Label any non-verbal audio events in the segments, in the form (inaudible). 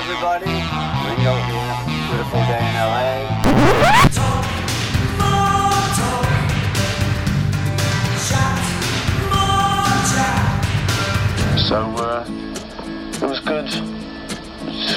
Everybody. Ringo here. Beautiful day in LA. So uh,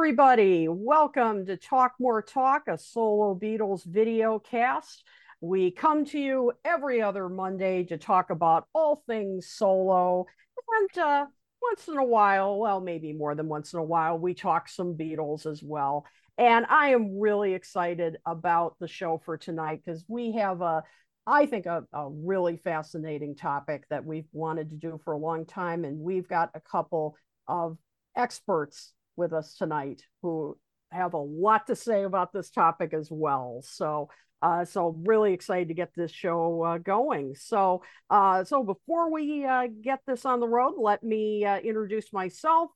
Everybody. Welcome to Talk More Talk, a solo Beatles video cast. We come to you every other Monday to talk about all things solo. And uh, once in a while, well, maybe more than once in a while, we talk some Beatles as well. And I am really excited about the show for tonight because we have a, I think, a, a really fascinating topic that we've wanted to do for a long time. And we've got a couple of experts with us tonight who have a lot to say about this topic as well. So, uh, so really excited to get this show uh, going. So, uh, so before we uh, get this on the road, let me uh, introduce myself,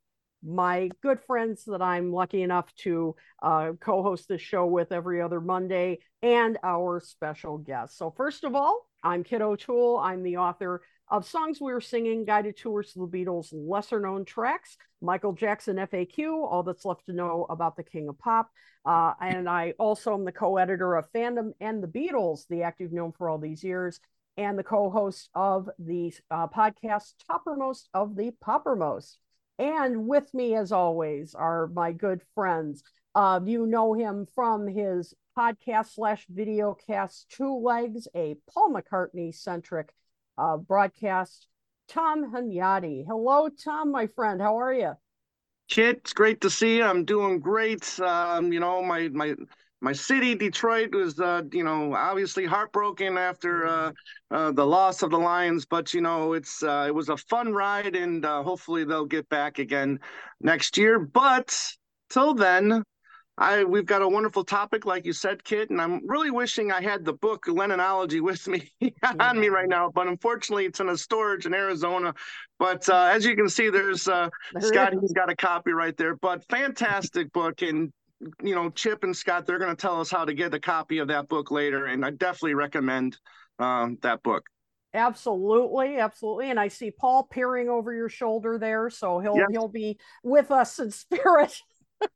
my good friends that I'm lucky enough to uh, co-host this show with every other Monday, and our special guest. So, first of all, I'm Kit O'Toole. I'm the author of Songs We Were Singing, Guided Tours to the Beatles' Lesser Known Tracks, Michael Jackson FAQ, All That's Left to Know About the King of Pop. Uh, and I also am the co editor of Fandom and the Beatles, the act you've known for all these years, and the co host of the uh, podcast Toppermost of the Poppermost. And with me, as always, are my good friends. Uh, you know him from his podcast slash video cast Two Legs, a Paul McCartney centric uh, broadcast. Tom Hunyadi. Hello, Tom, my friend. How are you? Kit, it's great to see you. I'm doing great. Um, you know, my my my city, Detroit, was uh, you know obviously heartbroken after uh, uh, the loss of the Lions, but you know it's uh, it was a fun ride, and uh, hopefully they'll get back again next year. But till then, I we've got a wonderful topic, like you said, Kit, and I'm really wishing I had the book Lennonology with me (laughs) on me right now, but unfortunately it's in a storage in Arizona. But uh, as you can see, there's uh, Scott. He's got a copy right there. But fantastic book, and you know Chip and Scott, they're going to tell us how to get a copy of that book later, and I definitely recommend um, that book. Absolutely, absolutely. And I see Paul peering over your shoulder there, so he'll Yes. he'll be with us in spirit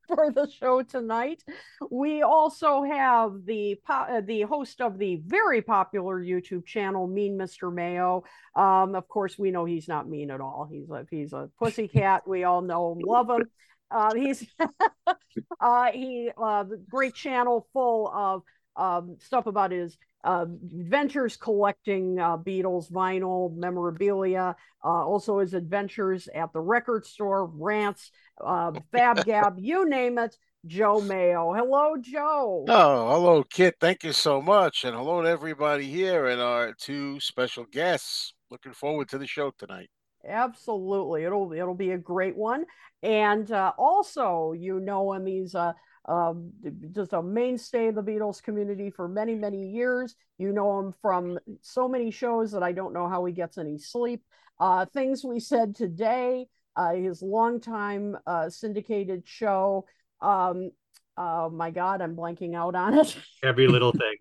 for the show tonight. We also have the po- uh, the host of the very popular YouTube channel Mean Mr. Mayo. Um, of course, we know he's not mean at all. He's a he's a pussycat. We all know him, love him. Uh, he's (laughs) uh, he uh, great channel full of um, stuff about his uh, adventures collecting uh, Beatles vinyl memorabilia, uh, also his adventures at the record store, rants, uh, (laughs) Fab Gab, you name it. Joe Mayo. Hello, Joe. Oh, hello, Kit. Thank you so much. And hello to everybody here and our two special guests. Looking forward to the show tonight. Absolutely, it'll it'll be a great one. And uh, also, you know him; he's uh, um, just a mainstay of the Beatles community for many many years. You know him from so many shows that I don't know how he gets any sleep. Uh, things we said today, uh, his longtime uh, syndicated show. Um, oh my God, I'm blanking out on it. (laughs) Every little thing.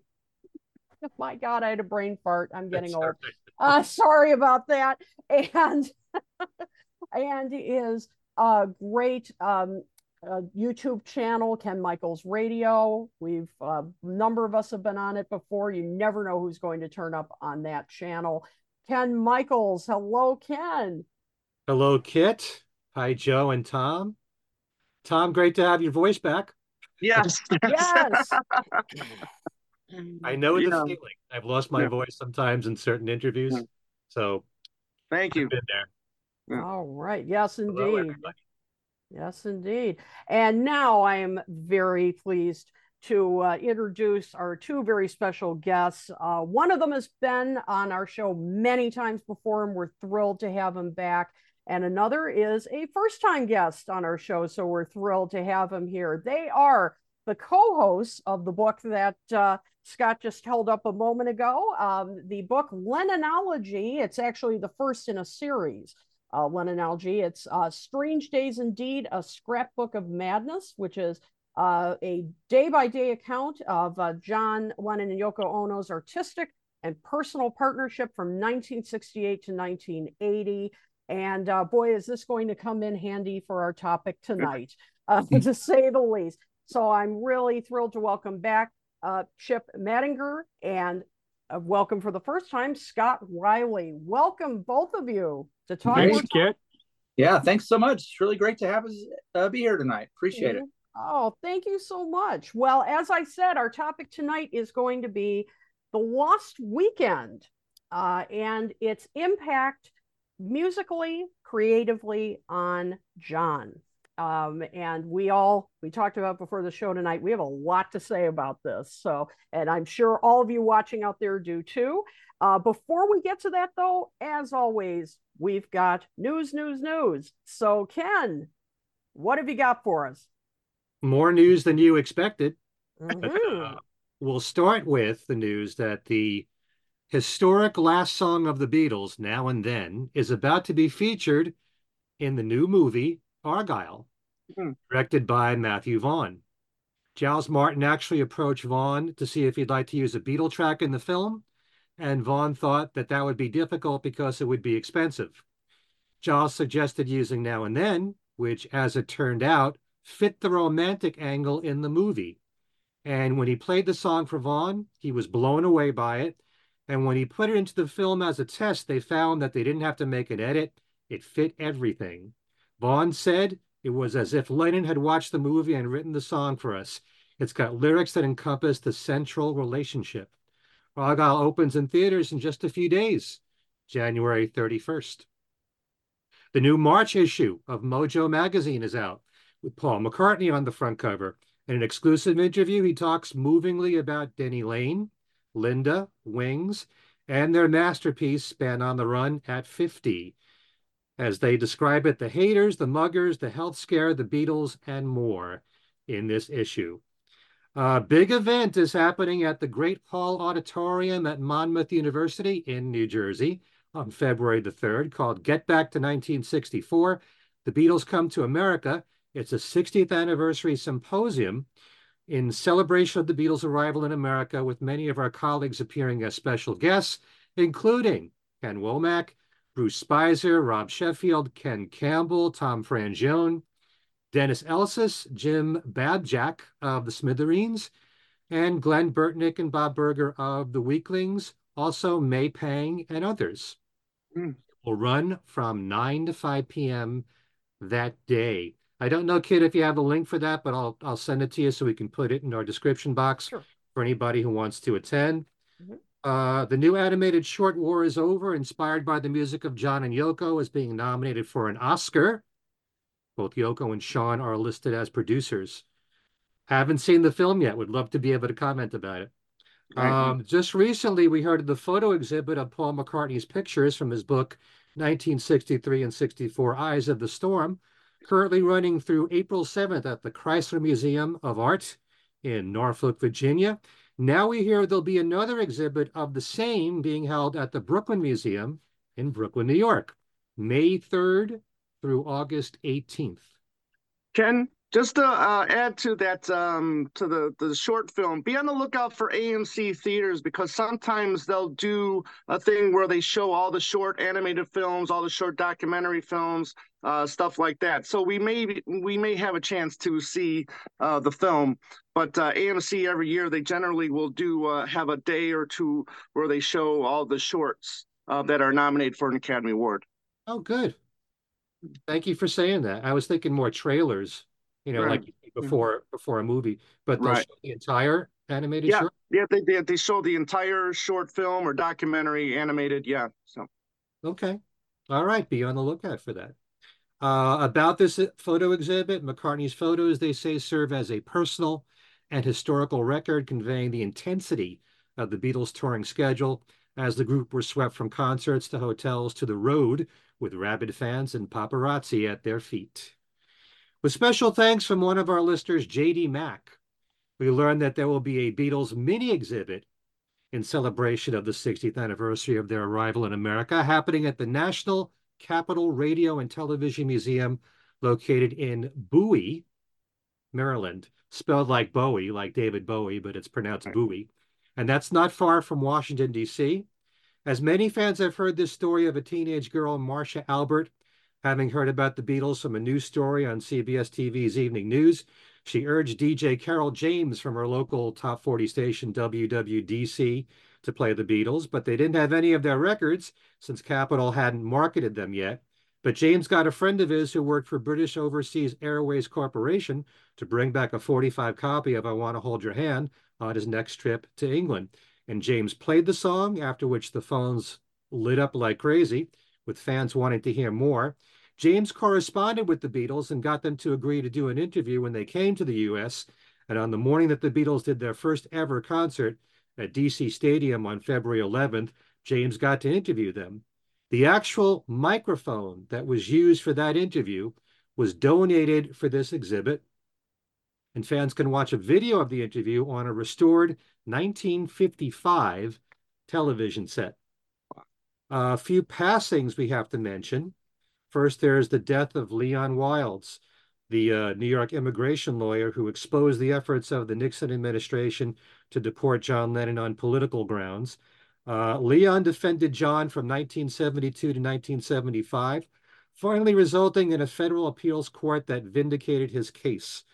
(laughs) my God, I had a brain fart. I'm getting That's old. (laughs) Uh, sorry about that. And and is a great um, uh, YouTube channel, Ken Michaels Radio. We've a number of us have been on it before. You never know who's going to turn up on that channel. Ken Michaels, hello, Ken. Hello, Kit. Hi, Joe and Tom. Tom, great to have your voice back. Yes. Yes. I know the Yeah. feeling. I've lost my Yeah. voice sometimes in certain interviews. Yeah. So Thank you. I've been there. All right. Yes, indeed. everybody. Yes, indeed. And now I am very pleased to uh, introduce our two very special guests. Uh, one of them has been on our show many times before, and we're thrilled to have him back. And another is a first time guest on our show, so we're thrilled to have him here. They are the co hosts of the book that uh, Scott just held up a moment ago. Um, the book Lennonology, it's actually the first in a series uh, Lennonology. It's uh, Strange Days Indeed, a scrapbook of madness, which is uh, a day by day account of uh, John Lennon and Yoko Ono's artistic and personal partnership from 1968 to 1980. And uh, boy, is this going to come in handy for our topic (laughs) tonight, uh, (laughs) to say the least. So I'm really thrilled to welcome back uh, Chip Madinger and uh, welcome for the first time, Scott Raile. Welcome, both of you, to talk. Thanks, More Kit. Yeah, thanks so much. It's really great to have us uh, be here tonight. Appreciate it. Oh, thank you so much. Well, as I said, our topic tonight is going to be the Lost Weekend uh, and its impact musically, creatively on John. Um, and we all we talked about before the show tonight. We have a lot to say about this. So, and I'm sure all of you watching out there do too. Uh, before we get to that, though, as always, we've got news, news, news. So, Ken, what have you got for us? More news than you expected. Mhm. Uh, we'll start with the news that the historic last song of the Beatles, Now and Then, is about to be featured in the new movie Argylle, Hmm. directed by Matthew Vaughn. Giles Martin actually approached Vaughn to see if he'd like to use a Beatle track in the film, and Vaughn thought that that would be difficult because it would be expensive. Giles suggested using Now and Then, which, as it turned out, fit the romantic angle in the movie. And when he played the song for Vaughn, he was blown away by it. And when he put it into the film as a test, they found that they didn't have to make an edit. It fit everything. Vaughn said it was as if Lennon had watched the movie and written the song for us. It's got lyrics that encompass the central relationship. Argylle opens in theaters in just a few days, January 31st. The new March issue of Mojo magazine is out with Paul McCartney on the front cover. In an exclusive interview, he talks movingly about Denny Laine, Linda, Wings, and their masterpiece, Band on the Run at 50. As they describe it, the haters, the muggers, the health scare, the Beatles, and more in this issue. A big event is happening at the Great Hall Auditorium at Monmouth University in New Jersey on February the 3rd called Get Back to 1964. The Beatles Come to America. It's a 60th anniversary symposium in celebration of the Beatles' arrival in America, with many of our colleagues appearing as special guests, including Ken Womack, Bruce Spizer, Rob Sheffield, Ken Campbell, Tom Frangione, Dennis Elsas, Jim Babjack of the Smithereens, and Glenn Burtnick and Bob Burger of the Weeklings, also May Pang and others. Mm. Will run from 9 to 5 p.m. that day. I don't know, Kit, if you have a link for that, but I'll I'll send it to you so we can put it in our description box Sure. for anybody who wants to attend. Mhm. Uh, the new animated short War is Over, inspired by the music of John and Yoko, is being nominated for an Oscar. Both Yoko and Sean are listed as producers. Haven't seen the film yet. Would love to be able to comment about it. Right. Um, just recently, we heard of the photo exhibit of Paul McCartney's pictures from his book 1963 and 64 Eyes of the Storm, currently running through April 7th at the Chrysler Museum of Art in Norfolk, Virginia. Now we hear there'll be another exhibit of the same being held at the Brooklyn Museum in Brooklyn, New York, May 3rd through August 18th. Ken, just to uh, add to that, um, to the the short film, be on the lookout for AMC theaters because sometimes they'll do a thing where they show all the short animated films, all the short documentary films, uh, stuff like that. So we may we may have a chance to see uh, the film, but uh, AMC every year they generally will do uh, have a day or two where they show all the shorts uh, that are nominated for an Academy Award. Oh, good. Thank you for saying that. I was thinking more trailers, you know, Right. like before before a movie, but Right. show the entire animated Yeah. short. Yeah, they did. They show the entire short film or documentary animated. Yeah. So Okay. All right, be on the lookout for that. Uh, about this photo exhibit, McCartney's photos, they say, serve as a personal and historical record conveying the intensity of the Beatles' touring schedule as the group were swept from concerts to hotels to the road with rabid fans and paparazzi at their feet. With special thanks from one of our listeners, J.D. Mack, we learned that there will be a Beatles mini exhibit in celebration of the 60th anniversary of their arrival in America happening at the National Capital Radio and Television Museum located in Bowie, Maryland, spelled like Bowie, like David Bowie, but it's pronounced Bowie. And that's not far from Washington, D.C. As many fans have heard this story of a teenage girl, Marcia Albert, having heard about the Beatles from a news story on CBS TV's Evening News, she urged DJ Carroll James from her local top 40 station, WWDC, to play the Beatles, but they didn't have any of their records since Capitol hadn't marketed them yet. But James got a friend of his who worked for British Overseas Airways Corporation to bring back a 45 copy of I Want to Hold Your Hand on his next trip to England. And James played the song, after which the phones lit up like crazy, with fans wanting to hear more. James corresponded with the Beatles and got them to agree to do an interview when they came to the US. And on the morning that the Beatles did their first ever concert, at DC Stadium on February 11th, James got to interview them. The actual microphone that was used for that interview was donated for this exhibit, and fans can watch a video of the interview on a restored 1955 television set. A few passings we have to mention. First, there's the death of Leon Wildes, the uh, New York immigration lawyer who exposed the efforts of the Nixon administration to deport John Lennon on political grounds. Uh, Leon defended John from 1972 to 1975, finally resulting in a federal appeals court that vindicated his case.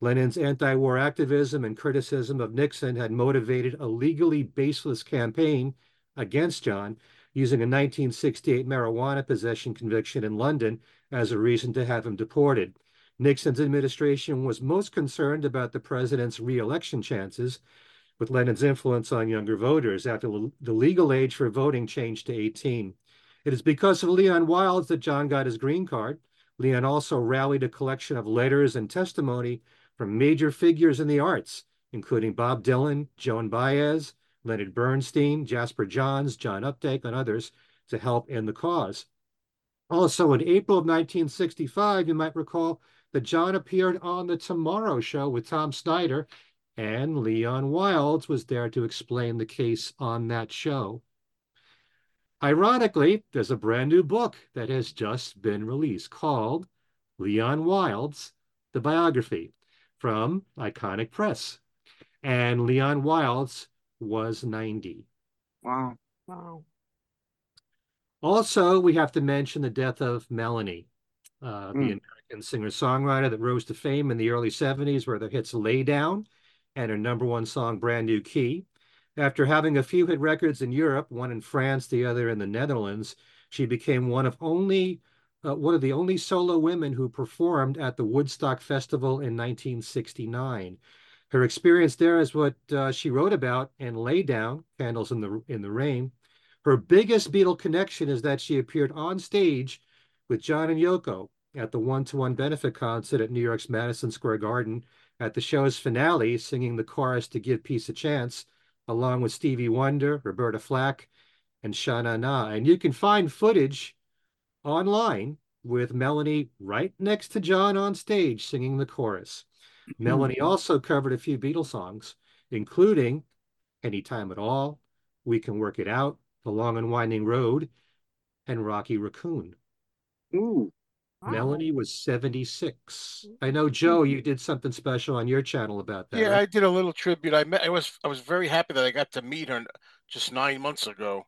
Lennon's anti-war activism and criticism of Nixon had motivated a legally baseless campaign against John, using a 1968 marijuana possession conviction in London as a reason to have him deported. Nixon's administration was most concerned about the president's reelection chances, with Lennon's influence on younger voters after the legal age for voting changed to 18. It is because of Leon Wildes that John got his green card. Leon also rallied a collection of letters and testimony from major figures in the arts, including Bob Dylan, Joan Baez, Leonard Bernstein, Jasper Johns, John Updike, and others to help in the cause. Also, in April of 1965, you might recall that John appeared on The Tomorrow Show with Tom Snyder and Leon Wildes was there to explain the case on that show. Ironically, there's a brand new book that has just been released called Leon Wildes, the biography from Iconic Press. And Leon Wildes was 90. Wow. Wow. Also, we have to mention the death of Melanie, uh, Mm. the American singer songwriter that rose to fame in the early 70s, where the hits Lay Down and her number one song, Brand New Key. After having a few hit records in Europe, one in France, the other in the Netherlands, she became one of only uh, one of the only solo women who performed at the Woodstock Festival in 1969. Her experience there is what uh, she wrote about in Lay Down, Candles in the in the Rain. Her biggest Beatle connection is that she appeared on stage with John and Yoko at the one-to-one benefit concert at New York's Madison Square Garden at the show's finale, singing the chorus to Give Peace a Chance, along with Stevie Wonder, Roberta Flack, and Sha Na Na. And you can find footage online with Melanie right next to John on stage singing the chorus. Hmm. Melanie also covered a few Beatles songs, including Anytime at All, We Can Work It Out, The Long and Winding Road, and Rocky Raccoon. Ooh. Wow. Melanie was 76. I know Joe, hmm. you did something special on your channel about that. Yeah, right? I did a little tribute. I met. I was. I was very happy that I got to meet her just nine months ago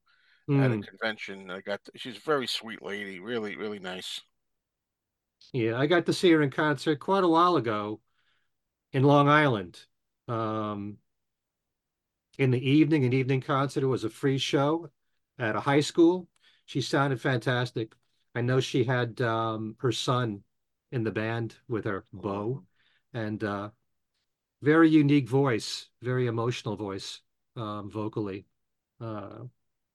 at a Mm, convention. I got. To, she's a very sweet lady. Really, really nice. yeah, I got to see her in concert quite a while ago in Long Island. Um, in the evening, an evening concert. It was a free show at a high school. She sounded fantastic. I know she had um, her son in the band with her, Bo, and uh, very unique voice, very emotional voice um, vocally. Uh,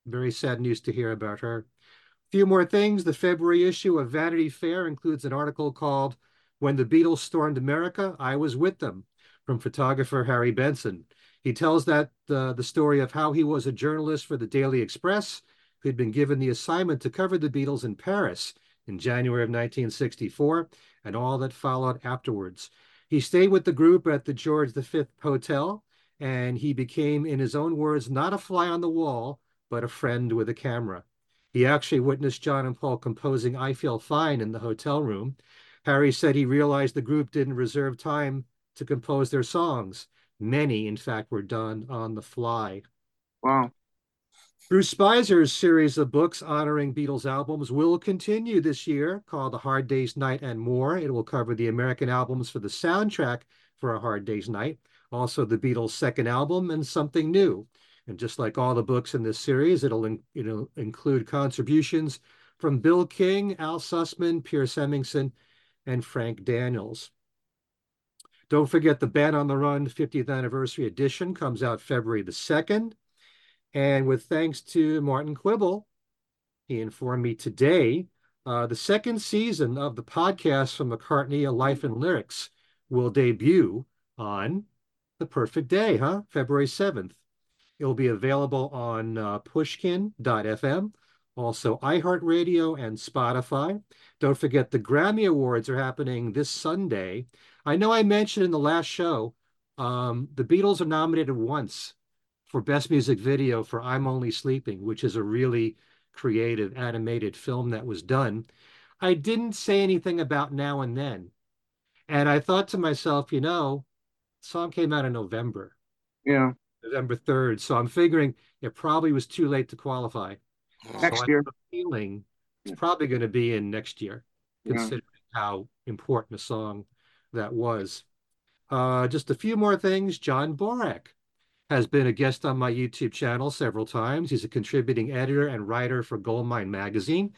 very sad news to hear about her. A few more things. The February issue of Vanity Fair includes an article called When the Beatles Stormed America, I Was With Them from photographer Harry Benson. He tells that uh, the story of how he was a journalist for the Daily Express who had been given the assignment to cover the Beatles in Paris in January of 1964 and all that followed afterwards. He stayed with the group at the George V Hotel and he became, in his own words, not a fly on the wall, but a friend with a camera. He actually witnessed John and Paul composing I Feel Fine in the hotel room. Harry said he realized the group didn't reserve time to compose their songs. Many, in fact, were done on the fly. Wow. Bruce Spizer's series of books honoring Beatles albums will continue this year, called A Hard Day's Night and More. It will cover the American albums for the soundtrack for A Hard Day's Night, also the Beatles' second album, and something new. And just like all the books in this series, it'll you know, include contributions from Bill King, Al Sussman, Piers Hemmingsen, and Frank Daniels. Don't forget the Band on the Run 50th anniversary edition comes out February the 2nd. And with thanks to Martin Quibble, he informed me today uh, the second season of the podcast from McCartney, A Life in Lyrics, will debut on the perfect day, huh? February 7th. It'll be available on uh, pushkin.fm, also iHeartRadio and Spotify. Don't forget the Grammy Awards are happening this Sunday. I know I mentioned in the last show, um, the Beatles are nominated once for Best Music Video for I'm Only Sleeping, which is a really creative animated film that was done. I didn't say anything about Now and Then. And I thought to myself, you know, song came out in November. Yeah. November 3rd. So I'm figuring it probably was too late to qualify. Next so year. feeling it's probably going to be in next year, considering yeah. how important a song that was. Uh, just a few more things. John Borack has been a guest on my YouTube channel several times. He's a contributing editor and writer for Goldmine Magazine,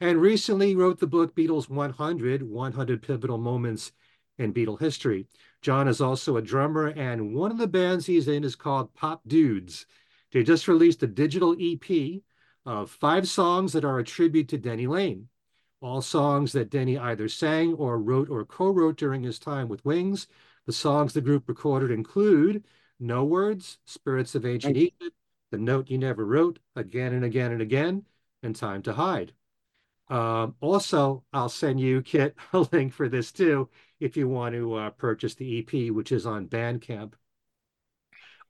and recently wrote the book Beatles 100 100 Pivotal Moments in Beatle History. John is also a drummer, and one of the bands he's in is called Pop Dudes. They just released a digital EP of five songs that are a tribute to Denny Laine. All songs that Denny either sang or wrote or co wrote during his time with Wings. The songs the group recorded include No Words, Spirits of Ancient Egypt, The Note You Never Wrote, Again and Again and Again, and Time to Hide. Um, also, I'll send you, Kit, (laughs) a link for this too, if you want to uh, purchase the EP, which is on Bandcamp.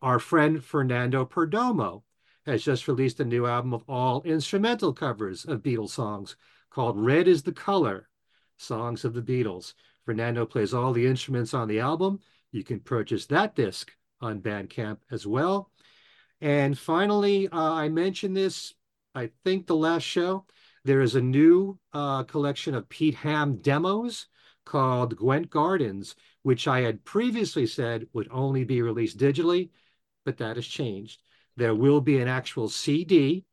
Our friend Fernando Perdomo has just released a new album of all instrumental covers of Beatles songs called Red is the Color Songs of the Beatles. Fernando plays all the instruments on the album. You can purchase that disc on Bandcamp as well. And finally, uh, I mentioned this, I think, the last show. There is a new uh, collection of Pete Ham demos called Gwent Gardens, which I had previously said would only be released digitally, but that has changed. There will be an actual CD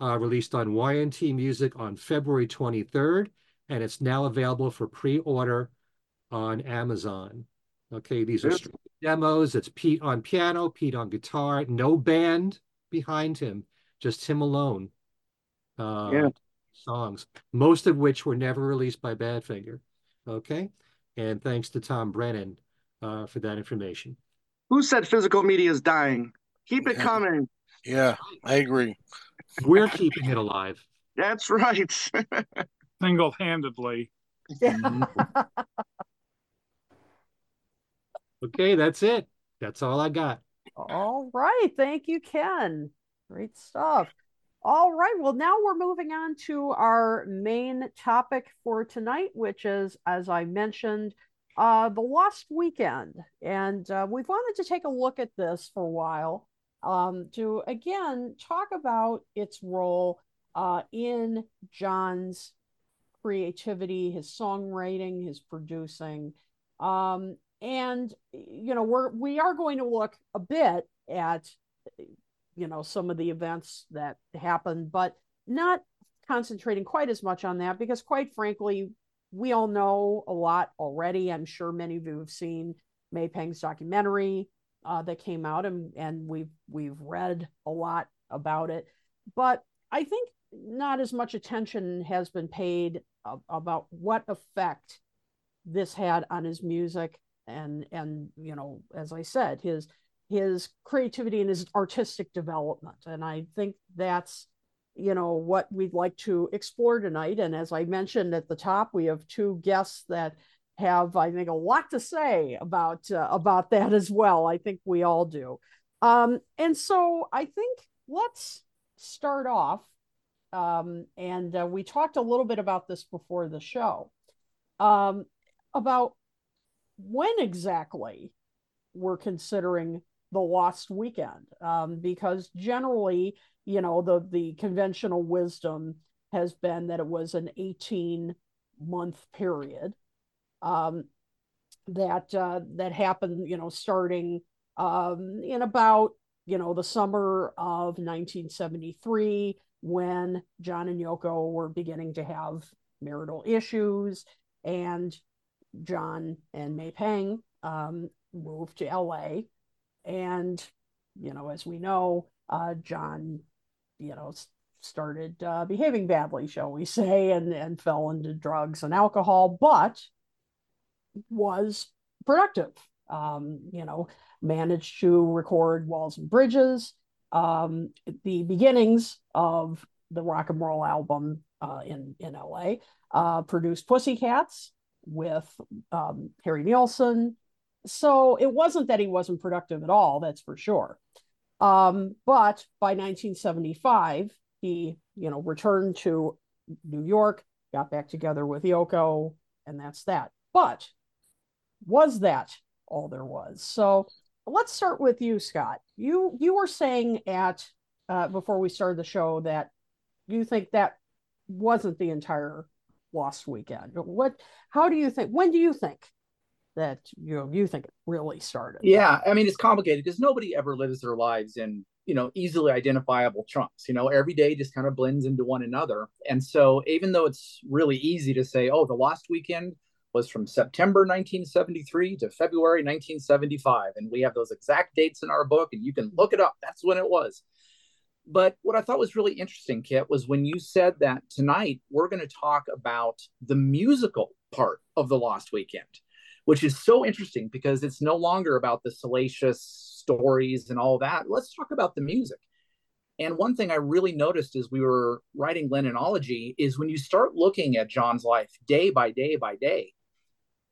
uh, released on YNT Music on February 23rd, and it's now available for pre-order on Amazon. Okay, these are demos. It's Pete on piano, Pete on guitar, no band behind him, just him alone. Uh, yeah. Songs, most of which were never released by Badfinger. Okay, and thanks to Tom Brennan uh, for that information. Who said physical media is dying? Keep it coming. Yeah, I agree. We're keeping it alive. That's right. (laughs) Single handedly. (laughs) okay, that's it. That's all I got. All right. Thank you, Ken. Great stuff. All right. Well, now we're moving on to our main topic for tonight, which is, as I mentioned, uh, the Lost Weekend. And uh, we've wanted to take a look at this for a while um, to again talk about its role uh, in John's creativity, his songwriting, his producing. Um, and you know we're we are going to look a bit at you know some of the events that happened but not concentrating quite as much on that because quite frankly we all know a lot already. I'm sure many of you have seen may pang's documentary uh, that came out and and we've we've read a lot about it. But i think not as much attention has been paid about what effect this had on his music and and you know as i said his his creativity and his artistic development. And i think that's you know what we'd like to explore tonight. And as i mentioned at the top we have two guests that have i think a lot to say about uh, about that as well. I think we all do. Um, and so i think let's start off um, and uh, we talked a little bit about this before the show um, about when exactly we're considering the lost weekend um, because generally you know the the conventional wisdom has been that it was an 18 month period um, that uh, that happened you know starting um, in about you know the summer of 1973 when John and Yoko were beginning to have marital issues and John and May Pang um, moved to LA and you know as we know uh, John you know started uh, behaving badly shall we say and and fell into drugs and alcohol but was productive. Um, you know managed to record walls and bridges. Um, the beginnings of the rock and roll album uh, in in la uh, produced pussycats with um, harry nilsson so it wasn't that he wasn't productive at all that's for sure um, but by 1975, he, you know, returned to New York, got back together with Yoko, and that's that. But was that all there was? So let's start with you, Scott. You you were saying at uh, before we started the show that you think that wasn't the entire lost weekend. What? How do you think? When do you think that you know, you think it really started? Yeah, I mean it's complicated because nobody ever lives their lives in you know easily identifiable chunks. You know, every day just kind of blends into one another, and so even though it's really easy to say, oh, the last weekend was from September 1973 to February 1975, and we have those exact dates in our book, and you can look it up. That's when it was. But what I thought was really interesting, Kit, was when you said that tonight we're going to talk about the musical part of the Lost Weekend which is so interesting because it's no longer about the salacious stories and all that. Let's talk about the music. And one thing I really noticed as we were writing Lennonology is when you start looking at John's life day by day by day,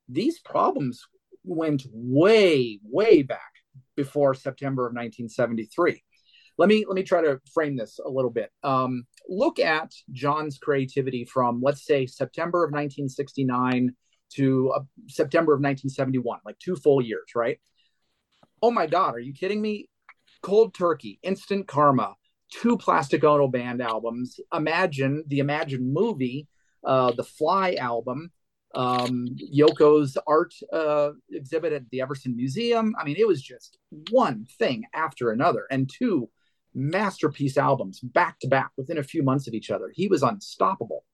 these problems went way, way back before September of 1973. Let me let me try to frame this a little bit. Um, look at John's creativity from let's say September of 1969 to uh, September of 1971, like two full years, right? Oh my God, are you kidding me? Cold Turkey, Instant Karma, two Plastic Ono Band albums, Imagine, the Imagine movie, uh, the Fly album, um, Yoko's art uh, exhibit at the Everson Museum. I mean, it was just one thing after another, and two masterpiece albums back to back within a few months of each other. He was unstoppable.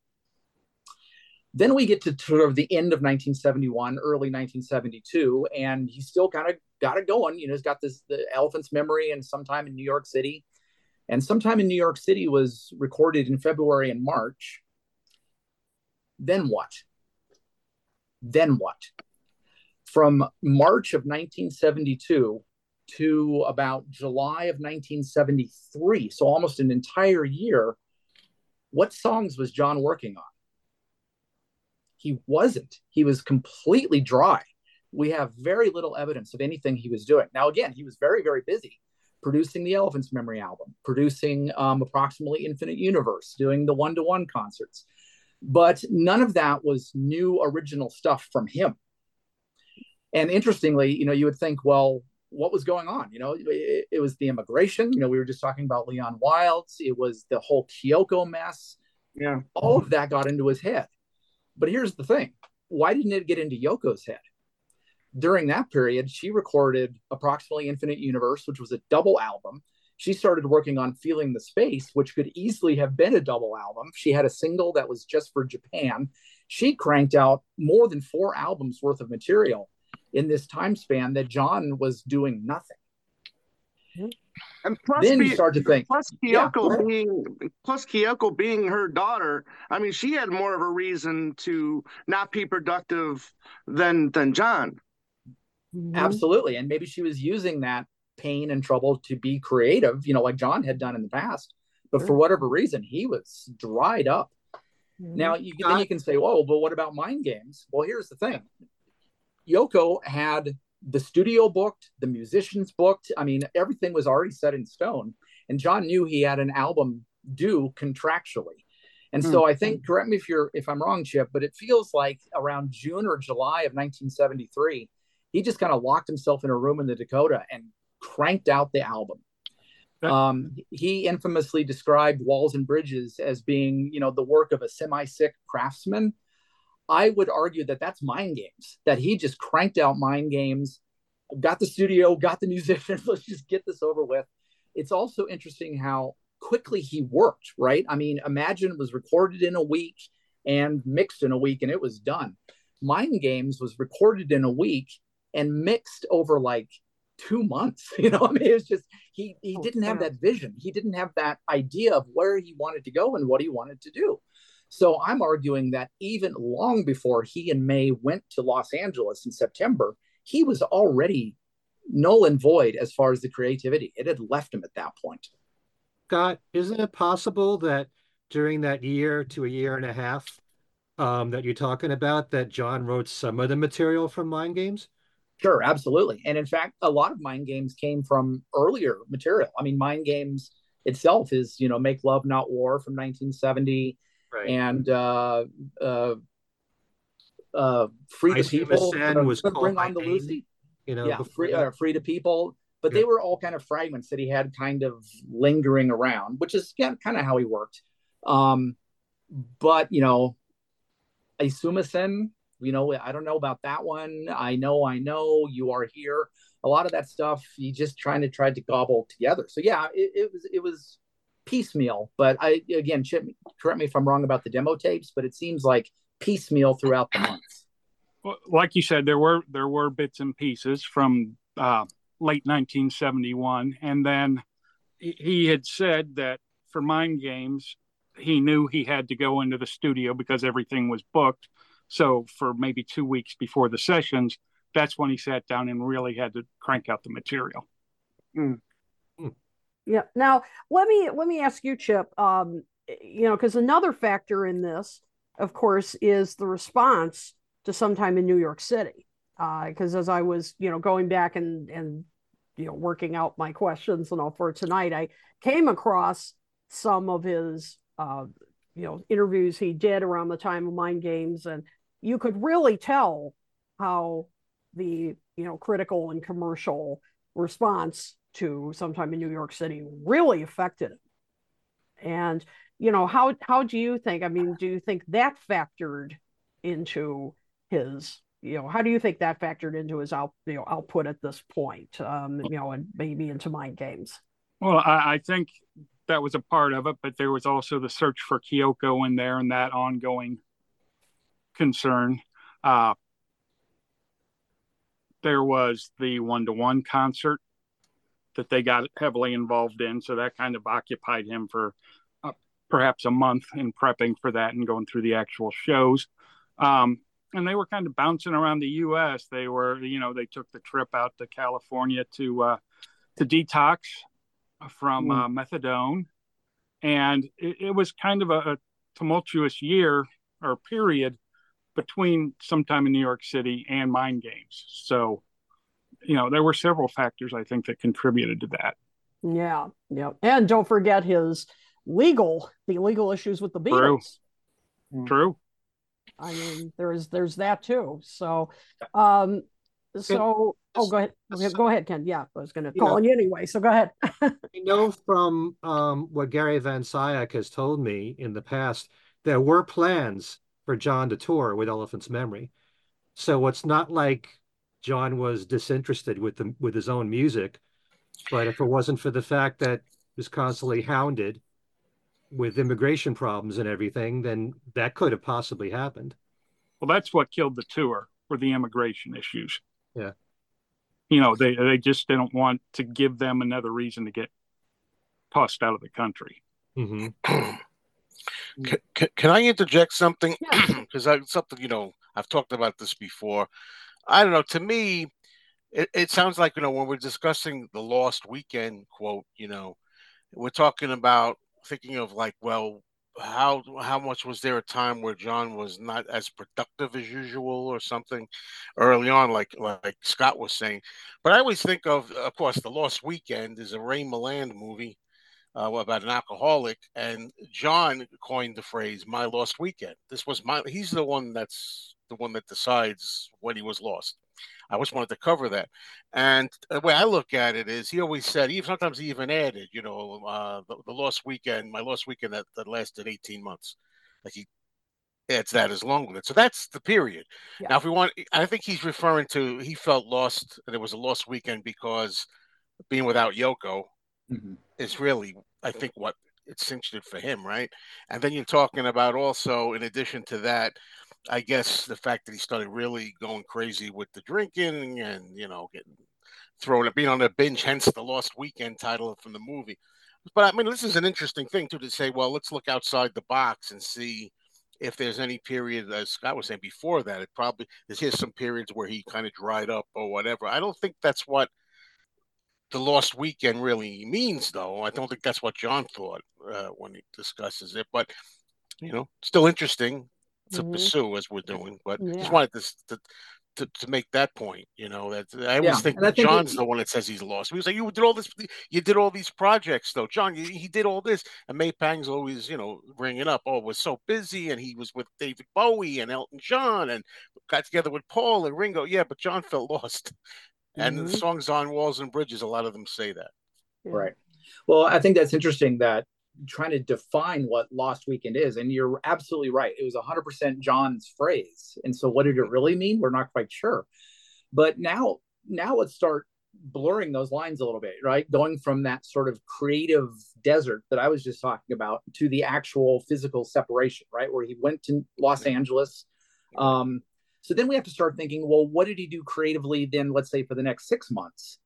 Then we get to sort of the end of 1971, early 1972, and he's still kind of got it going. You know, he's got this the Elephant's Memory and sometime in New York City. And sometime in New York City was recorded in February and March. Then what? Then what? From March of 1972 to about July of 1973, so almost an entire year, what songs was John working on? He wasn't. He was completely dry. We have very little evidence of anything he was doing. Now, again, he was very, very busy producing the Elephant's Memory album, producing um, approximately Infinite Universe, doing the one to one concerts. But none of that was new original stuff from him. And interestingly, you know, you would think, well, what was going on? You know, it, it was the immigration. You know, we were just talking about Leon Wildes. It was the whole Kyoko mess. Yeah. All of that got into his head. But here's the thing why didn't it get into Yoko's head? During that period, she recorded approximately Infinite Universe, which was a double album. She started working on Feeling the Space, which could easily have been a double album. She had a single that was just for Japan. She cranked out more than four albums worth of material in this time span that John was doing nothing. Mm-hmm. And plus, then be- you start to think, plus Yeah, Kyoko go ahead. being plus Kyoko being her daughter, I mean, she had more of a reason to not be productive than than John. Mhm. absolutely. And maybe she was using that pain and trouble to be creative, you know, like John had done in the past. But for whatever reason, he was dried up. Mhm. Now you then you can say, "Whoa, but what about mind games?" Well, here's the thing: Yoko had the studio booked, the musicians booked. I mean, everything was already set in stone, and John knew he had an album due contractually. And so I think, correct me if you're if I'm wrong, Chip, but it feels like around June or July of 1973, he just kind of locked himself in a room in the Dakota and cranked out the album. Um, he infamously described Walls and Bridges as being, you know, the work of a semi-sick craftsman. I would argue that that's mind games. That he just cranked out mind games, got the studio, got the musicians. (laughs) Let's just get this over with. It's also interesting how quickly he worked. Right? I mean, Imagine was recorded in a week and mixed in a week, and it was done. Mind Games was recorded in a week and mixed over like two months. (laughs) You know, I mean, it was just he he Oh, didn't have that vision. He didn't have that idea of where he wanted to go and what he wanted to do. So I'm arguing that even long before he and May went to Los Angeles in September, he was already null and void as far as the creativity. It had left him at that point. Scott, isn't it possible that during that year to a year and a half um, that you're talking about, that John wrote some of the material from Mind Games? Sure, absolutely. And in fact, a lot of mind games came from earlier material. I mean, mind games itself is, you know, Make Love Not War from 1970 Right. and uh uh uh Free the Ice People. Sen was Bring on the Lucy. You know, yeah, free, uh, free to people. But Yeah. they were all kind of fragments that he had kind of lingering around, which is yeah, kind of how he worked. Um, but you know, Aisumasen, you know, I don't know about that one. I know, I know, you are here. A lot of that stuff, he just trying to try to gobble together. So yeah, it, it was it was piecemeal. But I again, Chip, correct me if I'm wrong about the demo tapes, but it seems like piecemeal throughout the months. Well, like you said, there were there were bits and pieces from uh, late 1971, and then he- he had said that for Mind Games, he knew he had to go into the studio because everything was booked. So for maybe two weeks before the sessions, that's when he sat down and really had to crank out the material. Yeah. Now let me let me ask you, Chip. Um, you know, because another factor in this, of course, is the response to sometime in New York City. Because as I was, you know, going back and and you know working out my questions and all for tonight, I came across some of his uh, you know interviews he did around the time of Mind Games, and you could really tell how the you know critical and commercial response to sometime in New York City really affected him. And you know how how do you think? I mean, do you think that factored into his you know how do you think that factored into his out you know output at this point? Um, you know, and maybe into mind games. Well, I, I think that was a part of it, but there was also the search for Kyoko in there and that ongoing concern. Uh, there was the one to one concert that they got heavily involved in. So that kind of occupied him for uh, perhaps a month in prepping for that and going through the actual shows. Um, and they were kind of bouncing around the U.S. They were, you know, they took the trip out to California to uh, to detox from uh, methadone, and it, it was kind of a, a tumultuous year or period between sometime in New York City and Mind Games. So, you know, there were several factors I think that contributed to that. Yeah, yeah, and don't forget his legal the legal issues with the Beatles. True. I mean, there's there's that too. So, um, so oh, go ahead, Okay, go ahead, Ken. Yeah, I was going to You call know- on you anyway. So go ahead. (laughs) I know from um, what Gary Van Scyoc has told me in the past, there were plans for John to tour with Elephant's Memory. So it's not like John was disinterested with the with his own music, but if it wasn't for the fact that he was constantly hounded with immigration problems and everything, then that could have possibly happened. Well, that's what killed the tour were the immigration issues. Yeah. you know, they they just didn't want to give them another reason to get tossed out of the country. Mm-hmm. (clears throat) Can, can, can I interject something? (clears throat) Yeah. Because I something you know I've talked about this before. I don't know. To me, it, it sounds like you know when we're discussing the lost weekend quote. You know, we're talking about thinking of like, well, how how much was there a time where John was not as productive as usual or something early on, like like Scott was saying. But I always think of, of course, the Lost Weekend is a Ray Milland movie uh, about an alcoholic, and John coined the phrase "my lost weekend." This was my. He's the one that's the one that decides when he was lost. I always wanted to cover that, and the way I look at it is, he always said, even sometimes he even added, you know, uh, the, the lost weekend, my lost weekend that, that lasted eighteen months. Like he adds that as long with it. So that's the period. Yeah. Now, if we want, I think he's referring to he felt lost, and it was a lost weekend because being without Yoko Mhm. is really, I think, what it cinched it for him, right? And then you're talking about also, in addition to that, I guess the fact that he started really going crazy with the drinking and you know getting thrown up, being on a binge, hence the Lost Weekend title from the movie. But I mean, this is an interesting thing too to say. Well, let's look outside the box and see if there's any period, as Scott was saying before that, it probably there's here's some periods where he kind of dried up or whatever. I don't think that's what the lost weekend really means, though. I don't think that's what John thought uh, when he discusses it. But you know, still interesting to Mhm. pursue as we're doing. But Yeah. just wanted to, to to to make that point. You know, that I always Yeah, think and I that think John's it- the one that says he's lost. He was like, "You did all this. You did all these projects, though, John. You, he did all this." And May Pang's always, you know, bringing up, "Oh, it was so busy, and he was with David Bowie and Elton John, and got together with Paul and Ringo." Yeah, but John felt lost. And the Mhm. songs on Walls and Bridges, a lot of them say that. Yeah. Right. Well, I think that's interesting that trying to define what lost weekend is and you're absolutely right. It was 100% john's phrase. And so what did it really mean? We're not quite sure. But now now let's start blurring those lines a little bit right? Going from that sort of creative desert that i was just talking about to the actual physical separation right? Where he went to los angeles. Um so then we have to start thinking well what did he do creatively then let's say for the next six months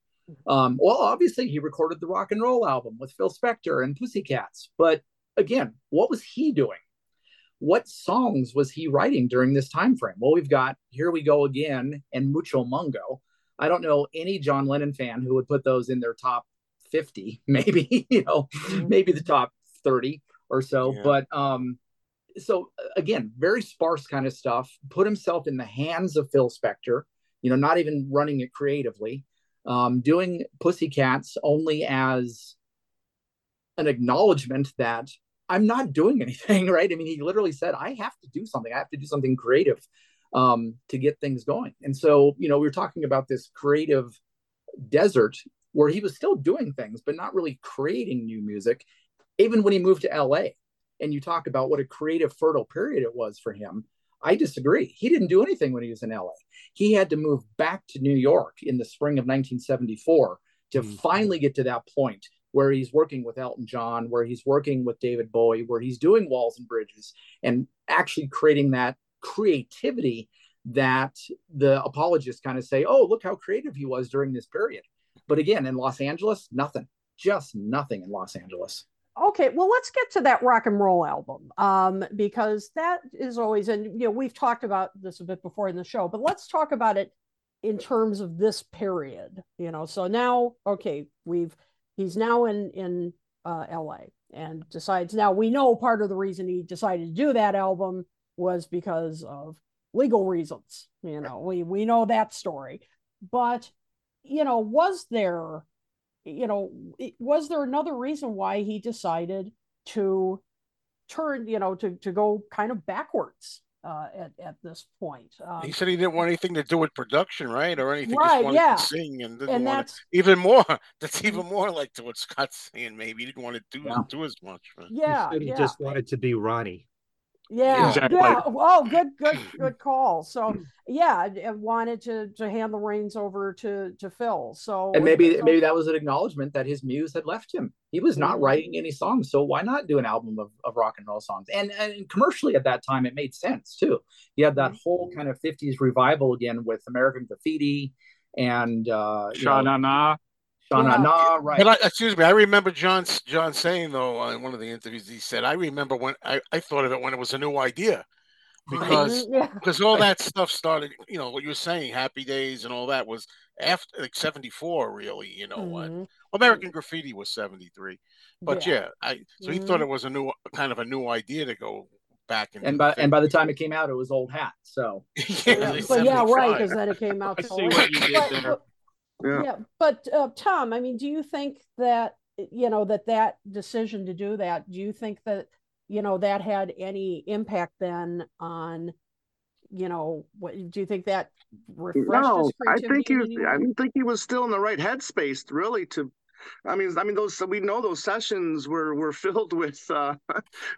um, well, obviously, he recorded the rock and roll album with Phil Spector and Pussycats. But again, what was he doing? What songs was he writing during this time frame? Well, we've got Here We Go Again and Mucho Mungo. I don't know any John Lennon fan who would put those in their top 50, (laughs) maybe, you know, Mhm. maybe the top 30 or so. Yeah. But um, so again, very sparse kind of stuff. Put himself in the hands of Phil Spector, you know, not even running it creatively um, doing Pussycats only as an acknowledgement that I'm not doing anything, (laughs) right? I mean, he literally said, I have to do something. I have to do something creative um, to get things going. And so, you know, we were talking about this creative desert where he was still doing things, but not really creating new music, even when he moved to LA. And you talk about what a creative, fertile period it was for him. I disagree. He didn't do anything when he was in LA. He had to move back to New York in the spring of 1974 to Mm. finally get to that point where he's working with Elton John, where he's working with David Bowie, where he's doing Walls and Bridges and actually creating that creativity that the apologists kind of say, oh, look how creative he was during this period. But again, in Los Angeles, nothing, just nothing in Los Angeles. Okay, well, let's get to that rock and roll album um, because that is always, and you know, we've talked about this a bit before in the show, but let's talk about it in terms of this period. You know, so now, okay, we've he's now in in uh, L.A. and decides now we know part of the reason he decided to do that album was because of legal reasons. You know, we we know that story, but you know, was there you know, was there another reason why he decided to turn, you know, to to go kind of backwards uh, at at this point? Um, He said he didn't want anything to do with production, right, or anything. Right, just yeah. to sing and didn't and want that's to. Even more. (laughs) That's even more like to what Scott's saying. Maybe he didn't want to do Yeah. do as much. But yeah, he yeah, just wanted to be Ronnie. Yeah, Exactly. yeah. Oh, good, good, (clears throat) good call. So yeah, I- I wanted to to hand the reins over to to Phil. So and maybe so- maybe that was an acknowledgement that his muse had left him. He was not Mhm. writing any songs, so why not do an album of, of rock and roll songs? And and commercially at that time, it made sense too. You had that whole kind of '50s revival again with American Graffiti and uh, you Sha Na Na. Sha Na Yeah. Na, right? But I, excuse me, I remember John John saying though in one of the interviews he said, "I remember when I, I thought of it when it was a new idea, because (laughs) yeah. because all that stuff started. You know what you were saying, Happy Days and all that was after like '74, really. You know, uh, Mhm. American Graffiti was '73, but Yeah. yeah, I so he thought Mhm. it was a new kind of a new idea to go back into and by and by the time it came out, it was old hat. So (laughs) yeah, Yeah, but yeah, right, because then it came out. (laughs) I see what you did But- there. but- Yeah. Yeah, but uh, Tom, I mean, do you think that you know that that decision to do that? Do you think that you know that had any impact then on you know what? Do you think that refreshed No, I think he. I think he was still in the right headspace, really. To, I mean, I mean, those we know those sessions were were (laughs) filled with uh,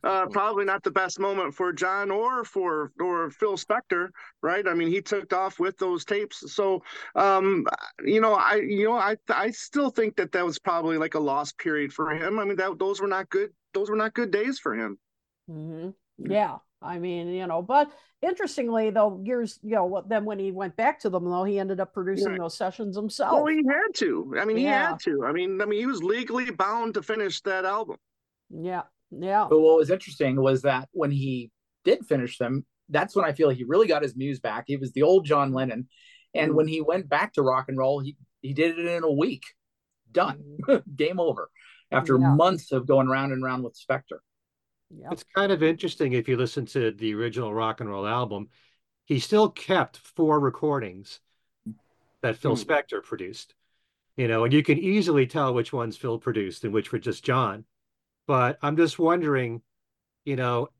uh, probably not the best moment for John or for or Phil Spector, right? I mean, he took off with those tapes. So, um, you know, I you know, I I still think that that was probably like a lost period for him. I mean, that those were not good. Those were not good days for him. hmm Yeah, I mean, you know, but interestingly, though, years, you know, what then when he went back to them, though, he ended up producing Yeah. those sessions Well, himself. he had to. I mean, he Yeah. had to. I mean, I mean, he was legally bound to finish that album. Yeah, yeah, But what was interesting was that when he did finish them, that's when I feel he really got his muse back. He was the old John Lennon, and mm. when he went back to rock and roll, he he did it in a week. Done, mm. (laughs) game over. After Yeah. months of going round and round with Spector. Yeah. It's kind of interesting if you listen to the original rock and roll album. He still kept four recordings that Phil Hmm. Spector produced. You know, and you can easily tell which ones Phil produced and which were just John. But I'm just wondering, you know,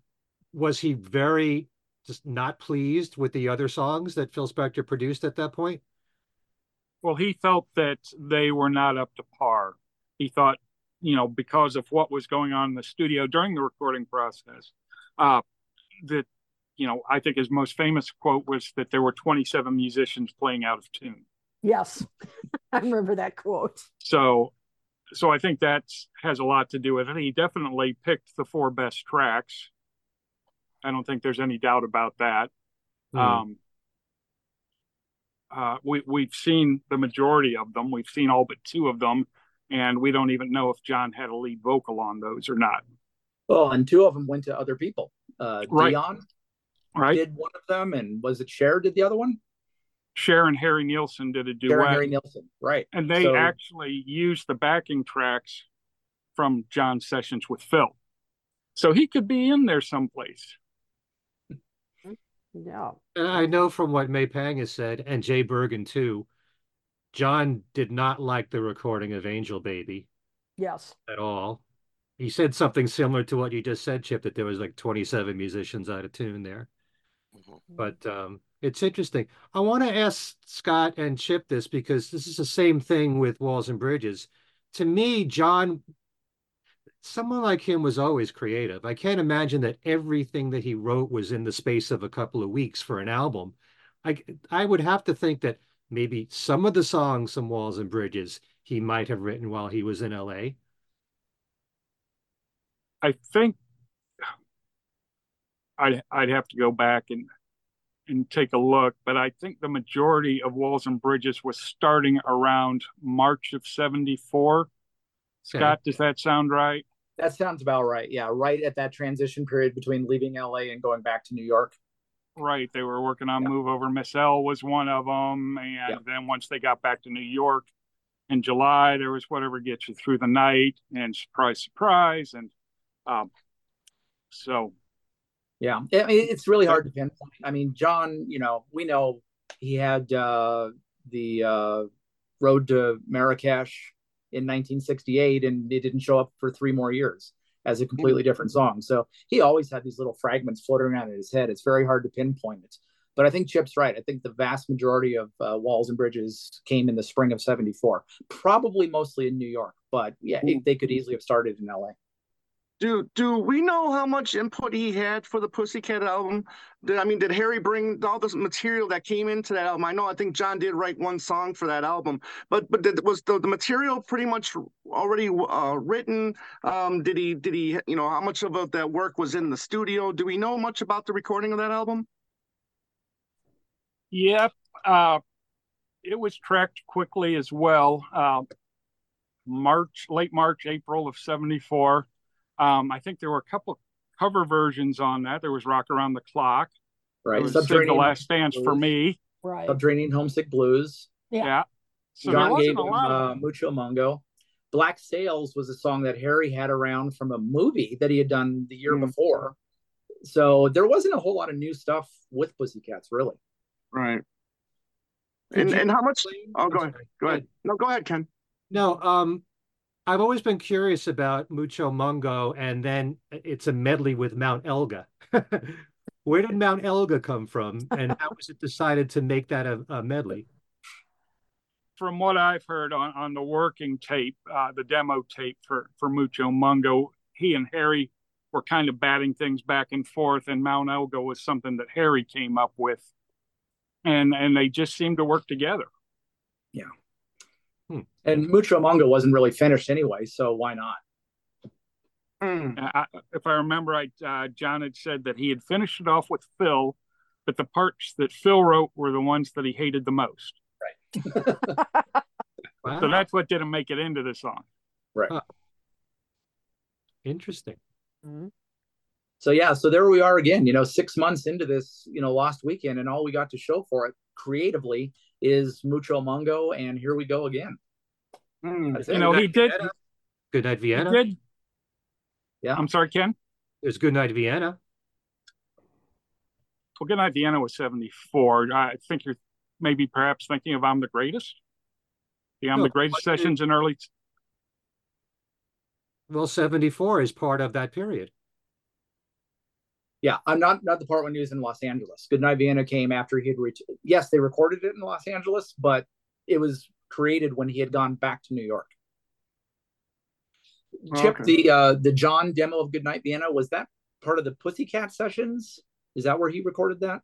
was he very just not pleased with the other songs that Phil Spector produced at that point? Well, he felt that they were not up to par. He thought, you know, because of what was going on in the studio during the recording process, uh, that, you know, I think his most famous quote was that there were 27 musicians playing out of tune. Yes, (laughs) I remember that quote. So, so I think that has a lot to do with it. He definitely picked the four best tracks. I don't think there's any doubt about that. Hmm. Um, uh, we we've seen the majority of them. We've seen all but two of them, and we don't even know if John had a lead vocal on those or not. Well, and two of them went to other people. Uh, Right. Dion Right? did one of them, and was it Cher did the other one? Cher and Harry Nilsson did a duet, Cher and Harry Nilsson, right? and they So- actually used the backing tracks from John's sessions with Phil. So he could be in there someplace. Yeah, And I know from what May Pang has said, and Jay Bergen too, John did not like the recording of Angel Baby yes, at all. He said something similar to what you just said, Chip, that there was like 27 musicians out of tune there. Mhm. But um, it's interesting. I want to ask Scott and Chip this because this is the same thing with Walls and Bridges. To me, John, someone like him was always creative. I can't imagine that everything that he wrote was in the space of a couple of weeks for an album. I I would have to think that maybe some of the songs some Walls and Bridges he might have written while he was in LA. I think I'd I'd have to go back and and take a look, but I think the majority of Walls and Bridges was starting around March of '74. Scott, does that sound right? That sounds about right. Yeah, right at that transition period between leaving LA and going back to New York. Right. They were working on Yeah. Move Over Miss L was one of them, and Yeah. then once they got back to New York in July, there was Whatever Gets You Through the Night and Surprise Surprise, and um, so Yeah, I mean, it's really hard to pinpoint. I mean, John, you know, we know he had uh, the uh, Road to Marrakesh in 1968, and it didn't show up for three more years as a completely different song. So he always had these little fragments floating around in his head. It's very hard to pinpoint it. But I think Chip's right. I think the vast majority of uh, Walls and Bridges came in the spring of 74, probably mostly in New York. But yeah, it, they could easily have started in LA. Do do we know how much input he had for the Pussycat album? Did, I mean, did Harry bring all this material that came into that album? I know I think John did write one song for that album, but but did, was the, the material pretty much already uh, written? Um, did he did he you know how much of that work was in the studio? Do we know much about the recording of that album? Yep. Uh, it was tracked quickly as well. Uh, March, late March, April of '74. Um, I think there were a couple cover versions on that. There was "Rock Around the Clock." Right. There was Sid the Last Dance for me. Right. Subterranean Homesick Blues. Yeah. Yeah. So there John wasn't gave a him uh, Mucho Mungo. Black Sails was a song that Harry had around from a movie that he had done the year Hmm. before. So there wasn't a whole lot of new stuff with Pussycats, really. Right. Did And and how much? Oh, go ahead. Go ahead. No, go ahead, Ken. No, um, I've always been curious about Mucho Mungo, and then it's a medley with Mount Elga. (laughs) Where did Mount Elga come from, and how was it decided to make that a, a medley? from what I've heard on, on the working tape, uh, the demo tape for, for Mucho Mungo, he and Harry were kind of batting things back and forth, and Mount Elga was something that Harry came up with, and and they just seemed to work together. And Mucho Mungo wasn't really finished anyway, so why not? Mm. I, if I remember right, uh, John had said that he had finished it off with Phil, but the parts that Phil wrote were the ones that he hated the most. (laughs) Wow, So that's what didn't make it into the song. Right. Interesting. So yeah, so there we are again, you know, six months into this, you know, lost weekend, and all we got to show for it creatively is Mucho Mungo, and here we go again. Mm. That's You it. know, he did. Good night, Vienna. did. Yeah. I'm sorry, Ken. There's Good night, Vienna. Well, Good Night Vienna was 74. I think you're maybe perhaps thinking of I'm the Greatest. The I'm No, the Greatest but it- sessions in early. Well, 74 is part of that period. Yeah, I'm not not the part when he was in Los Angeles. Goodnight Vienna came after he had reached. Yes, they recorded it in Los Angeles, but it was created when he had gone back to New York. Chip, the uh, the John demo of Goodnight Vienna was that part of the Pussycat sessions? Is that where he recorded that?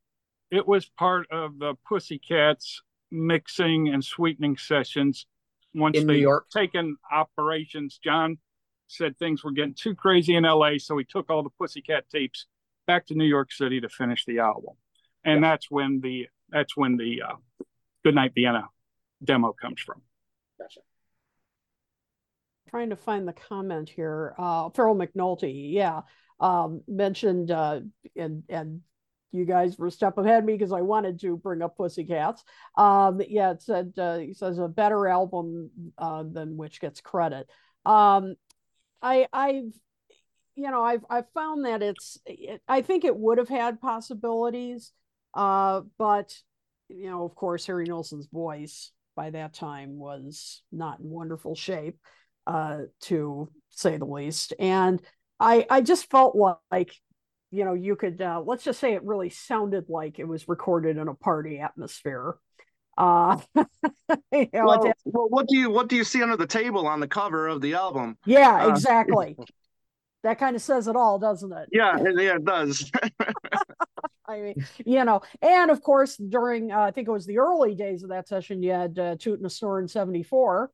It was part of the Pussycats mixing and sweetening sessions. Once In New they York? taken operations, John said things were getting too crazy in LA, so he took all the Pussycat tapes back to New York City to finish the album, and that's when the that's when the uh, Goodnight Vienna demo comes from. Gotcha. trying to find the comment here. Uh, Farrell McNulty, yeah, um, mentioned, uh, and and you guys were a step ahead of me because I wanted to bring up Pussycats. Um, yeah, it said uh, he says a better album uh, than which gets credit. Um, I I've you know I've I've found that it's it, I think it would have had possibilities, uh, but you know of course Harry Nilsson's voice by that time was not in wonderful shape uh, to say the least. And I I just felt like, you know, you could uh, let's just say it really sounded like it was recorded in a party atmosphere. Uh, (laughs) you know, Well, well, what do you what do you see under the table on the cover of the album? yeah, uh, exactly. (laughs) that kind of says it all, doesn't it? Yeah, it- yeah, it does. (laughs) I mean, you know, and of course, during uh, I think it was the early days of that session, you had uh, Toot and a Snore in '74.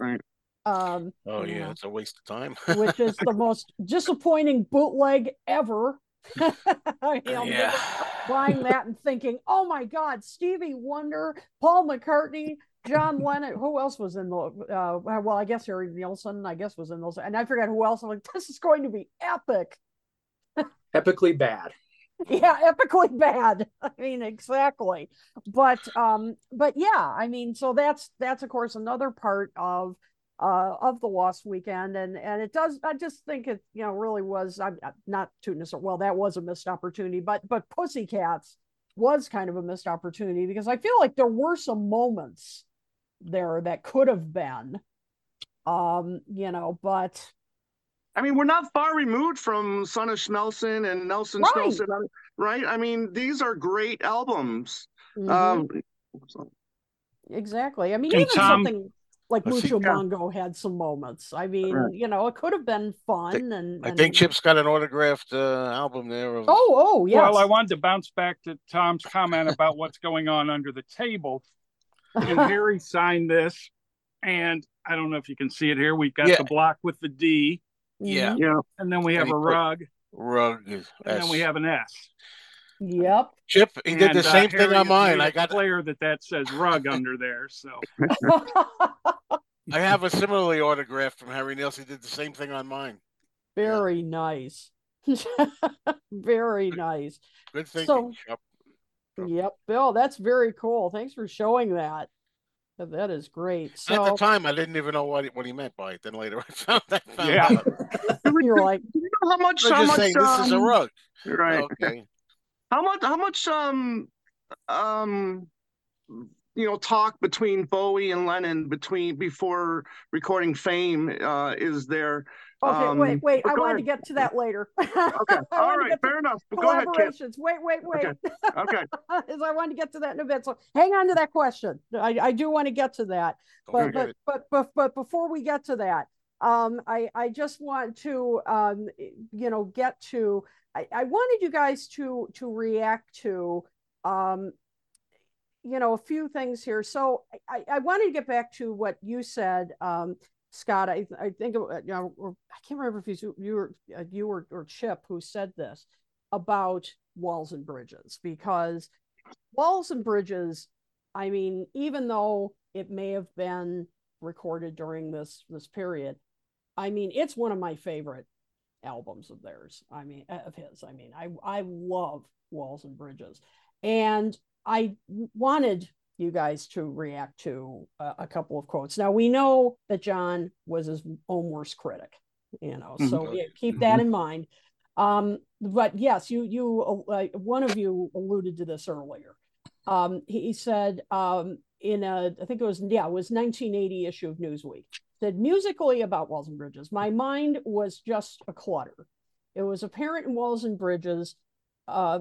Right. Um, Oh yeah, know, it's a waste of time. (laughs) which is the most disappointing bootleg ever. (laughs) you know, yeah. buying that and thinking, "Oh my God, Stevie Wonder, Paul McCartney, John (laughs) Lennon. Who else was in the? Uh, well, I guess Harry Nilsson. I guess was in those, and I forget who else. I'm like, this is going to be epic. (laughs) Epically bad. yeah epically bad (laughs) i mean exactly but um but yeah i mean so that's that's of course another part of uh of the lost weekend and and it does i just think it you know really was i'm not tooting this well that was a missed opportunity but but pussycats was kind of a missed opportunity because i feel like there were some moments there that could have been um you know but I mean, we're not far removed from Son of Nelson and Nilsson Right. Schmilsson, uh, right? I mean, these are great albums. mhm. Um, Exactly. I mean, And even Tom- something like Let's see, Mucho yeah. Mungo had some moments. I mean, Right. you know, it could have been fun. And, I and- think Chip's got an autographed uh, album there. Of, Oh, oh, yeah. Well, I wanted to bounce back to Tom's comment about what's going on under the table. And Harry signed this, and I don't know if you can see it here. We've got Yeah. the block with the D, yeah, Mhm. yeah, and then we have a put- rug, rug. and then we have an S. Yep. Chip, he did And, the uh, same thing Harry on mine. I it got clear that that says rug under there. So (laughs) I have a similarly autographed from Harry Nilsson. He did the same thing on mine. Very nice. (laughs) Very nice. Good thinking, So- Chip. Yep, Bill, that's very cool. Thanks for showing that. That- That is great. At the time, I didn't even know what he, what he meant by it. Then later, (laughs) I found, that. found Yeah. out. (laughs) you're like, You know how much? How much? saying this is a um, rug. Right. Okay. How much? How much? Um, um, you know, talk between Bowie and Lennon between before recording "Fame" uh, is there? Okay, Um, wait, wait. I go wanted to get to that later. (laughs) Okay. I All wanted to get to Fair enough. Go ahead, Kit. collaborations. Wait, wait, wait. Okay. As (laughs) I wanted to get to that in a bit. So hang on to that question. I, I do want to get to that. Don't But forget but, but but but before we get to that, um, I I just want to um, you know, get to. I, I wanted you guys to to react to um, you know, a few things here. So I, I wanted to get back to what you said, um, Scott. I I think you know, I can't remember if you you were uh, you or, or Chip who said this about walls and bridges because walls and bridges. I mean, even though it may have been recorded during this this period, I mean, it's one of my favorite albums of theirs. I mean, of his. I mean, I I love Walls and Bridges, and I wanted you guys to react to a, a couple of quotes. Now we know that John was his own worst critic, you know, so Mhm. yeah, keep that in mind. Um, but yes, you you uh, one of you alluded to this earlier. Um, he, he said um, in a I think it was yeah it was 1980 issue of Newsweek said musically about Walls and Bridges. My mind was just a clutter. It was apparent in Walls and Bridges. Uh,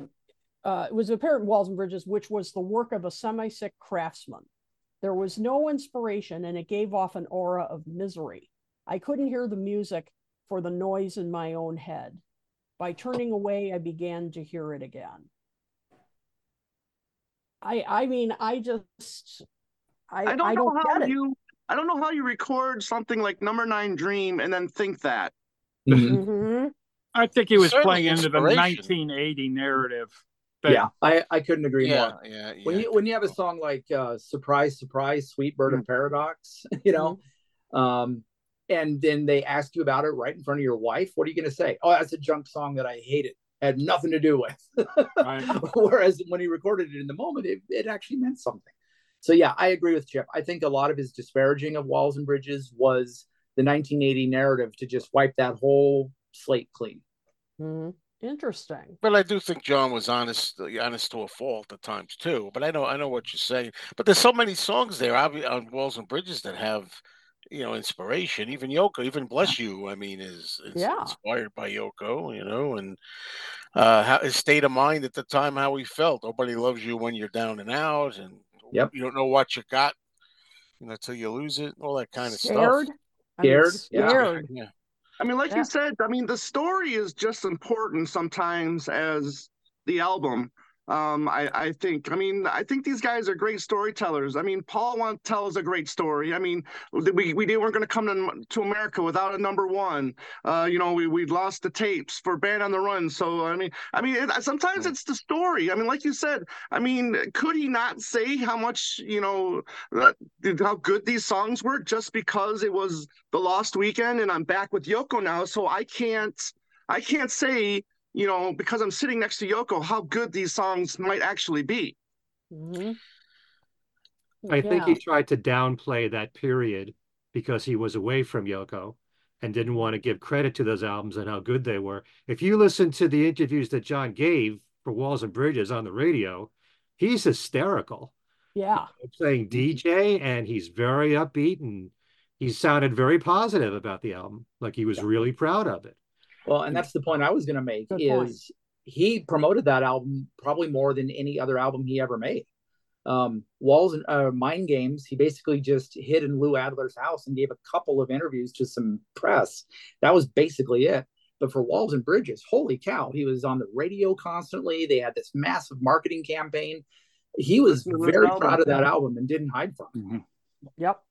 uh, it was apparent in Walls and Bridges, which was the work of a semi-sick craftsman. There was no inspiration, and it gave off an aura of misery. I couldn't hear the music for the noise in my own head. By turning away, I began to hear it again. I I mean, I just I, I don't I know don't how you. I don't know how you record something like Number Nine Dream and then think that. Mhm. Mhm. I think he was Certainly playing into the 1980 narrative. That- Yeah, I, I couldn't agree Yeah, more. yeah, yeah. When you when you have a song like uh, "Surprise, Surprise, Sweet Bird of Paradox," (laughs) you know, um, and then they ask you about it right in front of your wife, what are you going to say? Oh, that's a junk song that I hated. Had nothing to do with. Right. (laughs) Whereas when he recorded it in the moment, it, it actually meant something. So yeah, I agree with Chip. I think a lot of his disparaging of Walls and Bridges was the 1980 narrative to just wipe that whole slate clean. Mhm. Interesting. But I do think John was honest, honest to a fault at times too. But I know, I know what you're saying. But there's so many songs there on Walls and Bridges that have, you know, inspiration. Even Yoko, even Bless You, I mean, is, is Yeah. inspired by Yoko. You know, and uh, how, his state of mind at the time, how he felt. Nobody loves you when you're down and out, and Yep. you don't know what you got, you know, till you lose it. All that kind of Scared? stuff. I mean, Scared? Yeah. Scared. Yeah. I mean, like Yeah. you said, I mean, the story is just important sometimes as the album. Um, I, I think, I mean, I think these guys are great storytellers. I mean, Paul want tells a great story. I mean, we, we didn't, weren't going to come to, to America without a number one. Uh, you know, we, we lost the tapes for Band on the Run. So, I mean, I mean, it, sometimes it's the story. I mean, like you said, I mean, could he not say how much, you know, uh, how good these songs were just because it was the lost weekend and I'm back with Yoko now. So I can't, I can't say, you know, because I'm sitting next to Yoko, how good these songs might actually be. Mhm. I think he tried to downplay that period because he was away from Yoko and didn't want to give credit to those albums and how good they were. If you listen to the interviews that John gave for Walls and Bridges on the radio, he's hysterical. Yeah. Playing DJ and he's very upbeat and he sounded very positive about the album, like he was really proud of it. Well, and that's the point I was going to make Good is point. he promoted that album probably more than any other album he ever made. Um, Walls and uh, Mind Games, he basically just hid in Lou Adler's house and gave a couple of interviews to some press. That was basically it. But for Walls and Bridges, holy cow, he was on the radio constantly. They had this massive marketing campaign. He was Listen to this very album. proud of that album and didn't hide from it. Mhm. Yep.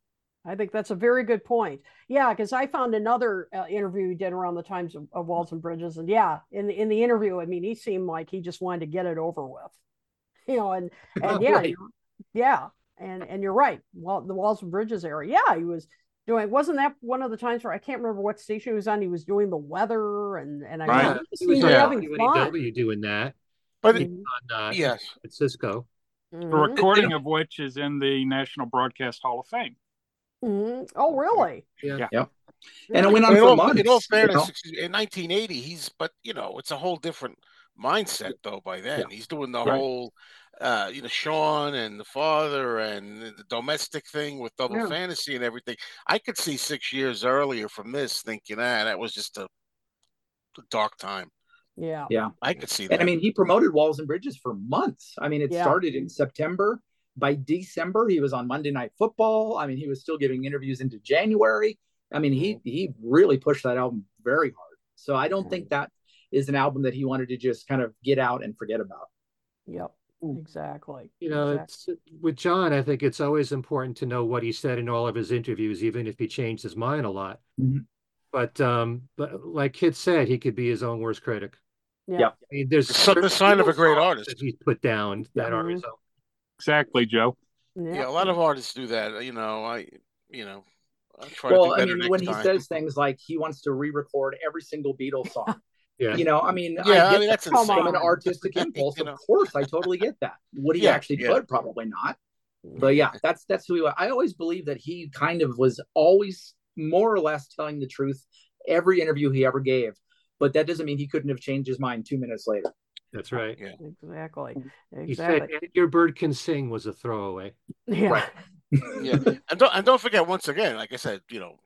I think that's a very good point. Yeah, because I found another uh, interview he did around the times of, of, Walls and Bridges, and yeah, in the in the interview, I mean, he seemed like he just wanted to get it over with, (laughs) you know, and (laughs) and yeah, right. yeah, and and you're right. Well, the Walls and Bridges era, yeah, he was doing. Wasn't that one of the times where I can't remember what station he was on? He was doing the weather, and and I right. he was yeah. having fun. doing that, but on, uh, yes, at Cisco. Mm-hmm. The recording of which is in the National Broadcast Hall of Fame. Mm-hmm. Oh, really? Yeah. yeah. And it went on in for all, months. In all fairness, you know? in 1980, he's, but you know, it's a whole different mindset though. By then, yeah. he's doing the right. whole, uh, you know, Sean and the father and the domestic thing with double yeah. fantasy and everything. I could see six years earlier from this, thinking, ah, that was just a, a dark time. Yeah. Yeah. I could see that. And I mean, he promoted Walls and Bridges for months. I mean, it yeah. started in September by December, he was on Monday Night Football. I mean, he was still giving interviews into January. I mean, he mm-hmm. he really pushed that album very hard. So I don't think that is an album that he wanted to just kind of get out and forget about. Yep, exactly. You know, exactly. it's with John. I think it's always important to know what he said in all of his interviews, even if he changed his mind a lot. Mm-hmm. But um, but like Kit said, he could be his own worst critic. Yeah, I mean, there's the sign of a great artist that he's put down that mm-hmm. are his own exactly, Joe. Yeah. yeah. a lot of artists do that. You know, I, you know, I try well, I mean, when he says things like he wants to re-record every single Beatles song. (laughs) yeah. You know, I mean, yeah, I, I mean, that's from an artistic (laughs) impulse. you know? Of course, I totally get that. Would he yeah, actually yeah. could? Probably not. But yeah, that's that's who he was. I always believe that he kind of was always more or less telling the truth every interview he ever gave. But that doesn't mean he couldn't have changed his mind two minutes later. That's uh, right. Yeah. Exactly. Exactly. He said your bird can sing was a throwaway. Yeah. Right. yeah. (laughs) And don't and don't forget once again, like I said, you know,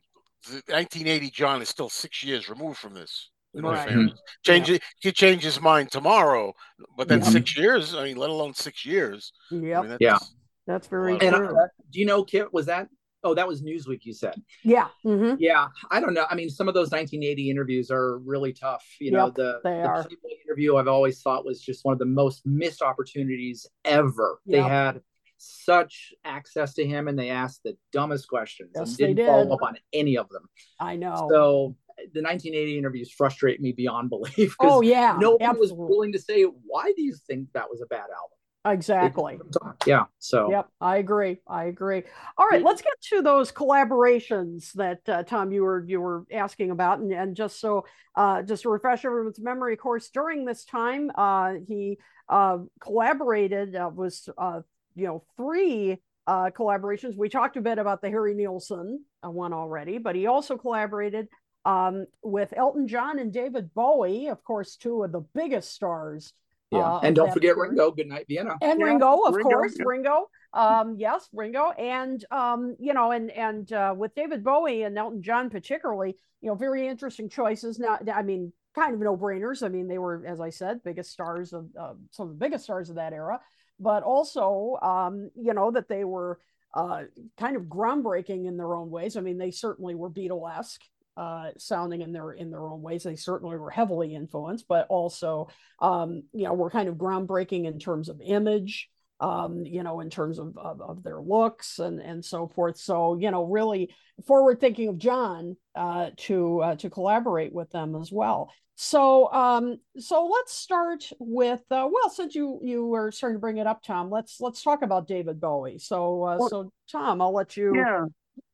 1980 John is still six years removed from this. Right. Mm-hmm. Change yeah. he could change his mind tomorrow, but then yeah. Mm-hmm. six years. I mean, let alone six years. Yep. I mean, yeah. That's very and true. Uh, do you know, Kit? Was that Oh, that was Newsweek, you said. Yeah. Mm-hmm. Yeah. I don't know. I mean, some of those 1980 interviews are really tough. You know, the, the interview I've always thought was just one of the most missed opportunities ever. Yep. They had such access to him and they asked the dumbest questions yes, and didn't did. follow up on any of them. I know. So the 1980 interviews frustrate me beyond (laughs) belief. Oh yeah, no one was willing to say why do you think that was a bad album. Exactly. Yeah. So. Yep, I agree. I agree. All right, let's get to those collaborations that uh, Tom you were you were asking about, and, and just so uh, just to refresh everyone's memory, of course, during this time, uh, he uh, collaborated uh, was uh, you know three uh, collaborations. We talked a bit about the Harry uh, one already, but he also collaborated um, with Elton John and David Bowie, of course, two of the biggest stars yeah, uh, and don't forget Ringo. Good night, Vienna. And yeah. Ringo, of Ringo, course, yeah. Ringo. Um, yes, Ringo, and um, you know, and and uh, with David Bowie and Elton John particularly, you know, very interesting choices. Not, I mean, kind of no brainers. I mean, they were, as I said, biggest stars of uh, some of the biggest stars of that era, but also, um, you know, that they were uh, kind of groundbreaking in their own ways. I mean, they certainly were Beatlesque uh, sounding in their in their own ways. They certainly were heavily influenced, but also, um, you know, were kind of groundbreaking in terms of image, um, you know, in terms of, of, of their looks and and so forth. So you know, really forward thinking of John uh, to uh, to collaborate with them as well. So um, so let's start with uh, well, since you you were starting to bring it up, Tom, let's let's talk about David Bowie. So uh, well, so Tom, I'll let you. Yeah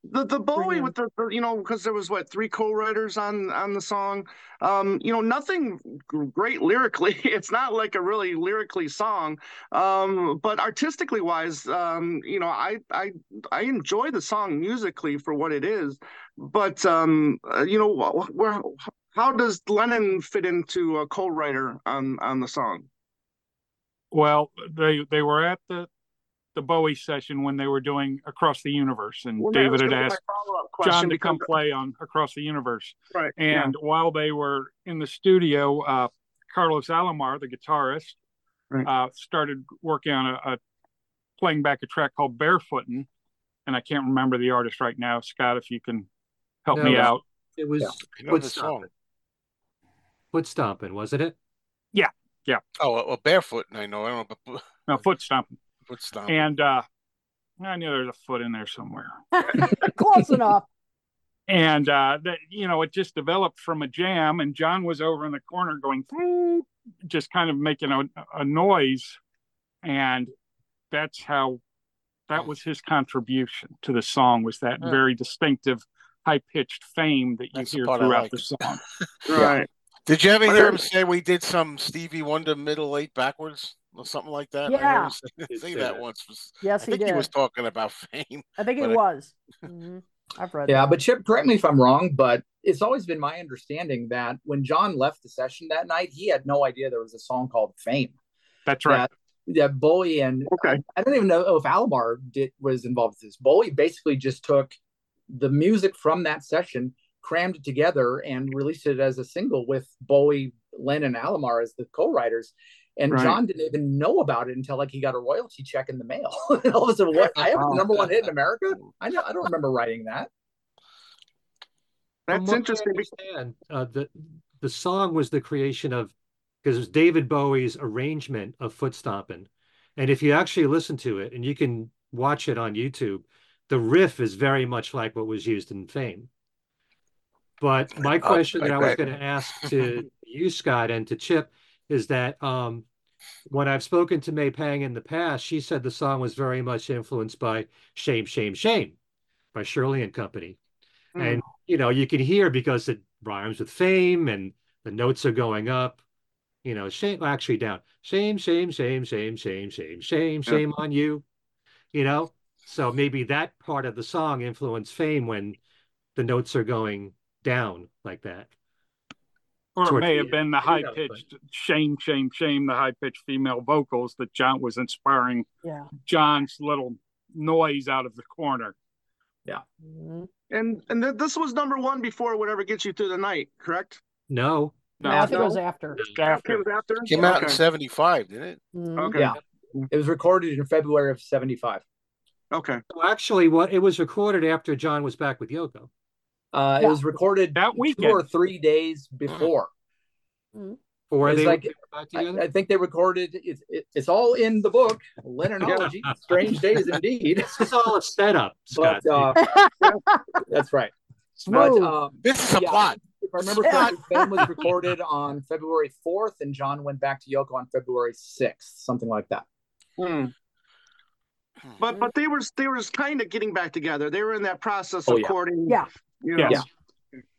the the Bowie with the, the, you know because there was what three co-writers on on the song. Um you know nothing great lyrically. (laughs) It's not like a really lyrically song. Um but artistically wise um you know i i i enjoy the song musically for what it is. But um uh, you know where how does lennon fit into a co-writer on on the song? Well they they were at the the Bowie session when they were doing Across the Universe, and well, David had asked John to come play on Across the Universe. Right. And yeah. while they were in the studio, uh, Carlos Alomar, the guitarist, right. uh, started working on a, a, playing back a track called Barefootin', and I can't remember the artist right now. Scott, if you can help no, me out. It was yeah. Foot Stomping. Foot Stomping, wasn't it? Yeah, yeah. Oh, well, Barefoot, I know. I don't know, but no, Foot Stomping foot stomp. And uh, I knew there was a foot in there somewhere. (laughs) Close enough. And uh, that you know, it just developed from a jam, and John was over in the corner going, just kind of making a, a noise, and that's how that was his contribution to the song was that Yeah. very distinctive high pitched fame that you That's hear part I throughout like. the song. (laughs) Right. Did you ever hear him say we did some Stevie Wonder middle eight backwards or something like that? I heard Yeah. him say, say say that that. once. Yes, I he think he, did. was talking about (laughs) fame. I think he but I- was. Mhm. I've read. Yeah, that. but Chip, correct me if I'm wrong, but it's always been my understanding that when John left the session that night, he had no idea there was a song called Fame. That's right. That, that Bowie and Okay. I don't even know if Alomar did was involved with this. Bowie basically just took the music from that session, crammed it together, and released it as a single with Bowie, Len, and Alomar as the co-writers. And Right. John didn't even know about it until like he got a royalty check in the mail. (laughs) and all of a sudden, what? (laughs) I have the number one hit in (laughs) America. I know. I don't remember writing that. That's interesting. be- understand, uh, the the song was the creation of because it was David Bowie's arrangement of Foot Stompin', and if you actually listen to it, and you can watch it on YouTube, the riff is very much like what was used in Fame. But my Oh, question that I I was going to ask to you, Scott, and to Chip, is that um, when I've spoken to May Pang in the past, she said the song was very much influenced by "Shame, Shame, Shame" by Shirley and Company. And you know, you can hear because it rhymes with fame and the notes are going up. You know, shame actually down. Shame, shame, shame, shame, shame, shame, shame, Yeah. shame on you. You know, so maybe that part of the song influenced fame when the notes are going down like that. Or it may have been the high pitched shame, shame, shame, the high pitched female vocals that John was inspiring yeah. John's little noise out of the corner. Mhm. And and th- this was number one before whatever gets you through the night, correct? No, No, I think it was after. just Okay, after. it was after. Came out okay. in '75, didn't it? Mhm. Okay. Yeah. It was recorded in February of '75. Okay. Well, actually, what it was recorded after John was back with Yoko. Uh, Yeah. It was recorded That two or three days before. Or they like- I. I think they recorded it, it, It's all in the book, Lennonology. Strange days (laughs) indeed. this is all a setup, (laughs) Scott. But uh, (laughs) that's right. But Smooth. um, This is a Yeah. plot. if I remember correctly, Fame was recorded on February 4th, and John went back to Yoko on February 6th, something like that. Hmm. But but they were they were kind of getting back together. They were in that process Oh, of yeah. courting. Yeah. You know, Yes.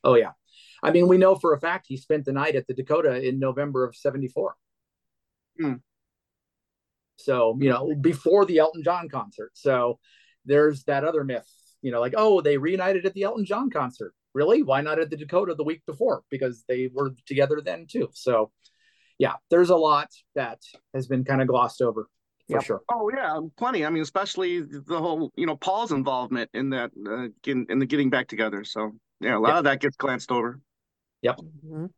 Oh yeah, I mean we know for a fact he spent the night at the Dakota in November of '74. Hmm. So you know before the Elton John concert. So there's that other myth, you know, like oh they reunited at the Elton John concert. Really? Why not at the Dakota the week before? Because they were together then too. So yeah, there's a lot that has been kind of glossed over for Yep. sure. Oh yeah, plenty. I mean, especially the whole you know Paul's involvement in that uh, in, in the getting back together. So yeah, a lot Yeah. of that gets glanced over. Mhm.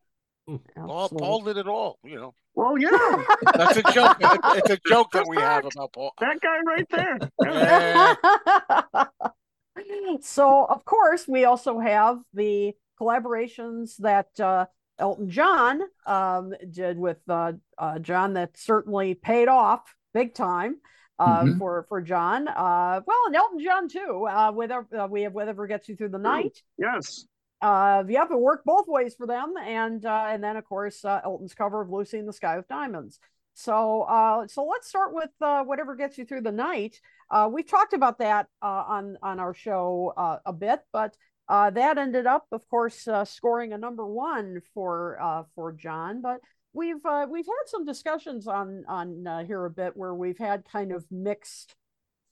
Hmm. Paul, Absolutely. Paul did it all. You know, Well, yeah, (laughs) that's a joke. it's a joke that we have about Paul. that guy right there. Yeah. (laughs) so of course we also have the collaborations that uh, Elton John um, did with uh, uh, John that certainly paid off big time uh, Mhm. for for John. Uh, well, and Elton John too. Uh, with uh, we have whatever gets you through the night. Yes. Uh, yep, it worked both ways for them, and uh, and then of course uh, Elton's cover of "Lucy in the Sky with Diamonds." So uh, so let's start with uh, whatever gets you through the night. Uh, we've talked about that uh, on on our show uh, a bit, but uh, that ended up, of course, uh, scoring a number one for uh, for John. But we've uh, we've had some discussions on on uh, here a bit where we've had kind of mixed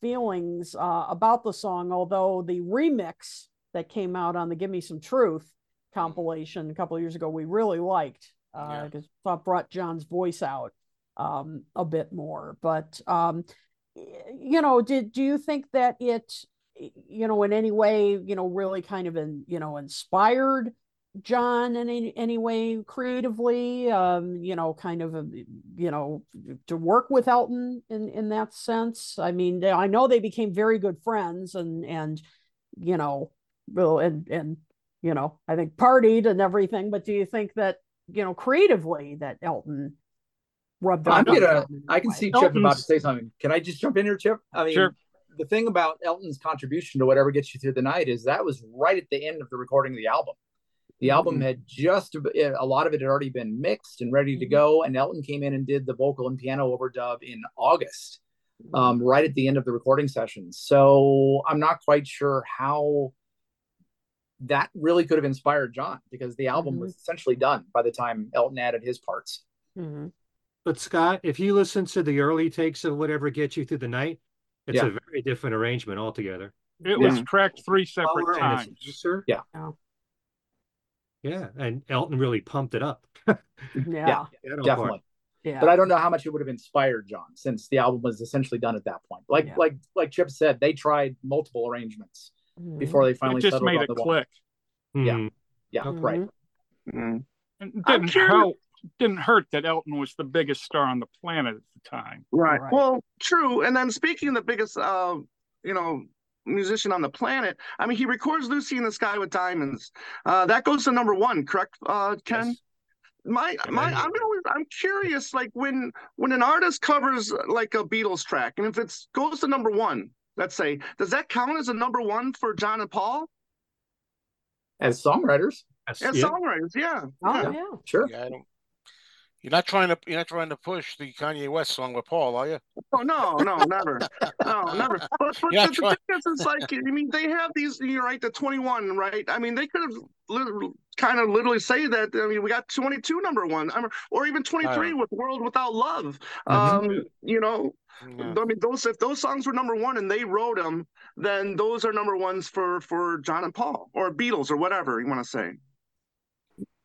feelings uh, about the song, although the remix that came out on the Give Me Some Truth compilation a couple of years ago we really liked Yeah. because thought brought John's voice out um, a bit more. But um, you know, did do you think that it, you know, in any way, you know, really kind of in, you know, inspired John in any, any way creatively? Um, you know, kind of, a, you know, to work with Elton in in that sense. I mean, they- I know they became very good friends, and and you know, well, and and you know, I think partied and everything. But do you think that you know creatively that Elton rubbed I'm gonna. I can way? see Chip about to say something. Can I just jump in here, Chip? I mean, Sure. the thing about Elton's contribution to whatever gets you through the night is that was right at the end of the recording of the album. The album had just a lot of it had already been mixed and ready to go, and Elton came in and did the vocal and piano overdub in August, um, right at the end of the recording sessions. So I'm not quite sure how that really could have inspired John because the album was essentially done by the time Elton added his parts. Mm-hmm. But Scott, if you listen to the early takes of whatever gets you through the night, it's Yeah. a very different arrangement altogether. It Yeah. was tracked three separate Power and it's times. looser. Yeah. Yeah, and Elton really pumped it up. (laughs) Yeah. Yeah, Piano part. definitely. Yeah. But I don't know how much it would have inspired John since the album was essentially done at that point. Like Yeah. like like Chip said, they tried multiple arrangements Mhm. before they It finally just settled made on it the one. click. Yeah. Hmm. Yeah, Okay. right. Mm. And didn't curious- help. Didn't hurt that Elton was the biggest star on the planet at the time. Right. Right. Well, true. And then speaking of the biggest, uh, you know, musician on the planet, I mean, he records "Lucy in the Sky with Diamonds." Uh, that goes to number one, correct, uh, Ken? Yes. My, my, I I'm always, I'm curious, like when when an artist covers like a Beatles track, and if it goes to number one, let's say, does that count as a number one for John and Paul As songwriters, Yes, as yeah. songwriters? Yeah. Oh yeah. yeah. sure. Yeah, I don't. You're not trying to. You're not trying to push the Kanye West song with Paul, are you? Oh no, no, never, (laughs) no, never. But, but the, the thing is, it's like I mean, they have these. You're right, the 21, right? I mean, they could have kind of literally say that. I mean, we got 22 number one, or even 23 with "World Without Love." Um, you know, Yeah. I mean, those if those songs were number one and they wrote them, then those are number ones for for John and Paul or Beatles or whatever you want to say.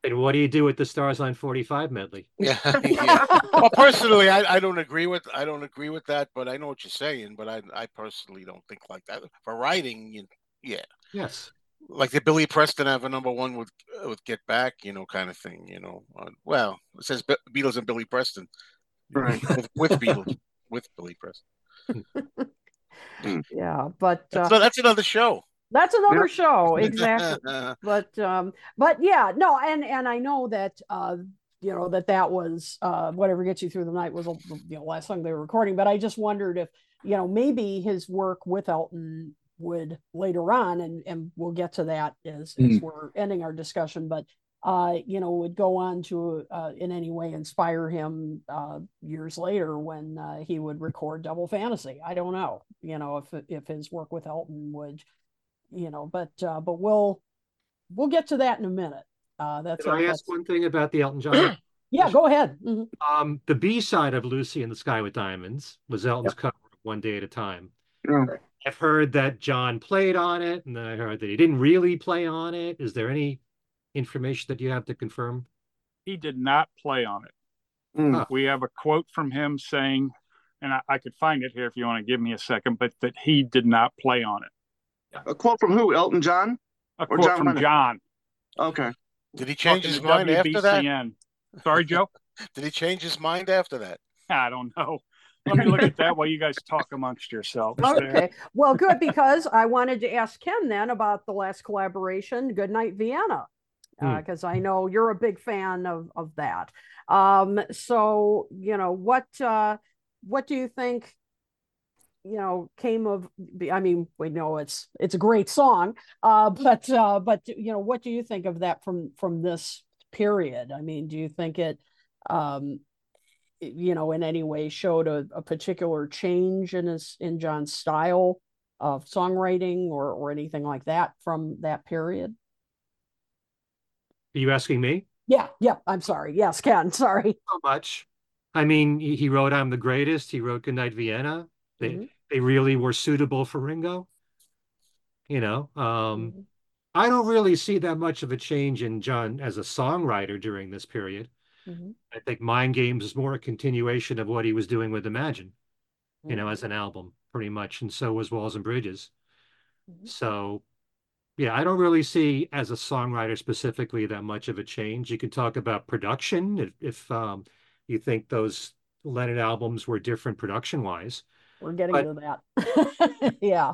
And what do you do with the Stars on 45 medley? Yeah. (laughs) yeah. Well, personally, I, I don't agree with I don't agree with that, but I know what you're saying. But I I personally don't think like that for writing. You, yeah, Yes. like the Billy Preston have a number one with with Get Back, you know, kind of thing. You know, uh, well, it says Be- Beatles and Billy Preston, Right. with, with Beatles with Billy Preston. (laughs) Yeah. But uh, So that's another show. That's another show. (laughs) Exactly. (laughs) but um but yeah no and and i know that uh you know that that was uh whatever gets you through the night was a you know last song they were recording but i just wondered if you know maybe his work with elton would later on and and we'll get to that as, as we're ending our discussion but uh you know would go on to uh in any way inspire him uh years later when uh, he would record double fantasy i don't know you know if if his work with elton would you know but uh but we'll we'll get to that in a minute uh that's Can I that's- ask one thing about the Elton John? (clears throat) yeah go ahead Mhm. um, the B side of Lucy in the Sky with Diamonds was Elton's cover of One Day at a Time. Yeah. I've heard that John played on it, and I heard that he didn't really play on it. Is there any information that you have to confirm? He did not play on it. Mm. Huh. We have a quote from him saying, and I, I could find it here if you want to give me a second, but that he did not play on it. A quote from who? Elton John? A Or quote John from Lennon. John. Okay. Did he change talking his to mind after that? Sorry, Joe? (laughs) (laughs) Did he change his mind after that? I don't know. Let me look at that while you guys talk amongst yourselves. there. okay well good because i wanted to ask ken then about the last collaboration goodnight vienna Hmm. because i know you're a big fan of of that um so you know what uh what do you think you know came of i mean we know it's it's a great song uh but uh but you know what do you think of that from from this period i mean do you think it um you know in any way showed a, a particular change in his in john's style of songwriting or or anything like that from that period Are you asking me? yeah yeah i'm sorry yes ken (laughs) sorry so much. I mean, he, he wrote "I'm the Greatest." He wrote "Goodnight Vienna." They Mhm. they really were suitable for Ringo. You know, um, Mhm. I don't really see that much of a change in John as a songwriter during this period. Mhm. I think Mind Games is more a continuation of what he was doing with Imagine, you know, as an album, pretty much, and so was Walls and Bridges. Mhm. So, yeah, I don't really see as a songwriter specifically that much of a change. You could talk about production if, if um, you think those Lennon albums were different production wise. We're getting But- to that (laughs) yeah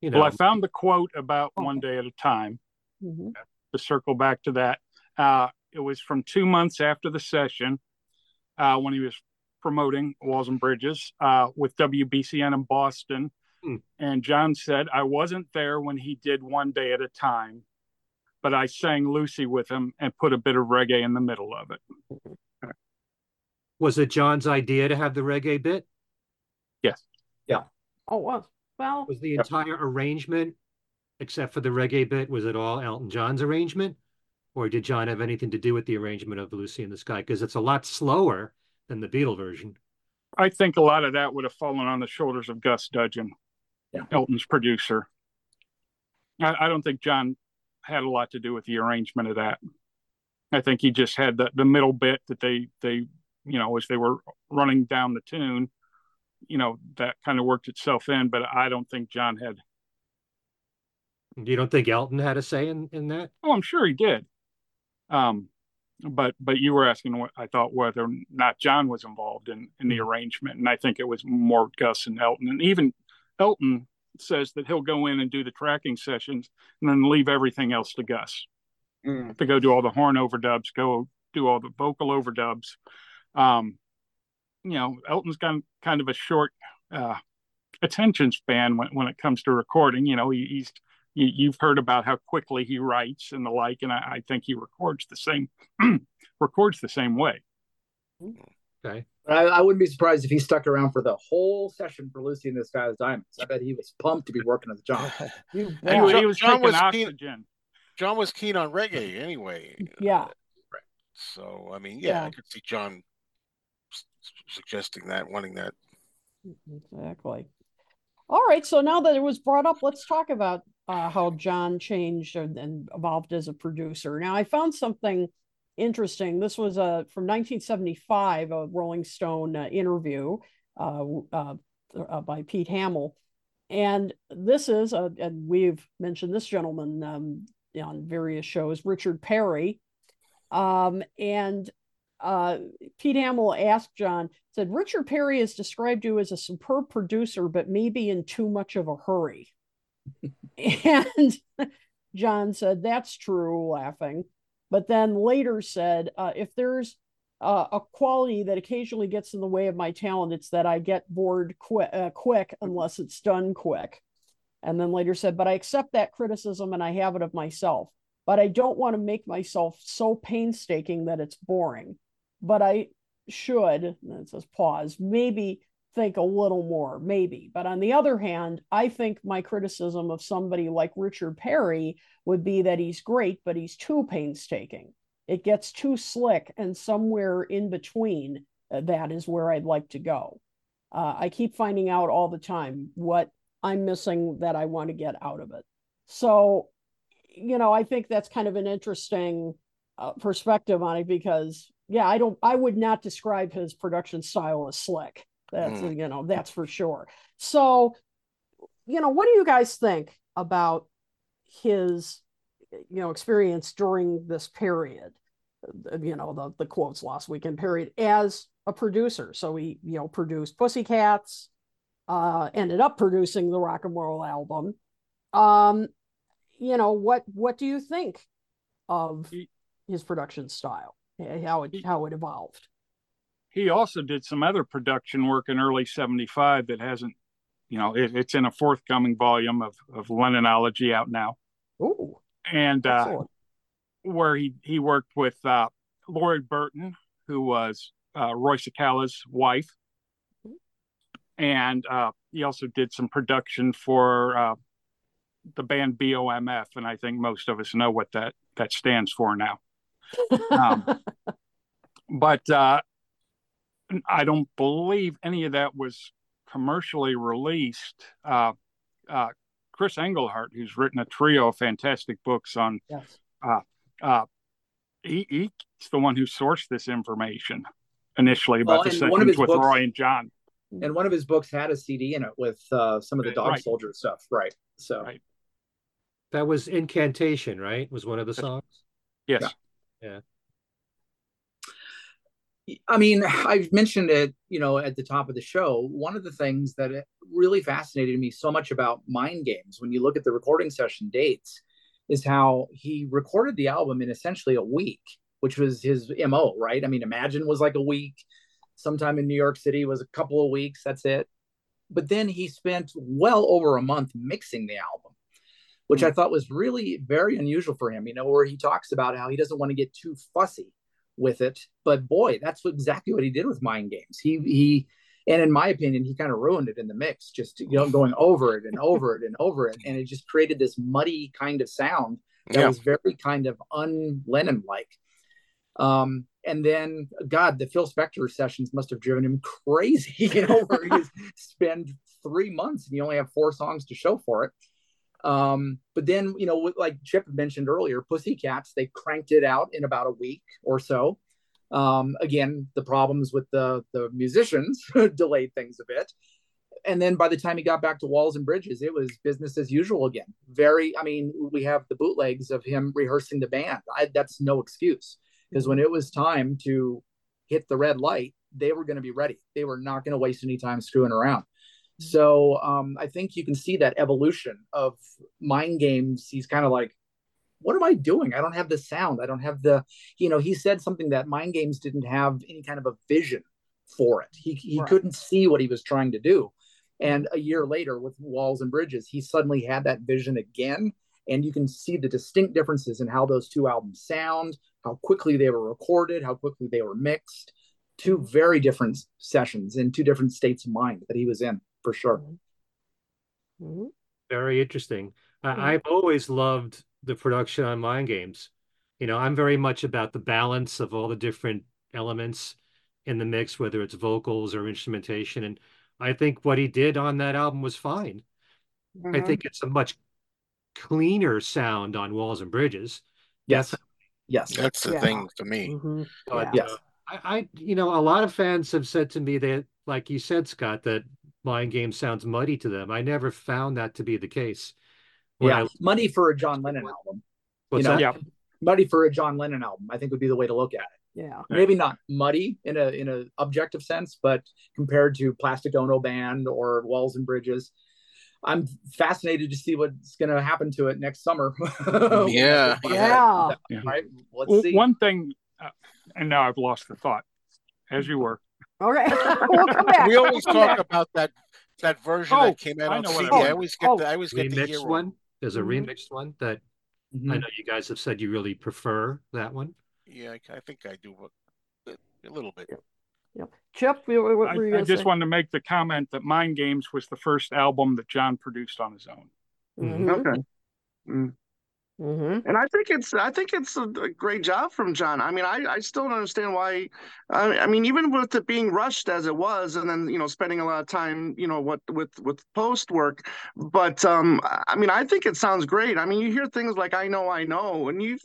You know, Well, I found the quote about one day at a time. Mhm. To circle back to that, uh, it was from two months after the session uh, when he was promoting Walls and Bridges uh, with WBCN in Boston. Hmm. And John said, I wasn't there when he did one day at a time, but I sang Lucy with him and put a bit of reggae in the middle of it. Was it John's idea to have the reggae bit? Yes. Yeah. Oh, well, well, Was the entire arrangement, except for the reggae bit, was it all Elton John's arrangement? Or did John have anything to do with the arrangement of Lucy in the Sky? Because it's a lot slower than the Beatle version. I think a lot of that would have fallen on the shoulders of Gus Dudgeon, Yeah. Elton's producer. I, I don't think John had a lot to do with the arrangement of that. I think he just had the, the middle bit that they they you know as they were running down the tune, you know that kind of worked itself in. But I don't think John had. You don't think Elton had a say in, in that? Oh, I'm sure he did. Um, but but you were asking what I thought whether or not John was involved in in the arrangement, and I think it was more Gus and Elton, and even Elton says that he'll go in and do the tracking sessions and then leave everything else to Gus Mm. to go do all the horn overdubs, go do all the vocal overdubs. Um, you know, Elton's got kind of a short uh, attention span when, when it comes to recording. You know, he, he's you, you've heard about how quickly he writes and the like, and I, I think he records the same (clears throat) records the same way. Okay. I, I wouldn't be surprised if he stuck around for the whole session for Lucy and the Sky with Diamonds. I bet he was pumped to be working (laughs) with John. you He, bet. was- he was John taking was keen- John was keen on reggae anyway. yeah. So I mean, yeah, Yeah. I could see John s- s- suggesting that, wanting that. Exactly. All right. So now that it was brought up, let's talk about uh, how John changed and, and evolved as a producer. Now, I found something interesting. This was uh, from 1975, a Rolling Stone uh, interview uh, uh, uh, by Pete Hamill. And this is, and we've mentioned this gentleman um, on various shows, Richard Perry. Um, and uh, Pete Hamill asked John, said, Richard Perry has described you as a superb producer, but maybe in too much of a hurry. (laughs) and John said, That's true, laughing. But then later said, uh, If there's uh, a quality that occasionally gets in the way of my talent, it's that I get bored uh, quick unless it's done quick. And then later said, But I accept that criticism and I have it of myself. But I don't want to make myself so painstaking that it's boring. But I should, it says pause, maybe think a little more, maybe. But on the other hand, I think my criticism of somebody like Richard Perry would be that he's great, but he's too painstaking. It gets too slick, and somewhere in between uh, that is where I'd like to go. Uh, I keep finding out all the time what I'm missing that I want to get out of it. So, you know, I think that's kind of an interesting uh, perspective on it because, yeah, I don't, I would not describe his production style as slick. That's, Mm. you know, that's for sure. So, you know, what do you guys think about his, you know, experience during this period? You know, the the quotes last weekend period as a producer. So he, you know, produced Pussycats, uh, ended up producing the rock and roll album. Um, you know, what what do you think of He- his production style? How it how it evolved? He also did some other production work in early '75 that hasn't, you know, it, it's in a forthcoming volume of of Lennonology out now, Ooh, and uh, where he he worked with uh, Lori Burton, who was uh, Roy Cicala's wife, and uh, he also did some production for uh, the band BOMF, and I think most of us know what that that stands for now. Um, (laughs) But uh, I don't believe any of that was commercially released. Uh, uh, Chris Engelhart, who's written a trio of fantastic books on yes. uh, he, he's the one who sourced this information initially Well, about the and one sessions with books- Roy and John. and one of his books had a CD in it with uh, some of the Dog Right. Soldier stuff. Right. So Right. That was Incantation, right? Was one of the songs? Yes. Yeah. I mean, I've mentioned it, you know, at the top of the show. One of the things that really fascinated me so much about Mind Games, when you look at the recording session dates, is how he recorded the album in essentially a week, which was his MO, right? I mean, Imagine was like a week. Sometime in New York City was a couple of weeks. That's it. but then he spent well over a month mixing the album, which I thought was really very unusual for him. You know, where he talks about how he doesn't want to get too fussy with it, but boy, that's what, exactly what he did with Mind Games. He he and in my opinion, he kind of ruined it in the mix, just you know, going over it and over it and over it, and it just created this muddy kind of sound that Yeah. was very kind of un Lennon like. Um, and then, God, the Phil Spector sessions must have driven him crazy. (laughs) You know, where he (laughs) spend three months and you only have four songs to show for it. Um, but then, you know, like Chip mentioned earlier, Pussycats, they cranked it out in about a week or so. Um, again, the problems with the the musicians (laughs) delayed things a bit. And then by the time he got back to Walls and Bridges, it was business as usual again. Very, I mean, we have the bootlegs of him rehearsing the band. I, that's no excuse because when it was time to hit the red light, they were going to be ready. They were not going to waste any time screwing around. So um, I think you can see that evolution of mind games. He's kind of like, what am I doing? I don't have the sound. I don't have the, you know, he said something that mind games didn't have any kind of a vision for it. He, he Right. couldn't see what he was trying to do. And a year later with Walls and Bridges, he suddenly had that vision again. And you can see the distinct differences in how those two albums sound, how quickly they were recorded, how quickly they were mixed. Two very different sessions in two different states of mind that he was in, for sure. Mhm. Very interesting. Yeah. I, I've always loved the production on Mind Games. You know, I'm very much about the balance of all the different elements in the mix, whether it's vocals or instrumentation. And I think what he did on that album was fine. I Mhm. think it's a much cleaner sound on Walls and Bridges. Yes. Yes. That's the Yeah. thing for me. Mhm. But Yeah. Yes. uh, I, I, you know, a lot of fans have said to me that, like you said, Scott, that Mind Games sounds muddy to them. I never found that to be the case. When Yeah. I- Money for a John Lennon album. What's you know, that? Yeah. Muddy for a John Lennon album, I think would be the way to look at it. Yeah. Maybe not muddy in a in a objective sense, but compared to Plastic Ono Band or Walls and Bridges, I'm fascinated to see what's going to happen to it next summer. (laughs) Yeah, Yeah. Yeah. Right. Let's Well, see. One thing, uh, and now I've lost the thought, as you were. Okay. (laughs) we'll come back. We always We'll talk back. about that that version Oh, that came out I on know CD. I I always get Oh. the I always get the remixed year wrong. one. There's a Mhm. remixed one that Mhm. I know you guys have said you really prefer that one. Yeah, I, I think I do, but a little bit. Yep. Chip, what, what were you I, I just say? wanted to make the comment that Mind Games was the first album that John produced on his own. Mhm. Okay. Mm. Mhm. And I think it's I think it's a, a great job from John. I mean, I, I still don't understand why. I, I mean, even with it being rushed as it was, and then you know spending a lot of time, you know, what with with post work. But um, I mean, I think it sounds great. I mean, you hear things like "I know, I know," and you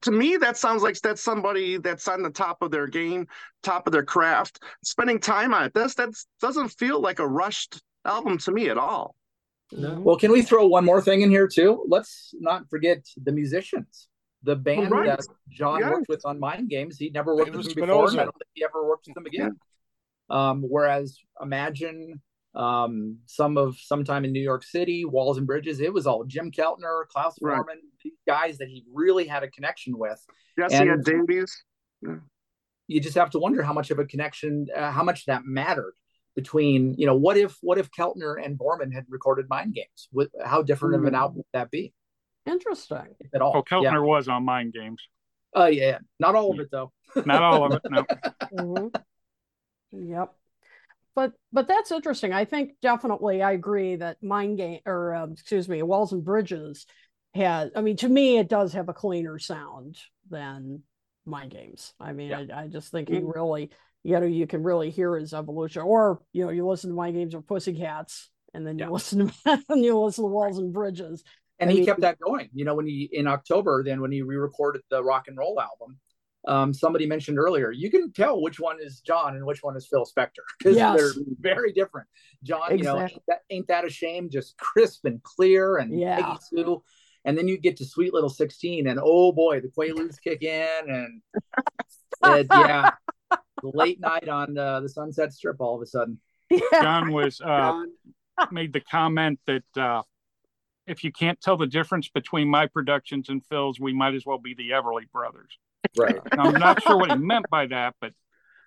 to me that sounds like that's somebody that's on the top of their game, top of their craft, spending time on it. That's that doesn't feel like a rushed album to me at all. Mhm. Well, can we throw one more thing in here too? Let's not forget the musicians. The band right. that John Yeah. worked with on Mind Games, he never worked with them before, I don't think he ever worked with them again. Um, whereas Imagine, um, some of sometime in New York City, Walls and Bridges, it was all Jim Keltner, Klaus Right. Guys that he really had a connection with. Jesse And- had Davis. You just have to wonder how much of a connection, uh, how much that mattered between, you know, what if what if Keltner and Voormann had recorded Mind Games? What, how different of an Mm. album would that be? Interesting. if at all. Oh, Keltner Yeah. was on Mind Games. Oh yeah, yeah. Not all of it though. Not all of it, no. (laughs) Mhm. Yep. But but that's interesting. I think definitely I agree that Mind Game or um, excuse me, Walls and Bridges has. I mean, to me, it does have a cleaner sound than Mind Games. I mean, Yeah. I, I just think he really, you know, you can really hear his evolution. Or you know, you listen to Mind Games or Pussycats, and then you Yeah. listen to (laughs) and you listen to Walls and Bridges. And I he mean- kept that going. You know, when he in October, then when he re-recorded the rock and roll album, um, somebody mentioned earlier, you can tell which one is John and which one is Phil Spector because Yes. they're very different. John, you know, ain't that, ain't that a shame? Just crisp and clear and Yeah. Peggy Sue. And then you get to Sweet Little 16, and oh boy, the Quaaludes kick in, and (laughs) it, yeah, late night on uh, the Sunset Strip all of a sudden. Yeah. John was uh, (laughs) made the comment that uh, if you can't tell the difference between my productions and Phil's, we might as well be the Everly Brothers. Right. And I'm not sure what he meant by that, but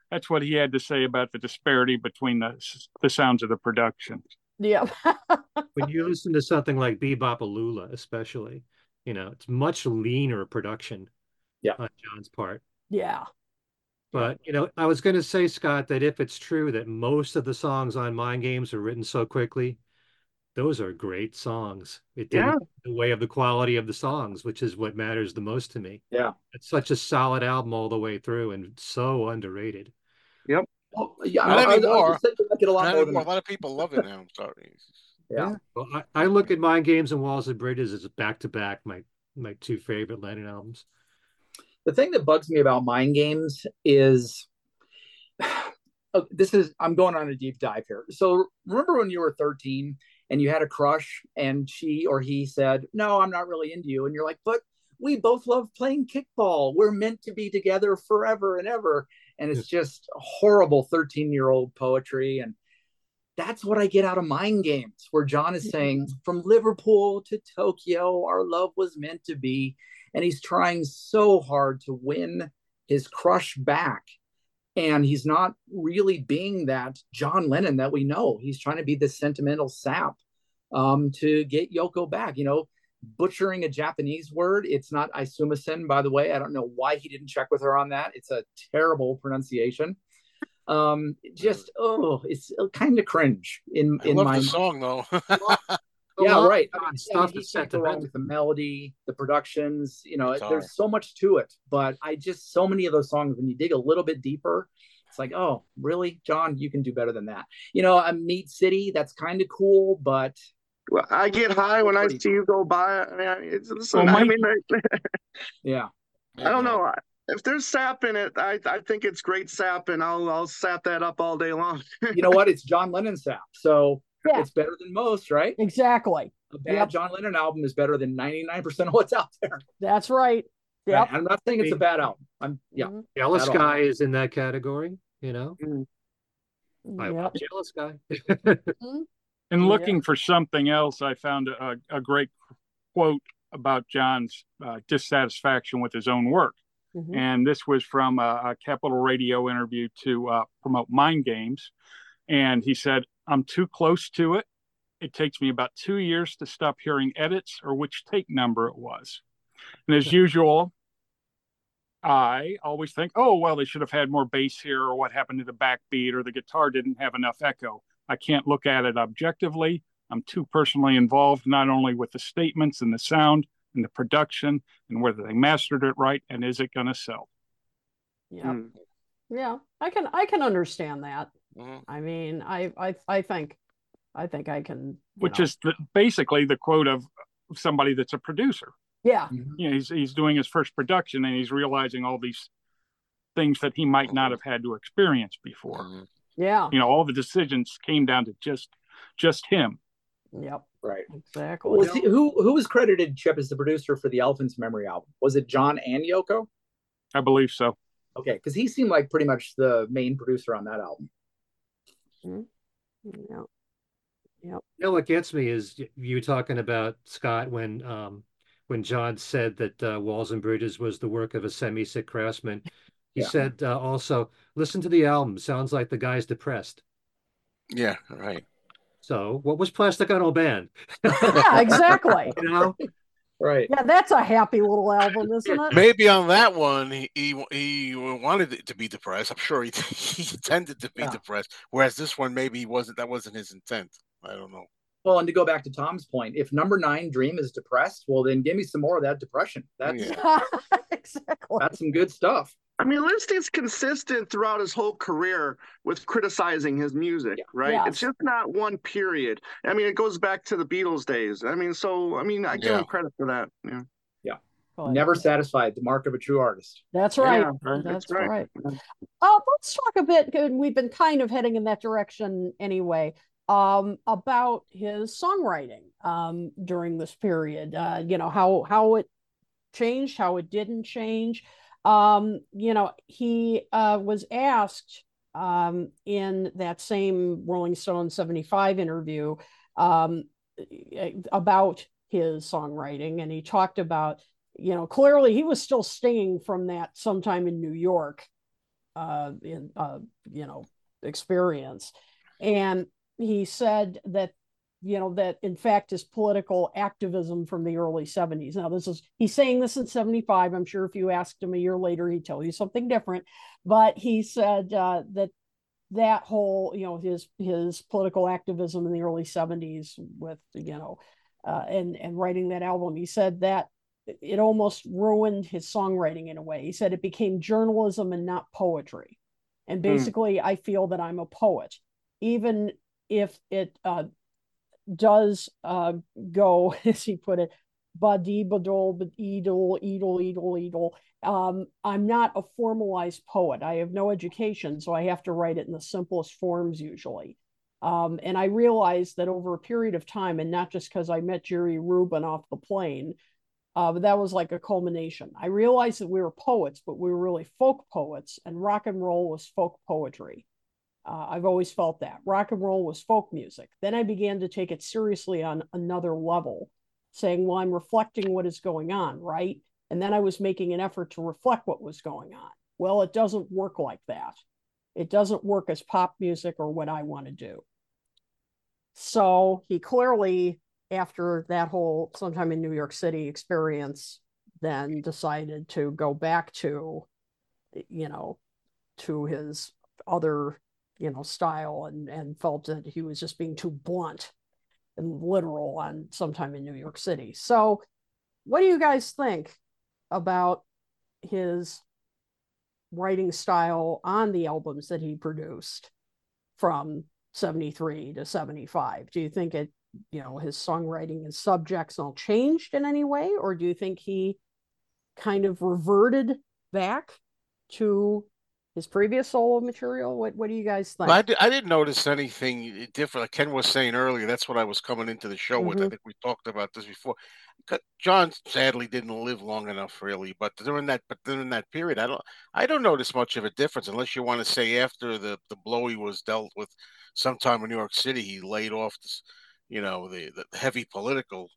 that's what he had to say about the disparity between the the sounds of the productions. Yeah. (laughs) when you listen to something like Be-Bop-A-Lula, especially, you know, it's much leaner production. Yeah. On John's part. Yeah. But you know, I was going to say, Scott, that if it's true that most of the songs on Mind Games are written so quickly, those are great songs. It didn't Yeah. the way of the quality of the songs, which is what matters the most to me. Yeah. It's such a solid album all the way through and so underrated. Oh, yeah, Not I, I, I anymore. just think I like it a lot Not more anymore. A lot of people love it now. I'm sorry. yeah. Well, I, I look at Mind Games and Walls and Bridges as back to back my my two favorite Lennon albums. the thing that bugs me about mind games is (sighs) oh, this is i'm going on a deep dive here so remember when you were 13 and you had a crush and she or he said no i'm not really into you and you're like but we both love playing kickball we're meant to be together forever and ever and it's just horrible 13 year old poetry and that's what I get out of mind games, where John is saying, from Liverpool to Tokyo, our love was meant to be. And he's trying so hard to win his crush back. And he's not really being that John Lennon that we know. He's trying to be the sentimental sap um, to get Yoko back. You know, butchering a Japanese word. It's not Aisumasen, by the way. I don't know why he didn't check with her on that. It's a terrible pronunciation um just oh it's kind of cringe in I in love my the song though. (laughs) (laughs) yeah right I mean, stuff he is can't go wrong with the melody the productions you know Guitar. there's so much to it but i just so many of those songs when you dig a little bit deeper it's like oh really john you can do better than that you know a meat city that's kind of cool but Well, I get high when I see you go by. I mean, it's, listen, Well, I mean, I, (laughs) yeah I don't know. If there's sap in it, I, I think it's great sap, and I'll I'll sap that up all day long. you know what it's john lennon sap so (laughs) Yeah. it's better than most right Exactly. a bad Yep. john lennon album is better than 99% of what's out there That's right. Yep. i'm not saying it's a bad album i'm yeah Mhm. Jealous Guy is in that category, you know. I Yep. love Jealous Guy. (laughs) And Yeah. looking for something else, I found a, a great quote about John's uh, dissatisfaction with his own work. Mhm. And this was from a, a Capital Radio interview to uh, promote Mind Games. And he said, I'm too close to it. It takes me about two years to stop hearing edits or which take number it was. And as (laughs) usual, I always think, oh, well, they should have had more bass here, or what happened to the backbeat, or the guitar didn't have enough echo. I can't look at it objectively. I'm too personally involved, not only with the statements and the sound and the production and whether they mastered it right and is it going to sell. Yeah. Mm. Yeah. I can I can understand that. Mhm. I mean, I I I think I think I can Which know. is the, basically the quote of somebody that's a producer. yeah. You know, he's he's doing his first production and he's realizing all these things that he might not have had to experience before. Yeah. You know, all the decisions came down to just just him. Yep. right Exactly. Was he, who who was credited Chip as the producer for the Elephant's Memory album? Was it John and Yoko? I believe so. Okay, because he seemed like pretty much the main producer on that album. Yeah. You know what gets me is you talking about Scott when um when John said that uh, Walls and Bridges was the work of a semi-sick craftsman. He Yeah. said uh, also, listen to the album. Sounds like the guy's depressed. Yeah, right. So what was Plastic Ono Band? Yeah, exactly. (laughs) You know, Right. Yeah, that's a happy little album, isn't it? Maybe on that one he he, he wanted it to be depressed. I'm sure he (laughs) he intended to be Yeah. depressed. Whereas this one maybe he wasn't. That wasn't his intent. I don't know. Well, and to go back to Tom's point, if number nine Dream is depressed, well then give me some more of that depression. That's Yeah. exactly. (laughs) that's some good stuff. I mean, Listy's consistent throughout his whole career with criticizing his music, Yeah. right? Yes. It's just not one period. I mean, it goes back to the Beatles days. I mean, so I mean, I give Yeah. him credit for that. Yeah. But Never satisfied, the mark of a true artist. That's right. Yeah, That's, that's right. right. Uh, let's talk a bit. and We've been kind of heading in that direction anyway. Um, about his songwriting um, during this period. Uh, you know how how it changed, how it didn't change. Um, you know, he uh, was asked um, in that same Rolling Stone 75 interview um, about his songwriting, and he talked about, you know, clearly he was still stinging from that sometime in New York uh, in uh, you know experience, and he said that you know that in fact his political activism from the early 70s now this is he's saying this in 75 i'm sure if you asked him a year later he'd tell you something different. But he said uh, that that whole you know his his political activism in the early 70s with you know uh, and and writing that album he said that it almost ruined his songwriting in a way. He said it became journalism and not poetry. And basically mm. i feel that i'm a poet even if it uh, does uh, go (laughs) as he put it badi badol edel edel edel edel um, I'm not a formalized poet. I have no education, so I have to write it in the simplest forms usually. Um, and I realized that over a period of time, and not just because I met Jerry Rubin off the plane, uh, but that was like a culmination. I realized that we were poets, but we were really folk poets, and rock and roll was folk poetry. Uh, I've always felt that rock and roll was folk music. Then I began to take it seriously on another level, saying, well, I'm reflecting what is going on, right? And then I was making an effort to reflect what was going on. Well, it doesn't work like that. It doesn't work as pop music or what I want to do. So he clearly, after that whole sometime in New York City experience, then decided to go back to, you know, to his other, you know, style and, and felt that he was just being too blunt and literal on sometime in New York City. So what do you guys think? about his writing style on the albums that he produced from 73 to 75 do you think it you know his songwriting and subjects all changed in any way or do you think he kind of reverted back to his previous solo material what what do you guys think well, I, did, I didn't notice anything different like ken was saying earlier that's what i was coming into the show mm-hmm. with i think we talked about this before John sadly didn't live long enough, really. But during that, but during that period, I don't, I don't notice much of a difference, unless you want to say after the the blow he was dealt with, sometime in New York City, he laid off, this, you know, the the heavy political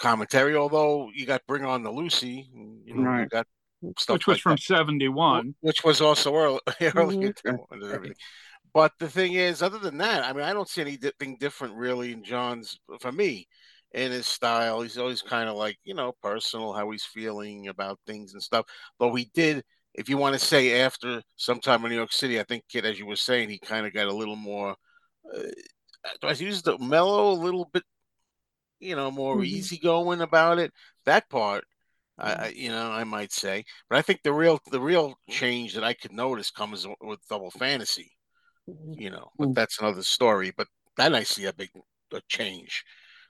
commentary. Although you got Bring On the Lucie, you know, right. you got stuff which was like from that. seventy one, which was also early, (laughs) early mm-hmm. everything. But the thing is, other than that, I mean, I don't see anything different really in John's for me in his style. He's always kind of like, you know, personal, how he's feeling about things and stuff. But we did, if you want to say after sometime in New York City, I think, Kid, as you were saying, he kind of got a little more, uh, I used the mellow, a little bit, you know, more mm-hmm. easygoing about it. That part. I, you know, I might say. But I think the real, the real change that I could notice comes with Double Fantasy, mm-hmm. you know, but mm. that's another story. But then I see a big a change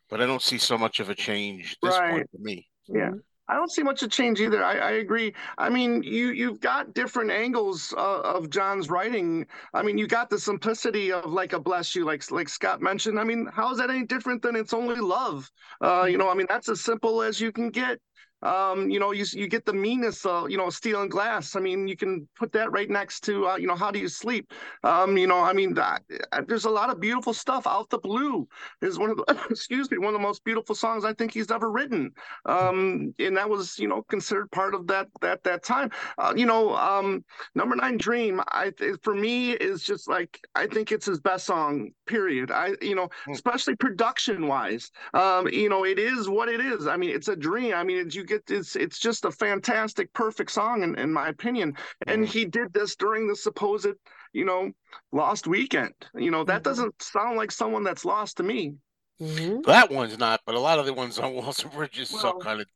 but I don't see so much of a change this right. point for me. Yeah. I don't see much of change either. I, I agree. I mean, you you've got different angles uh, of John's writing. I mean, you got the simplicity of like a bless you, like like Scott mentioned. I mean, how is that any different than it's only love? Uh, you know, I mean, that's as simple as you can get um, you know, you you get the meanness of you know steel and glass. I mean, you can put that right next to uh, you know how do you sleep? Um, you know, I mean, uh, there's a lot of beautiful stuff. Out the blue is one of the (laughs) excuse me one of the most beautiful songs I think he's ever written. Um, and that was you know considered part of that that that time. Uh, you know, um, number nine dream. I for me is just like I think it's his best song. Period. I you know hmm. especially production wise. Um, you know, it is what it is. I mean, it's a dream. I mean, it's you get it's it's just a fantastic, perfect song in, in my opinion. And he did this during the supposed, you know, lost weekend. You know, that mm-hmm. doesn't sound like someone that's lost to me. Mm-hmm. That one's not, but a lot of the ones on Walls and Bridges well, so kind of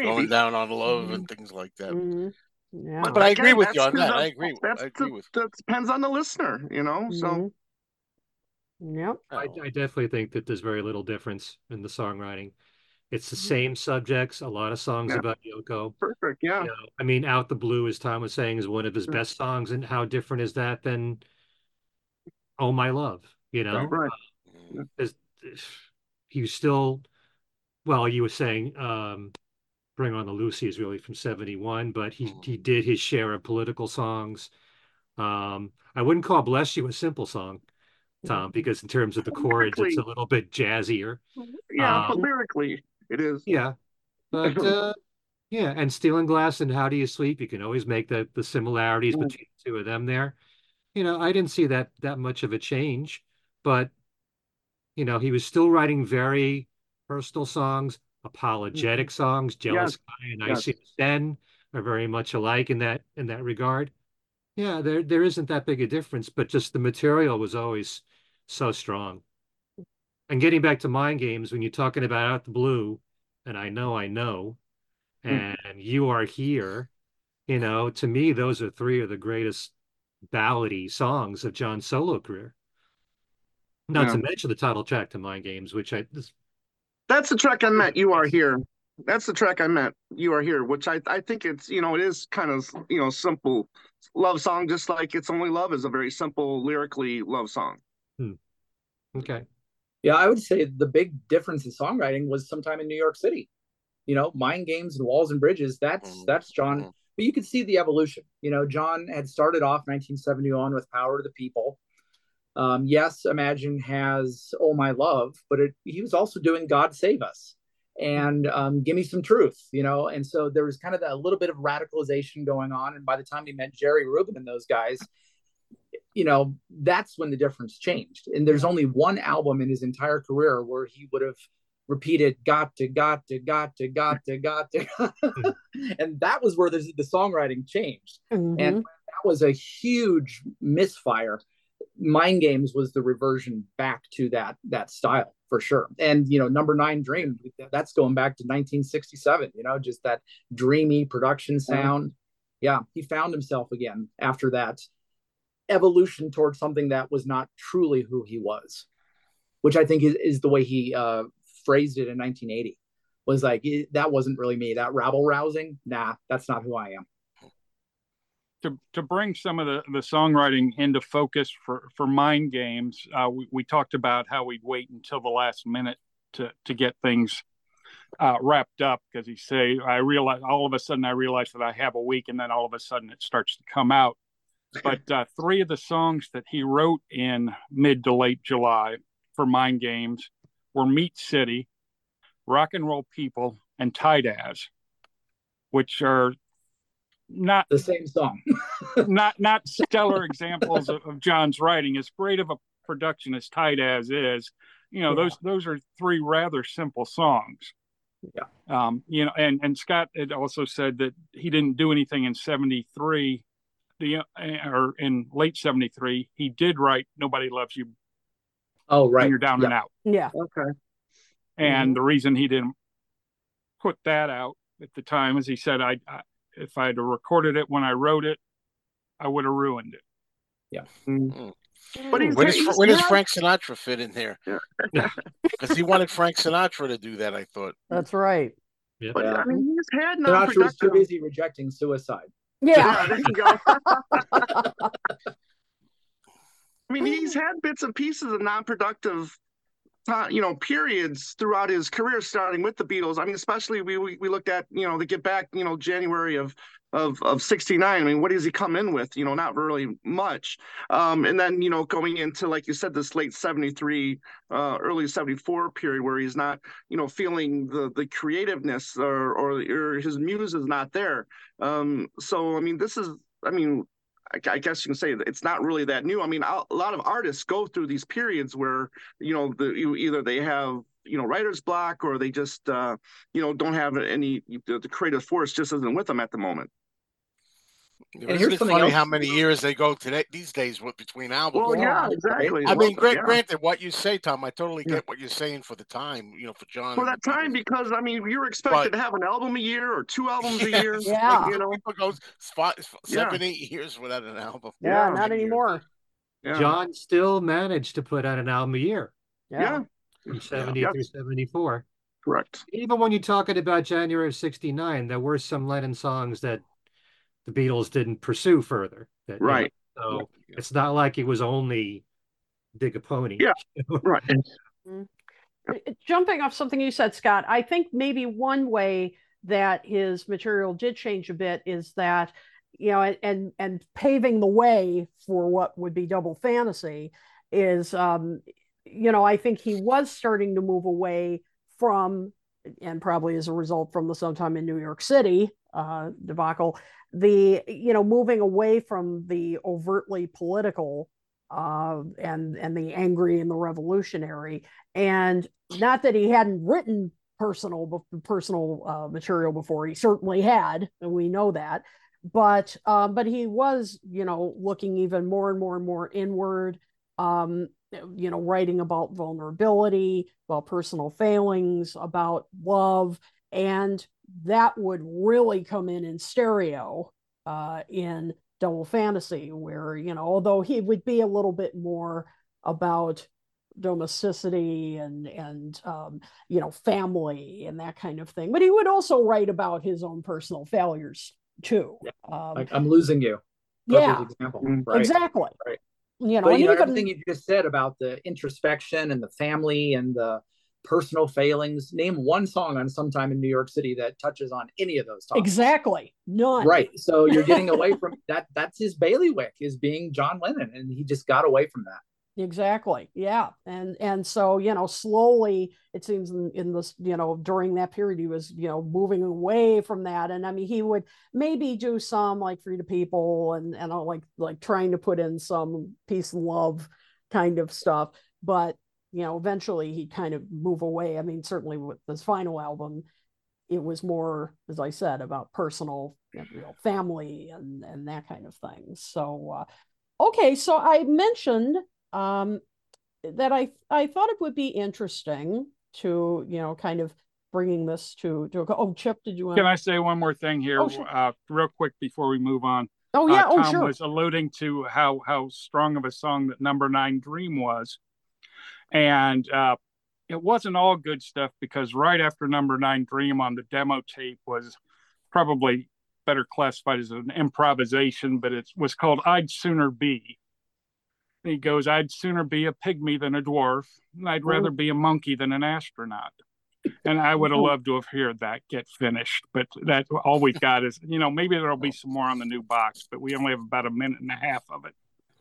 going down on love and mm-hmm. things like that. Mm-hmm. Yeah. But, but I agree with you on that. I agree. That's I agree with. That depends on the listener, you know. So. Mm-hmm. Yep. I, I, definitely think that there's very little difference in the songwriting. It's the mm-hmm. same subjects, a lot of songs yeah. about Yoko. Perfect, yeah. You know, I mean, Out the Blue, as Tom was saying, is one of his mm-hmm. best songs. And how different is that than Oh My Love? You know? Right. Uh, (sighs) you still, well, you were saying um, Bring On the Lucie is really from 71, but he, mm-hmm. he did his share of political songs. Um, I wouldn't call Bless You a simple song. Tom, because in terms of the chords, it's a little bit jazzier. Yeah, um, but lyrically, it is. Yeah, but (laughs) uh, Yeah, and Steel and Glass and How Do You Sleep, you can always make the the similarities Mm. between the two of them there. You know, I didn't see that that much of a change, but you know, he was still writing very personal songs, apologetic songs, Jealous Yes. Guy and Yes. I See the are very much alike in that in that regard. Yeah, there there isn't that big a difference, but just the material was always so strong. And getting back to mind games, when you're talking about Out the Blue, and I know I know, Mm. and you are here, you know, to me, those are three of the greatest ballady songs of John's solo career. Not to mention the title track to Mind Games, which I this, That's the track I meant. You are here. That's the track I meant. You are here, which I I think it's you know it is kind of you know simple love song, just like it's only love is a very simple lyrically love song. okay. Yeah, I would say the big difference in songwriting was sometime in New York City. You know, Mind Games and Walls and Bridges. That's Mhm. that's John. Mhm. But you could see the evolution. You know, John had started off 1971 with Power to the People. Um, yes, Imagine has Oh My Love, but it, he was also doing God Save Us and um, Give Me Some Truth. You know, and so there was kind of that, a little bit of radicalization going on. And by the time he met Jerry Rubin and those guys, you know, that's when the difference changed. And there's only one album in his entire career where he would have repeated got to got to got to got to got to. (laughs) And that was where the, the songwriting changed. Mhm. and that was a huge misfire. Mind games was the reversion back to that that style for sure. And you know number nine dream that's going back to 1967 you know just that dreamy production sound. Yeah he found himself again after that evolution towards something that was not truly who he was which i think is, is the way he uh phrased it in 1980 was like "Eh, that wasn't really me. That rabble rousing nah that's not who i am. To to bring some of the, the songwriting into focus for for mind games uh, we, we talked about how we'd wait until the last minute to to get things uh, wrapped up because he say i realize all of a sudden i realize that i have a week and then all of a sudden it starts to come out but uh, three of the songs that he wrote in mid to late july for mind games were meat city rock and roll people and tight as which are not the same song (laughs) not not stellar examples of, of John's writing. As great of a production as Tight As is, you know, Yeah. those those are three rather simple songs. Yeah. Um, you know, and and Scott had also said that he didn't do anything in '73, the uh, or in late '73. He did write "Nobody Loves You" oh right when you're down yeah. and out, Yeah. Okay. and mm-hmm. the reason he didn't put that out at the time is he said, "I, I if I had recorded it when I wrote it, I would have ruined it." But he's, Where does, he's- where does. Frank Sinatra fit in there? Because (laughs) he wanted Frank Sinatra to do that. I thought. That's right. But Yeah. I mean, he's had Sinatra was too busy rejecting suicide. Yeah, there you go. I mean, he's (laughs) had bits and pieces of non-productive, uh, you know, periods throughout his career, starting with the Beatles. I mean, especially we we, we looked at, you know, to get back, you know, January of of of '69. I mean, what does he come in with? You know, not really much. Um, and then, you know, going into like you said, this late '73, uh, early '74 period where he's not, you know, feeling the the creativeness or or, or his muse is not there. Um, so I mean, this is, I mean, I, guess you can say it's not really that new. I mean, a lot of artists go through these periods where you know the you, either they have you know writer's block or they just uh, you know don't have any the creative force just isn't with them at the moment. Isn't here's funny else- how many years they go today these days with between albums? Well, yeah, exactly. I mean, Well, gra- yeah. granted, what you say, Tom, I totally Yeah. get what you're saying for the time, you know, for John. for that time because I mean you're expected But- to have an album a year or two albums a (laughs) year. Yeah. (laughs) like you know. people goes five, Yeah. seven, eight years without an album. Yeah, Yeah. not anymore. Yeah. John still managed to put out an album a year Yeah. yeah, from 70 Yes. through 74. correct. Even when you're talking about January of 69, there were some Lennon songs that the Beatles didn't pursue further. That, you know, Right. so it's not like it was only Dig a Pony. Yeah. (laughs) Right. Jumping off something you said, Scott, I think maybe one way that his material did change a bit is that you know and and, and paving the way for what would be double fantasy is um you know i think he was starting to move away from and probably as a result from the sometime in New York City uh, debacle, the you know moving away from the overtly political uh, and and the angry and the revolutionary, and not that he hadn't written personal personal uh, material before, he certainly had, and we know that. But um, but he was you know looking even more and more and more inward. Um, you know, writing about vulnerability, about personal failings, about love, and that would really come in in stereo uh, in Double Fantasy, where you know, although he would be a little bit more about domesticity and and um, you know family and that kind of thing, but he would also write about his own personal failures too. Yeah. Um, like I'm losing you. yeah, example. Mm, right. Exactly. Right you know, but, you know even, everything you just said about the introspection and the family and the personal failings. Name one song on "Sometime in New York City" that touches on any of those topics. Exactly, none. Right. So you're getting away (laughs) from that. That's his bailiwick is being John Lennon, and he just got away from that. Exactly. Yeah. And and so, you know, slowly it seems in, in this, you know, during that period he was, you know, moving away from that. And I mean he would maybe do some like free to people and and like like trying to put in some peace and love kind of stuff. But, you know, eventually he kind of move away. I mean, certainly with this final album, it was more, as I said, about personal, you know, family and and that kind of thing. So uh okay, so I mentioned um, that I I thought it would be interesting to you know kind of bringing this to to a, oh Chip did you want can I say one more thing here oh, sure. uh, real quick before we move on oh yeah uh, oh Tom sure was alluding to how how strong of a song that number nine dream was and uh, it wasn't all good stuff because right after number nine dream on the demo tape was probably better classified as an improvisation but it was called I'd sooner be he goes, I'd sooner be a pygmy than a dwarf. and I'd rather be a monkey than an astronaut. And I would have loved to have heard that get finished, but that all we've got is, you know, maybe there'll be some more on the new box, but we only have about a minute and a half of it.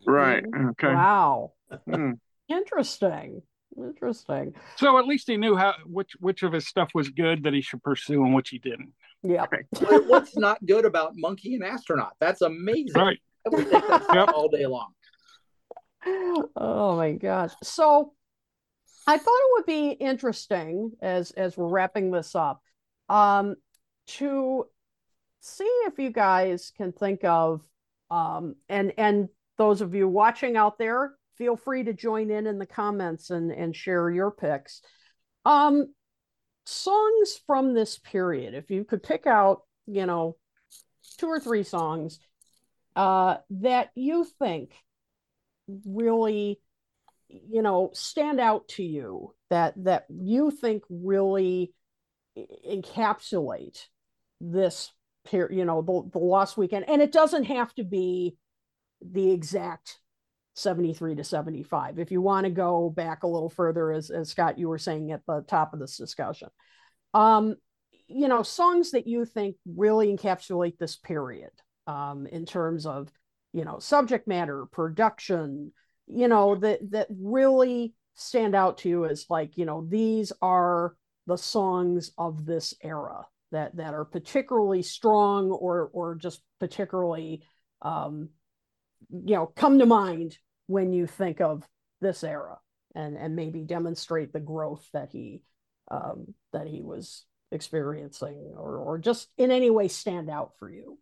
Right. Okay. Wow. Mm. Interesting. Interesting. So at least he knew how which which of his stuff was good that he should pursue and which he didn't. Yeah. What's not good about monkey and astronaut? That's amazing. Right. I would take that yep. all day long oh my gosh. So I thought it would be interesting as as we're wrapping this up um to see if you guys can think of um and and those of you watching out there feel free to join in in the comments and and share your picks. Um songs from this period if you could pick out you know two or three songs uh that you think really you know stand out to you that that you think really encapsulate this period you know the, the lost weekend. And it doesn't have to be the exact 73 to 75 if you want to go back a little further as, as scott you were saying at the top of this discussion. Um you know songs that you think really encapsulate this period um in terms of you know subject matter production you know that that really stand out to you as like you know these are the songs of this era that that are particularly strong or or just particularly um you know come to mind when you think of this era and and maybe demonstrate the growth that he um that he was experiencing or or just in any way stand out for you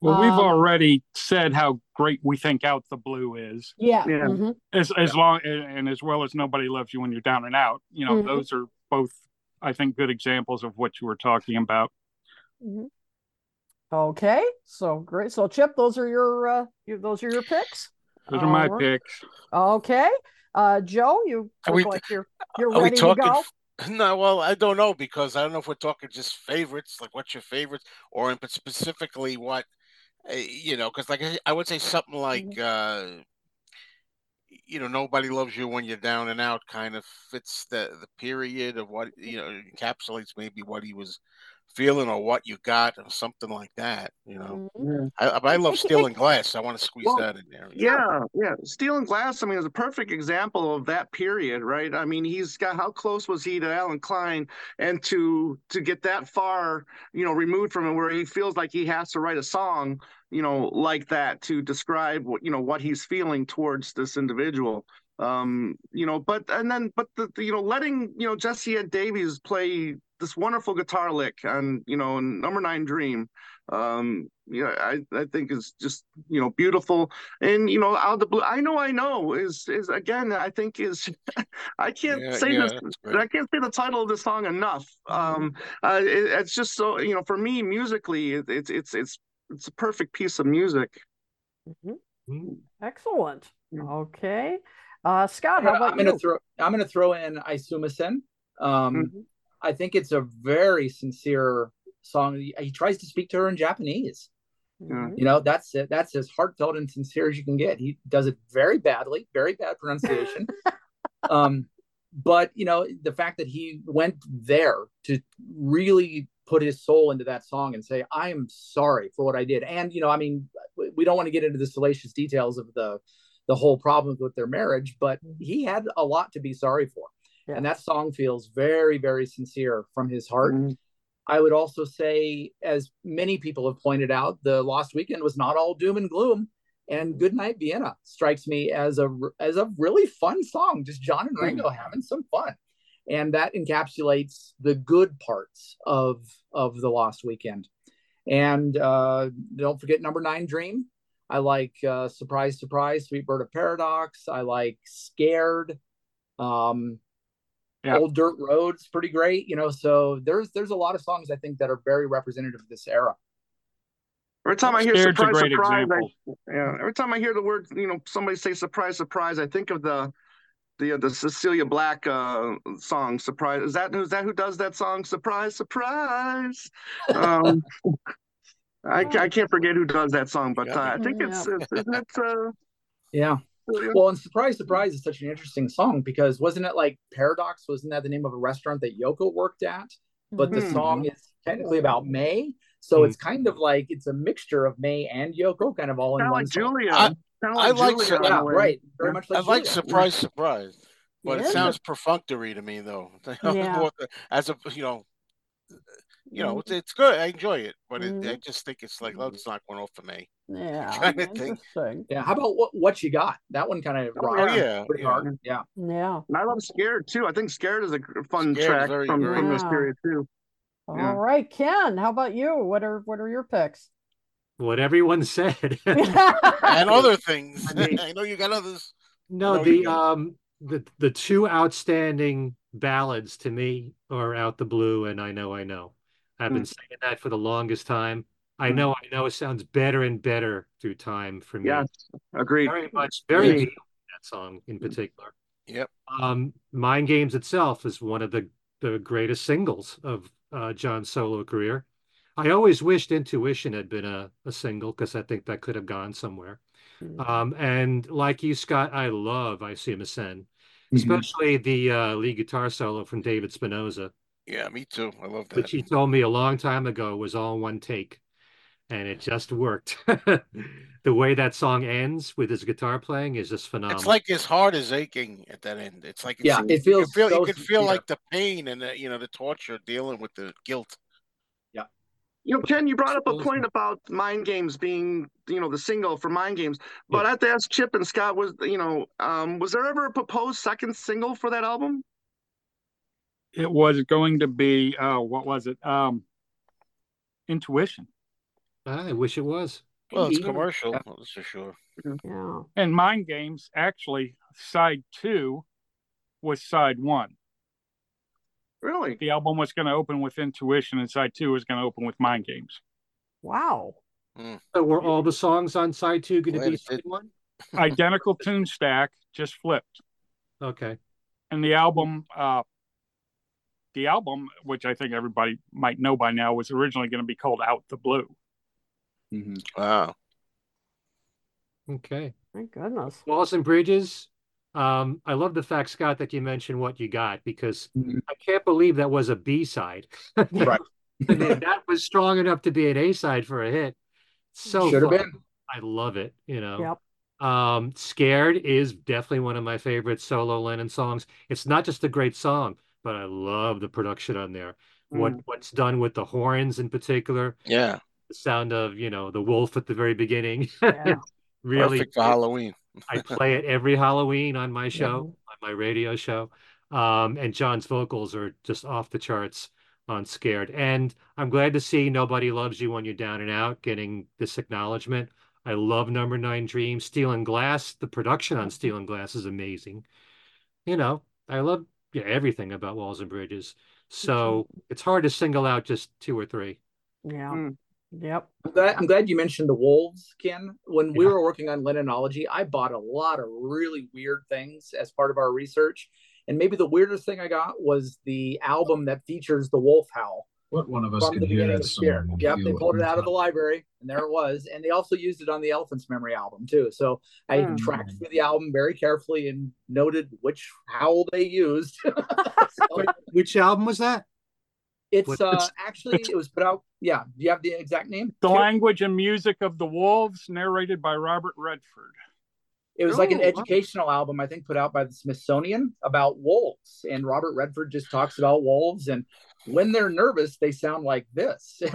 well, we've um, already said how great we think Out the Blue is. Yeah. Yeah. Mm-hmm. As as long and as well as Nobody Loves You When You're Down and Out. You know, Mm-hmm. those are both, I think, good examples of what you were talking about. Mhm. Okay, so great. So Chip, those are your uh your, those are your picks. Those are my All right. picks. Okay. Uh Joe, you Are look we- like you're (laughs) you're Are we ready to talking? go. No, well, I don't know because I don't know if we're talking just favorites, like what's your favorites, or in specifically what, uh, you know, because like I- I would say something like, uh, you know, nobody loves you when you're down and out, kind of fits the the period of what you know encapsulates maybe what he was feeling or what you got or something like that. You know, Mhm. Yeah. I, I love It- Steel and Glass. I want to squeeze Well, that in there. Yeah, yeah. Steel and Glass, I mean, is a perfect example of that period, right? I mean, he's got how close was he to Allen Klein and to to get that far, you know, removed from him where he feels like he has to write a song, you know, like that to describe what, you know, what he's feeling towards this individual. Um, you know, but and then but the, the you know, letting, you know, Jesse Ed Davis play this wonderful guitar lick on, you know, number nine dream. Um, you know, I, I think is just, you know, beautiful and you know out the blue i know i know is is again i think is (laughs) i can't Yeah, say yeah, this that's great. i can't say the title of the song enough um uh, it, it's just so you know for me musically it, it's it's it's it's a perfect piece of music Mhm. Hmm. Excellent. Yeah. Okay. Uh, Scott, I'm how gonna, about I'm gonna you? throw I'm gonna throw in Aisumasen. Um, Mhm. I think it's a very sincere song. He, he tries to speak to her in Japanese. Mhm. You know, that's it. That's as heartfelt and sincere as you can get. He does it very badly, very bad pronunciation. (laughs) um, but you know, the fact that he went there to really put his soul into that song and say, "I am sorry for what I did," and you know, I mean, we don't want to get into the salacious details of the the whole problems with their marriage, but he had a lot to be sorry for, Yeah. and that song feels very, very sincere from his heart. Mhm. I would also say, as many people have pointed out, the Lost Weekend was not all doom and gloom. And Goodnight Vienna strikes me as a as a really fun song. Just John and Ringo having some fun, and that encapsulates the good parts of of the Lost Weekend. And uh, don't forget number nine, Dream. I like uh, Surprise, Surprise, Sweet Bird of Paradox. I like Scared. Um, Yeah. Old Dirt Road's pretty great, you know. So there's there's a lot of songs I think that are very representative of this era. every time i hear Scared's a surprise great surprise example. I, yeah every time i hear the word you know somebody say surprise surprise i think of the the the Cilla Black uh, song "Surprise." Is that who is that who does that song? Surprise, surprise. (laughs) Um, I, ca- I can't forget who does that song, but uh, I think it's, it's isn't it uh, Yeah. Well, and Surprise, Surprise is such an interesting song because wasn't it like Paradox? Wasn't that the name of a restaurant that Yoko worked at? But the Mhm. song is technically about May. So Hmm. it's kind of like it's a mixture of May and Yoko, kind of all in kind one like song. Julia? I- I like like Julia. Sur- Yeah, right. Very much I like like Julia. surprise, surprise, but Yeah. it sounds perfunctory to me, though. (laughs) Yeah. As a you know, you know, Mm-hmm. it's, it's good. I enjoy it, but it, I Mhm. just think it's like, oh, it's not going off for me. (laughs) Yeah. kind of thing. Interesting. Yeah. How about what what you got? That one kind of Oh, rocked yeah, pretty yeah. hard. Yeah. Yeah. And I love "Scared" too. I think "Scared" is a fun Scared track very, from, very from this period too. All Yeah. right, Ken. How about you? What are what are your picks? What everyone said. (laughs) And other things. I mean- (laughs) I know you got others. No, No, the um the the two outstanding ballads to me are Out the Blue and I Know I Know. I've been saying that for the longest time. I Mm. know I know it sounds better and better through time for me. Yes, agreed. Very much very Yeah. Beatles, that song in particular. Yep. Um Mind Games itself is one of the the greatest singles of uh John's solo career. I always wished Intuition had been a, a single because I think that could have gone somewhere. Um, and like you, Scott, I love Aisumasen, especially the uh, lead guitar solo from David Spinozza, Yeah, me too. I love that. which he told me a long time ago was all one take, and it just worked. (laughs) the way that song ends with his guitar playing is just phenomenal. It's like his heart is aching at that end. It's like Yeah, it feels you can feel, so you can feel sincere. like the pain and the, you know the torture dealing with the guilt. Yeah, you know, Ken, you brought up a point about Mind Games being, you know, the single for Mind Games. But I have to ask Chip and Scott, was you know, um, was there ever a proposed second single for that album? It was going to be uh, what was it? Um, Intuition I wish it was. Well, it's commercial, Yeah. that's for sure. Yeah. and Mind Games. Actually, side two was side one. Really? The album was going to open with Intuition, and side two was going to open with Mind Games. Wow. So were all the songs on side two going to be side one? Identical tune stack, just flipped. Okay. and the album uh the album which i think everybody might know by now was originally going to be called out the blue Wow. Okay. Thank goodness. Walls and Bridges. Um, I love the fact, Scott, that you mentioned what you got because Mhm. I can't believe that was a B side. (laughs) Right. I mean, that was strong enough to be an A side for a hit. So Should have been. I love it. You know. Yep. Um, Scared is definitely one of my favorite solo Lennon songs. It's not just a great song, but I love the production on there. What Mm. what's done with the horns in particular, Yeah, the sound of, you know, the wolf at the very beginning. (laughs) Yeah. really perfect for Halloween. I play it every Halloween on my show, Mhm. on my radio show. Um, and John's vocals are just off the charts on Scared. And I'm glad to see Nobody Loves You When You're Down and Out getting this acknowledgement. I love Number Nine Dreams. Steel and Glass, the production on Steel and Glass is amazing. You know, I love yeah, everything about Walls and Bridges. So it's hard to single out just two or three. Yeah. Mm. Yep. I'm glad, I'm glad you mentioned the wolves, Ken. When we were working on Lennonology, I bought a lot of really weird things as part of our research. And maybe the weirdest thing I got was the album that features the wolf howl What one of us from can the hear beginning that of Scare. song? and Yep, they pulled it out of the library, and there it was. And they also used it on the Elephant's Memory album too. So I Hmm. tracked through the album very carefully and noted which howl they used. (laughs) So Which album was that? it's uh actually it was put out. Yeah, do you have the exact name? The Kip? language and music of the wolves, narrated by Robert Redford. It was like an Oh, wow. educational album, I think, put out by the Smithsonian about wolves. And Robert Redford just talks about wolves. And when they're nervous, they sound like this. (laughs) (laughs)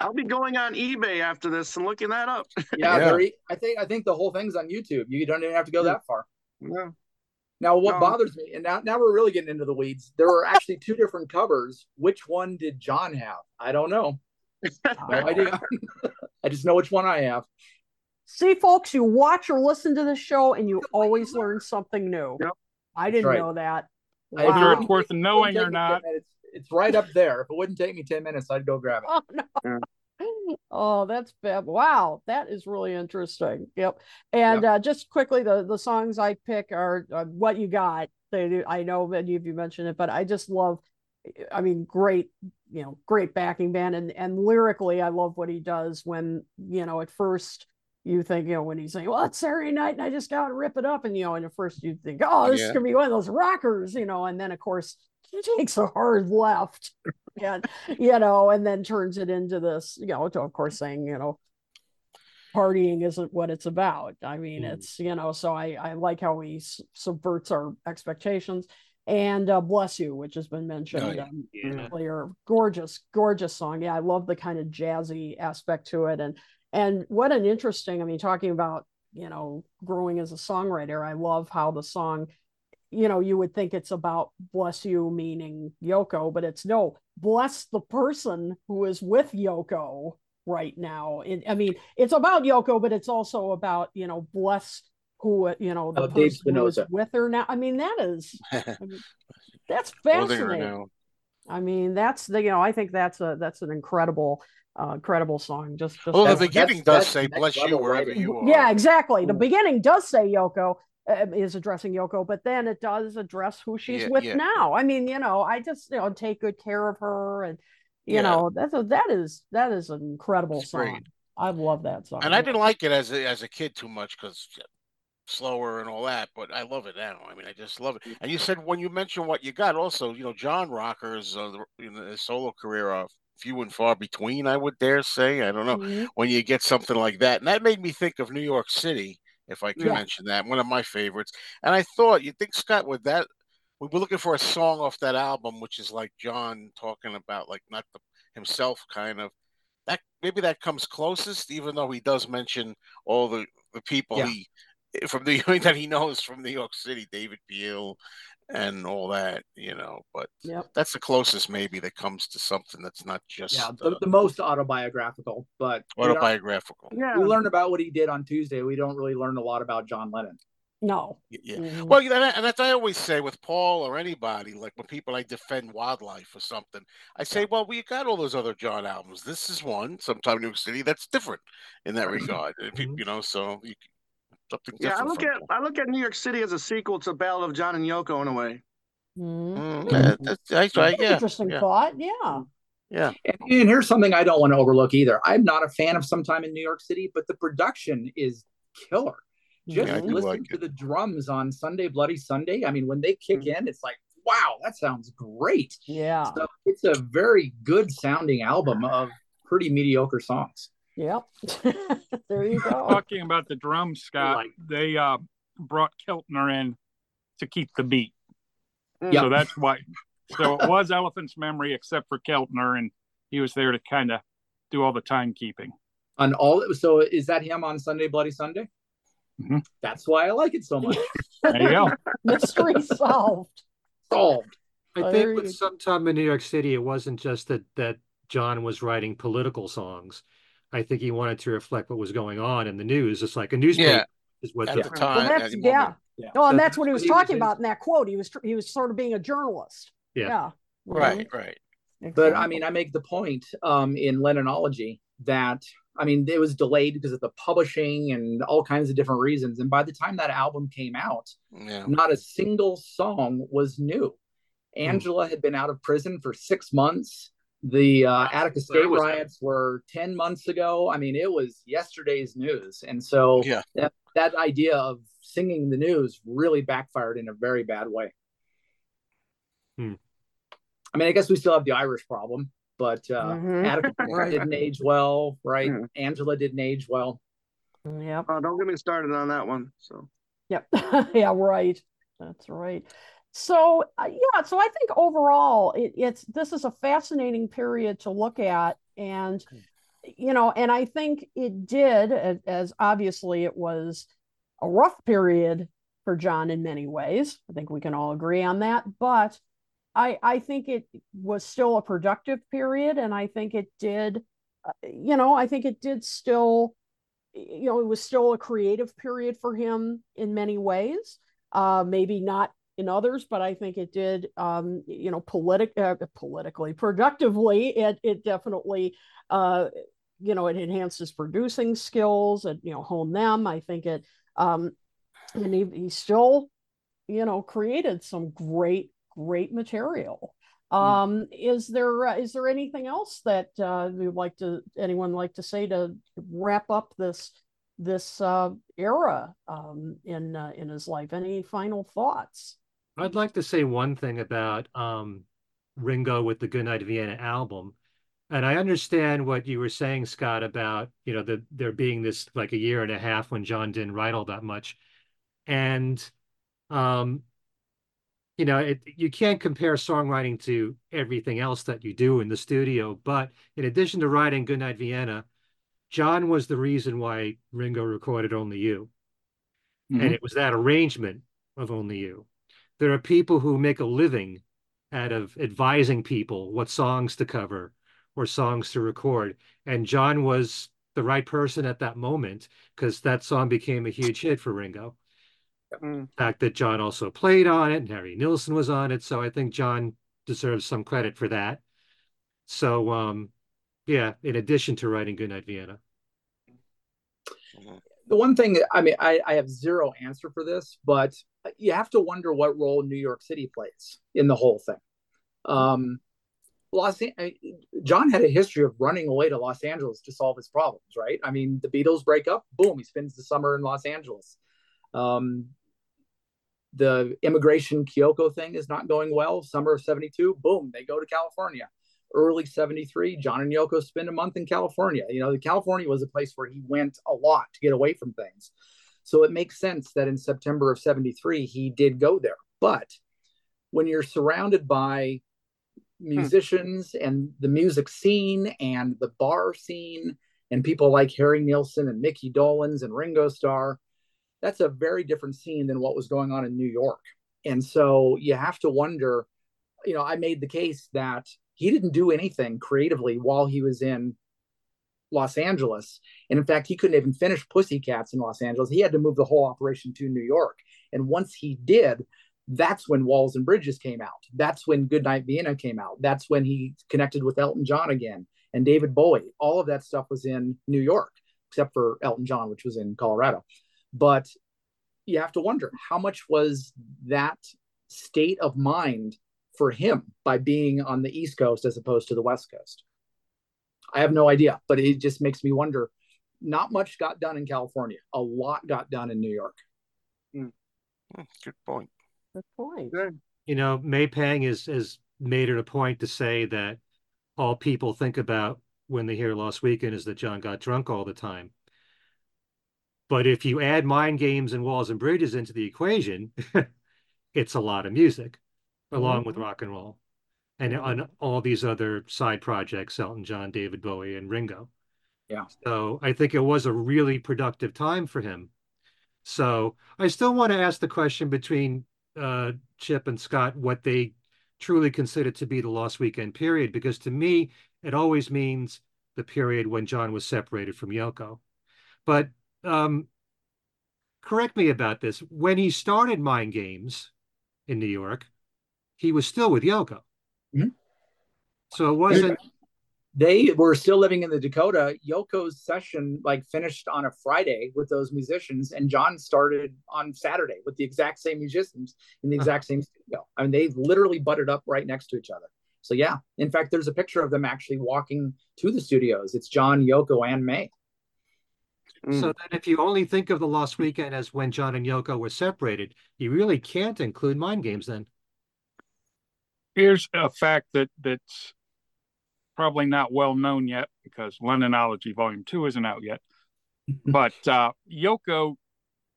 I'll be going on eBay after this and looking that up. (laughs) yeah, Yeah. very. I think I think the whole thing's on YouTube. You don't even have to go that far. Yeah. Now, what No. bothers me, and now, now we're really getting into the weeds. There are actually two different covers. Which one did John have? I don't know. No idea. I just know which one I have. See, folks, you watch or listen to the show and you always learn something new. Yep. I didn't right. know that. I Whether Wow. it's worth knowing take or not. minutes. It's right up there. If it wouldn't take me 10 minutes, I'd go grab it. (laughs) Oh no. Oh, that's bad. Wow, that is really interesting. Yep. And uh, just quickly, the the songs I pick are uh, what you got. They do, I know many of you mentioned it, but I just love. I mean, great, you know, great backing band, and and lyrically, I love what he does. When you know, at first you think, you know, when he's saying, "Well, it's Saturday night, and I just got to rip it up," and you know, and at first you think, "Oh, this is gonna be one of those rockers," you know, and then of course (laughs) he takes a hard left. (laughs) and you know, and then turns it into this, you know, to, of course saying, you know, partying isn't what it's about. I mean, Mm. it's, you know, so I, I like how he subverts our expectations. And uh, Bless You, which has been mentioned yeah. um, Yeah. earlier. Gorgeous, gorgeous song. Yeah, I love the kind of jazzy aspect to it. And and what an interesting, I mean, talking about, you know, growing as a songwriter, I love how the song you know, you would think it's about bless you, meaning Yoko, but it's no, bless the person who is with Yoko right now. It, I mean, it's about Yoko, but it's also about, you know, bless who, you know, the Oh, person who is with her now. I mean, that is, (laughs) I mean, that's fascinating. I mean, that's the, you know, I think that's a, that's an incredible, uh, incredible song. Just, just Well, the beginning that's- does that's say "bless you" wherever writing. you (laughs) are. yeah, exactly. The beginning does say Yoko uh, is addressing Yoko, but then it does address who she's Yeah, with yeah. now. I mean, you know, I just you know take good care of her, and you Yeah. know that's a, that is that is an incredible It's song. great. I love that song. And I didn't like it as a, as a kid too much because slower and all that, but I love it now. I mean, I just love it. And you said when you mentioned what you got, also, you know, John Rocker's uh, the- you know, his solo career are few and far between. I would dare say. I don't know Mhm. when you get something like that, and that made me think of New York City, if I can Yeah. mention that, one of my favorites. And I thought, you think Scott would that? We were looking for a song off that album, which is like John talking about like not the, himself, kind of. That maybe that comes closest, even though he does mention all the the people Yeah. he from the (laughs) that he knows from New York City, David Peel, and all that, you know. But Yep. that's the closest maybe that comes to something that's not just Yeah, uh, the, the most autobiographical, but we learn- autobiographical. Yeah. we learn about what he did on Tuesday. We don't really learn a lot about John Lennon. No. Y- Yeah. Mhm. Well, you know, and that's I always say with Paul or anybody, like when people I defend Wild Life or something, I say, well, we got all those other John albums. This is one, sometime New York City, that's different in that regard. And pe- Mhm. You know, so you, something Yeah, I look from at I look at New York City as a sequel to Battle of John and Yoko in a way. Mhm. Mm, yeah, that's, that's right. Yeah, Interesting yeah, thought. Yeah. yeah. And, and here's something I don't want to overlook either. I'm not a fan of Sometime in New York City, but the production is killer. Just Yeah, listen like to it. the drums on Sunday Bloody Sunday. I mean, when they kick Mhm. in, it's like, wow, that sounds great. Yeah. So it's it's a very good sounding album of pretty mediocre songs. Yep. (laughs) there you go. Talking about the drums, Scott, they uh, brought Keltner in to keep the beat. Yeah. So that's why. So it (laughs) was Elephant's Memory, except for Keltner, and he was there to kind of do all the timekeeping. On all, so is that him on Sunday Bloody Sunday? Mhm. That's why I like it so much. There you go. (laughs) Mystery solved. Solved. I Oh, think with you- sometime in New York City, it wasn't just that that John was writing political songs. I think he wanted to reflect what was going on in the news. It's like a newspaper Yeah. is what At the, the Well, time, that's at the yeah. moment. Yeah. No, and that's what he was talking about in that quote. He was he was sort of being a journalist. Yeah. Yeah. Right, right. Mhm. But I mean, I make the point um, in Lennonology that I mean it was delayed because of the publishing and all kinds of different reasons. And by the time that album came out, Yeah. not a single song was new. Angela had been out of prison for six months. The uh, Attica State was- riots were ten months ago. I mean, it was yesterday's news, and so Yeah. that that idea of singing the news really backfired in a very bad way. Hmm. I mean, I guess we still have the Irish problem, but uh, Mhm. Attica (laughs) Right. didn't age well, right? Yeah. Angela didn't age well. Yep. Oh, don't get me started on that one. So Yep. (laughs) yeah, right. That's right. So uh, yeah, so I think overall it, it's this is a fascinating period to look at, and you know, and I think it did as, as obviously it was a rough period for John in many ways. I think we can all agree on that, but I I think it was still a productive period, and I think it did, uh, you know, I think it did still you know, it was still a creative period for him in many ways. Uh, maybe not in others, but I think it did, um, you know, politic, uh, politically, productively. It it definitely, uh, you know, it enhances producing skills and you know hone them. I think it, um, and he he still, you know, created some great great material. Um, is there uh, is there anything else that uh, you'd like to anyone like to say to wrap up this this uh, era um, in uh, in his life? Any final thoughts? I'd like to say one thing about um, Ringo with the Goodnight Vienna album. And I understand what you were saying, Scott, about, you know, the, there being this like a year and a half when John didn't write all that much. And, um, you know, it, you can't compare songwriting to everything else that you do in the studio. But in addition to writing Goodnight Vienna, John was the reason why Ringo recorded Only You. Mhm. And it was that arrangement of Only You. There are people who make a living out of advising people what songs to cover or songs to record. And John was the right person at that moment because that song became a huge hit for Ringo. mm, The fact that John also played on it and Harry Nilsson was on it. So I think John deserves some credit for that. So, um, yeah, in addition to writing Goodnight Vienna. the one thing I mean, I, I have zero answer for this, but you have to wonder what role New York City plays in the whole thing. Um, Los An- John had a history of running away to Los Angeles to solve his problems, right? I mean, the Beatles break up, boom, he spends the summer in Los Angeles. Um, the immigration Kyoko thing is not going well. Summer of 72, boom, they go to California. Early 73, John and Yoko spend a month in California. You know, California was a place where he went a lot to get away from things. So it makes sense that in September of 73, he did go there. But when you're surrounded by musicians and the music scene and the bar scene and people like Harry Nilsson and Mickey Dolenz and Ringo Starr, that's a very different scene than what was going on in New York. And so you have to wonder, you know, I made the case that he didn't do anything creatively while he was in Los Angeles. And in fact, he couldn't even finish Pussycats in Los Angeles. He had to move the whole operation to New York. And once he did, that's when Walls and Bridges came out. That's when Goodnight Vienna came out. That's when he connected with Elton John again and David Bowie. All of that stuff was in New York, except for Elton John, which was in Colorado. But you have to wonder how much was that state of mind for him by being on the East Coast as opposed to the West Coast? I have no idea, but it just makes me wonder. Not much got done in California. A lot got done in New York. Hmm. Hmm, good point. Good point. good. You know, May Pang has is made it a point to say that all people think about when they hear Lost Weekend is that John got drunk all the time. But if you add mind games and walls and bridges into the equation, (laughs) it's a lot of music along with mm-hmm. rock and roll and on all these other side projects Elton John, David Bowie, and Ringo. Yeah. So I think it was a really productive time for him. So I still want to ask the question between uh, Chip and Scott what they truly consider to be the lost weekend period, because to me, it always means the period when John was separated from Yoko. But um, correct me about this. When he started Mind Games in New York, he was still with Yoko. Mhm. So it wasn't. they were still living in the Dakota. Yoko's session like finished on a Friday with those musicians, and John started on Saturday with the exact same musicians in the exact same studio. I mean, they literally butted up right next to each other. So yeah, in fact, there's a picture of them actually walking to the studios. It's John, Yoko, and May. Mm. So then, if you only think of the Lost Weekend as when John and Yoko were separated, you really can't include Mind Games then. Here's a fact that that's probably not well known yet because Lennonology Volume Two isn't out yet. (laughs) but uh, Yoko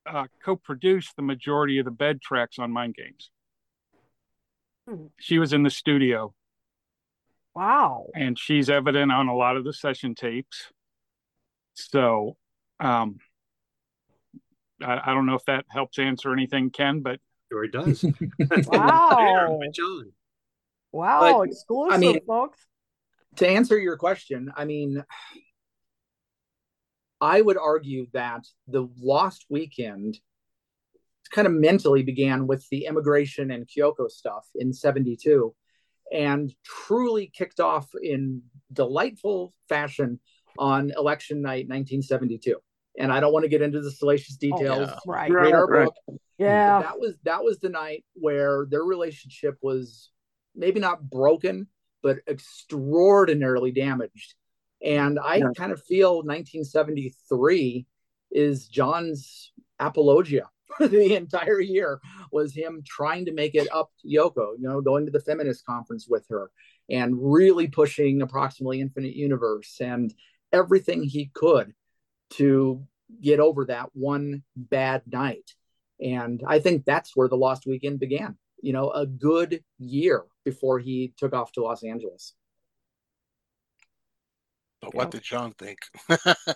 uh, co-produced the majority of the bed tracks on Mind Games. Hmm. She was in the studio, Wow. and she's evident on a lot of the session tapes. So, um, I, I don't know if that helps answer anything, Ken, but Sure, it does. (laughs) (laughs) Wow. John. Wow. But, Exclusive, I mean- folks. to answer your question, I mean, I would argue that the Lost Weekend kind of mentally began with the immigration and Kyoko stuff in 72 and truly kicked off in delightful fashion on election night 1972. And I don't want to get into the salacious details. yeah. Right. Read our Right. book. Yeah. That was that was the night where their relationship was maybe not broken, but extraordinarily damaged. And I Yeah. kind of feel 1973 is John's apologia (laughs) the entire year was him trying to make it up to Yoko, you know, going to the feminist conference with her and really pushing approximately infinite universe and everything he could to get over that one bad night. And I think that's where the Lost Weekend began. You know, a good year before he took off to Los Angeles. But what did John think?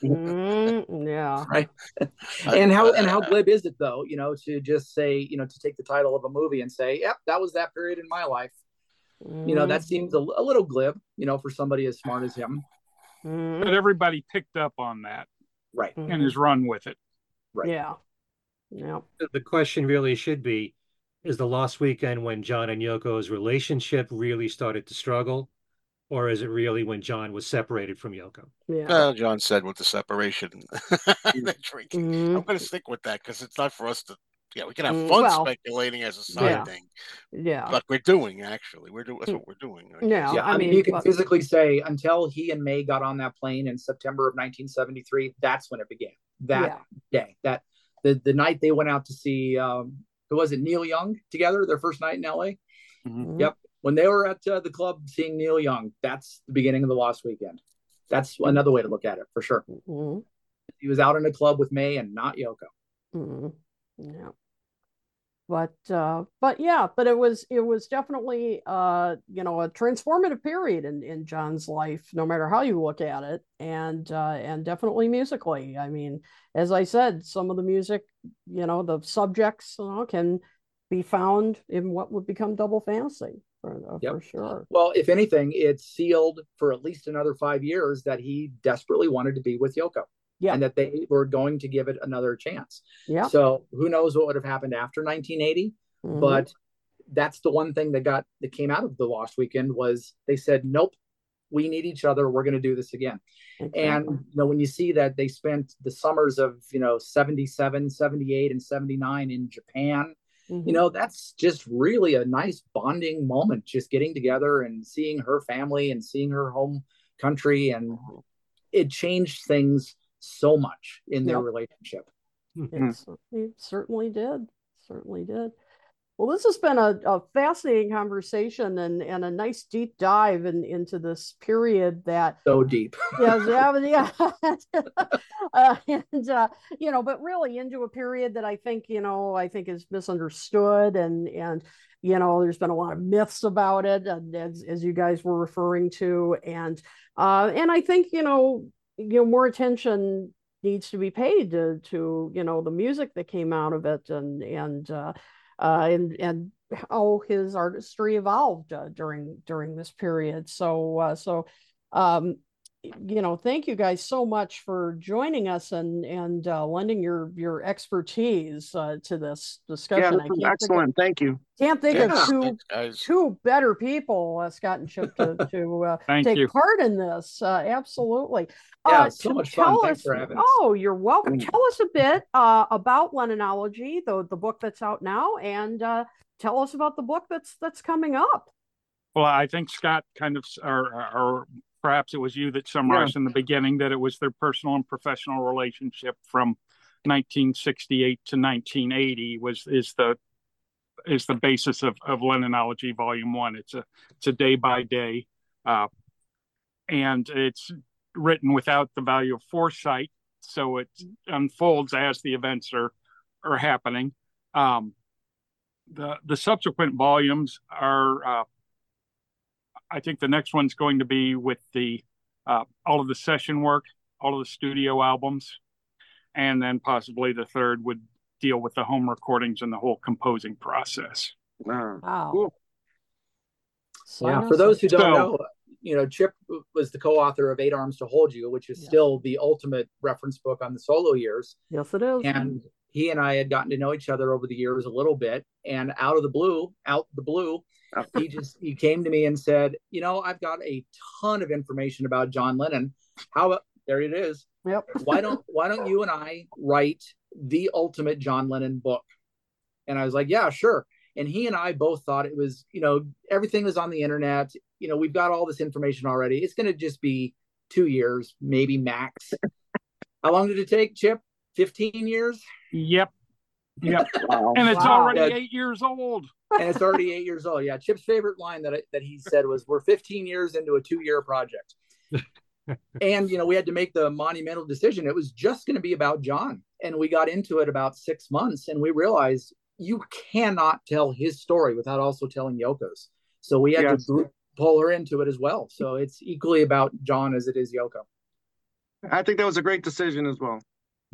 Mm, yeah. (laughs) Right. (laughs) And how and how glib is it though, you know, to just say, you know, to take the title of a movie and say, "Yep, that was that period in my life." You know, that seems a, a little glib, you know, for somebody as smart as him. Mhm. but everybody picked up on that Right. and has run with it. Right. Yeah. Yeah. The question really should be is the last Weekend when John and Yoko's relationship really started to struggle? Or is it really when John was separated from Yoko? Yeah. Well, John said with the separation, (laughs) the drinking. I'm Mhm. going to stick with that because it's not for us to. Yeah, we can have Mm, fun well, speculating as a side yeah. thing, Yeah. but we're doing. Actually, we're doing. That's what we're doing. I Yeah. Yeah, I I, mean, mean, you can but- physically say until he and May got on that plane in September of 1973, that's when it began. That day, that the the night they went out to see, um, who was it, Neil Young together, their first night in LA. Mhm. Yep, when they were at uh, the club seeing Neil Young, that's the beginning of the Lost Weekend. That's another way to look at it for sure. Mhm. He was out in a club with May and not Yoko. Mhm. Yeah. But uh but yeah, but it was it was definitely uh you know a transformative period in in John's life no matter how you look at it and uh and definitely musically. I mean, as I said, some of the music, you know, the subjects, you know, can be found in what would become double fantasy for Yep. for sure. Well, if anything, it sealed for at least another five years that he desperately wanted to be with Yoko. Yeah. And that they were going to give it another chance. Yeah. So who knows what would have happened after 1980? Mhm. But that's the one thing that got that came out of the Lost Weekend was they said, nope, we need each other. We're going to do this again. Exactly. And you know, when you see that they spent the summers of you know 77, 78, and 79 in Japan, Mhm. you know, that's just really a nice bonding moment, just getting together and seeing her family and seeing her home country. And it changed things so much in their Yep. relationship. It certainly, certainly did. Certainly did. Well, this has been a, a fascinating conversation and, and a nice deep dive in, into this period that so deep. (laughs) yeah, yeah, (laughs) uh, and uh, you know, but really into a period that I think you know I think is misunderstood and and you know there's been a lot of myths about it as as you guys were referring to and uh, and I think you know you know more attention needs to be paid to to you know the music that came out of it and and uh, uh, and and how his artistry evolved uh, during during this period. So uh, so um, you know, thank you guys so much for joining us and and uh, lending your your expertise uh, to this discussion. Yeah, excellent. Of, thank you. Can't think yeah. of two two better people, uh, Scott and Chip, to (laughs) to uh, take you. part in this. Uh, absolutely. Yeah, uh, so much fun. Thanks for having us. Oh, you're welcome. Tell us a bit uh, about Lennonology, the the book that's out now, and uh, tell us about the book that's that's coming up. Well, I think Scott kind of, or, or perhaps it was you that summarized yeah. in the beginning that it was their personal and professional relationship from 1968 to 1980 was is the is the basis of, of Lennonology Volume One. It's a it's a day by day, uh, and it's written without the value of foresight, so it unfolds as the events are are happening. Um, the the subsequent volumes are uh, I think the next one's going to be with the uh, all of the session work, all of the studio albums, and then possibly the third would deal with the home recordings and the whole composing process. Wow. Cool. So yeah, for those who don't so, know, you know, Chip was the co-author of Eight Arms to Hold You, which is yeah. still the ultimate reference book on the solo years. Yes, it is. And he and I had gotten to know each other over the years a little bit, and out of the blue, out the blue, he just he came to me and said, you know, I've got a ton of information about John Lennon. How about there it is. Yep. why don't why don't you and I write the ultimate John Lennon book? And I was like, yeah, sure. And he and I both thought it was, you know, everything was on the internet. You know, we've got all this information already. It's going to just be two years, maybe max. How long did it take, Chip? 15 years? Yep. Yep. Wow. And it's wow. already eight years old and it's already eight years old. Yeah, Chip's favorite line that I, that he said was, "We're 15 years into a two-year project." (laughs) and you know, we had to make the monumental decision. It was just going to be about John, and we got into it about six months, and we realized you cannot tell his story without also telling Yoko's. So we had yes. to pull her into it as well. So it's equally about John as it is Yoko. I think that was a great decision as well.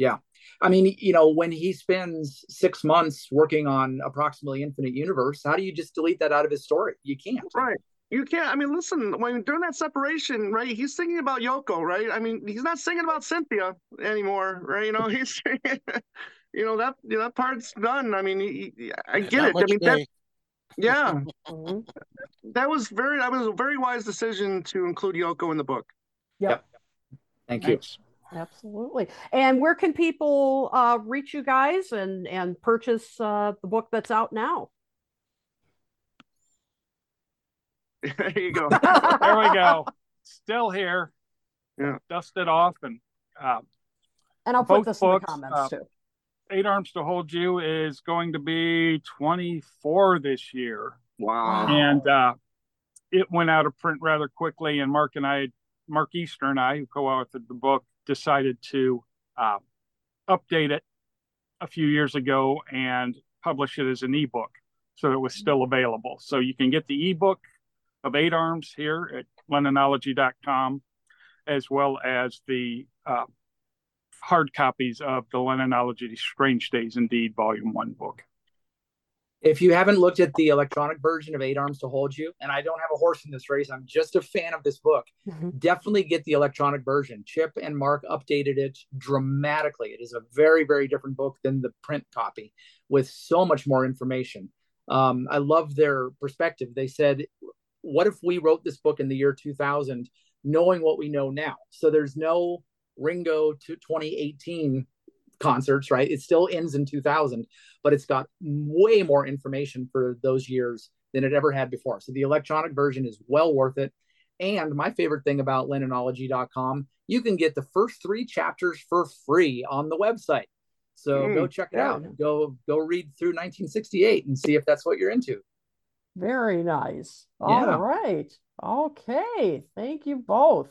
Yeah. I mean, you know, when he spends six months working on approximately infinite universe, how do you just delete that out of his story? You can't. Right. You can't. I mean, listen, when during that separation, right, he's singing about Yoko, right? I mean, he's not singing about Cynthia anymore, right? You know, (laughs) he's, you know, that you know, that part's done. I mean, he, he, I get it. I mean, that, yeah, (laughs) that was very, that was a very wise decision to include Yoko in the book. Yep. yep. Thank you. Thanks. Absolutely. And where can people uh, reach you guys and and purchase uh, the book that's out now? (laughs) there you go. (laughs) there we go. (laughs) Still here. Yeah. Dust it off and. Uh, and I'll put this books, in the comments uh, too. Eight Arms to Hold You is going to be 24 this year. Wow. And uh, it went out of print rather quickly. And Mark and I, Mark Easter and I, who co authored the book, decided to uh, update it a few years ago and publish it as an ebook so it was still available. So you can get the ebook of Eight Arms here at lennonology.com, as well as the uh, hard copies of the Lennonology Strange Days Indeed Volume 1 book if you haven't looked at the electronic version of Eight Arms to Hold You, and I don't have a horse in this race, I'm just a fan of this book. Mm-hmm. Definitely get the electronic version. Chip and Mark updated it dramatically. It is a very, very different book than the print copy with so much more information. Um, I love their perspective. They said, What if we wrote this book in the year 2000, knowing what we know now? So there's no Ringo to 2018 concerts, right? It still ends in 2000, but it's got way more information for those years than it ever had before. So the electronic version is well worth it. And my favorite thing about lennonology.com, you can get the first three chapters for free on the website. So Mm, go check it yeah. out. Go go read through 1968 and see if that's what you're into. Very nice. Yeah. All right. Okay. Thank you both.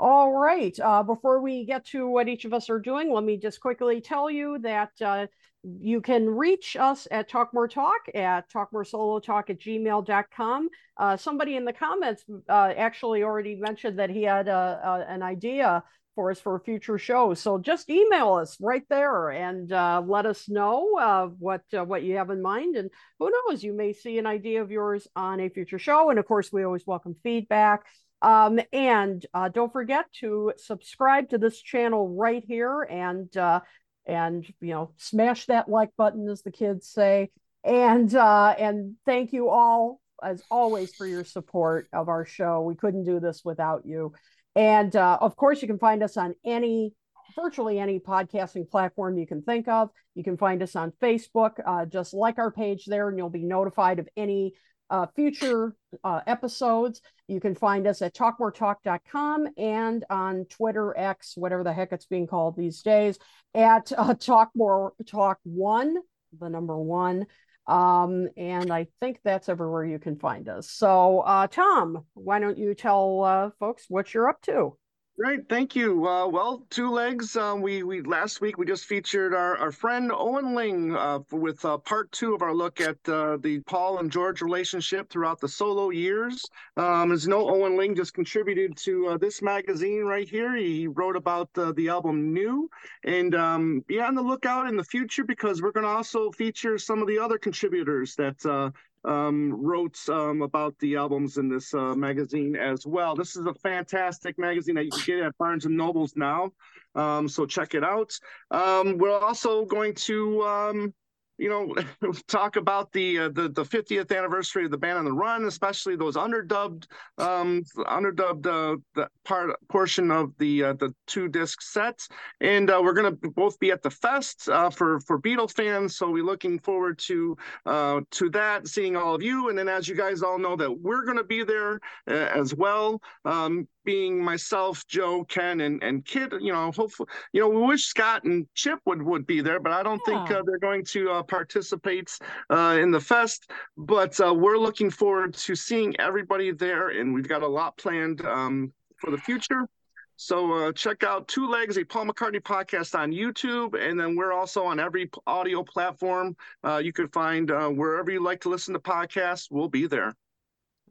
All right. Uh, before we get to what each of us are doing, let me just quickly tell you that uh, you can reach us at Talk More Talk at talkmoresolotalk at gmail.com. Uh, somebody in the comments uh, actually already mentioned that he had a, a, an idea for us for a future show. So just email us right there and uh, let us know uh, what uh, what you have in mind. And who knows, you may see an idea of yours on a future show. And of course, we always welcome feedback. Um, and uh, don't forget to subscribe to this channel right here and uh, and you know smash that like button as the kids say. And uh, and thank you all as always for your support of our show. We couldn't do this without you. And uh, of course, you can find us on any, virtually any podcasting platform you can think of. You can find us on Facebook. Uh, just like our page there, and you'll be notified of any uh, future uh, episodes. You can find us at talkmoretalk.com and on Twitter, X, whatever the heck it's being called these days, at uh, Talk More Talk One, the number one. Um, and I think that's everywhere you can find us. So, uh, Tom, why don't you tell uh, folks what you're up to? Great, thank you. Uh, well, two legs. Uh, we we last week we just featured our, our friend Owen Ling uh, with uh, part two of our look at uh, the Paul and George relationship throughout the solo years. Um, as you know, Owen Ling just contributed to uh, this magazine right here. He wrote about the album New, and um, be on the lookout in the future because we're going to also feature some of the other contributors that um, wrote um, about the albums in this uh, magazine as well. This is a fantastic magazine that you can get at Barnes and Nobles now. Um, so check it out. Um, we're also going to, um, you know, (laughs) talk about the, uh, the the 50th anniversary of the Band on the Run, especially those underdubbed, um, underdubbed uh, the part portion of the uh, the two disc sets. And uh, we're going to both be at the fest uh, for for Beatle fans. So we're looking forward to uh, to that, seeing all of you. And then, as you guys all know, that we're going to be there uh, as well. Um, being myself, Joe, Ken, and and Kit, you know, hopefully, you know, we wish Scott and Chip would would be there, but I don't think Yeah. uh, they're going to uh, participate uh, in the fest. But uh, we're looking forward to seeing everybody there, and we've got a lot planned um, for the future. So uh, check out Two Legs, a Paul McCartney podcast on YouTube, and then we're also on every audio platform uh, you can find uh, wherever you like to listen to podcasts. We'll be there.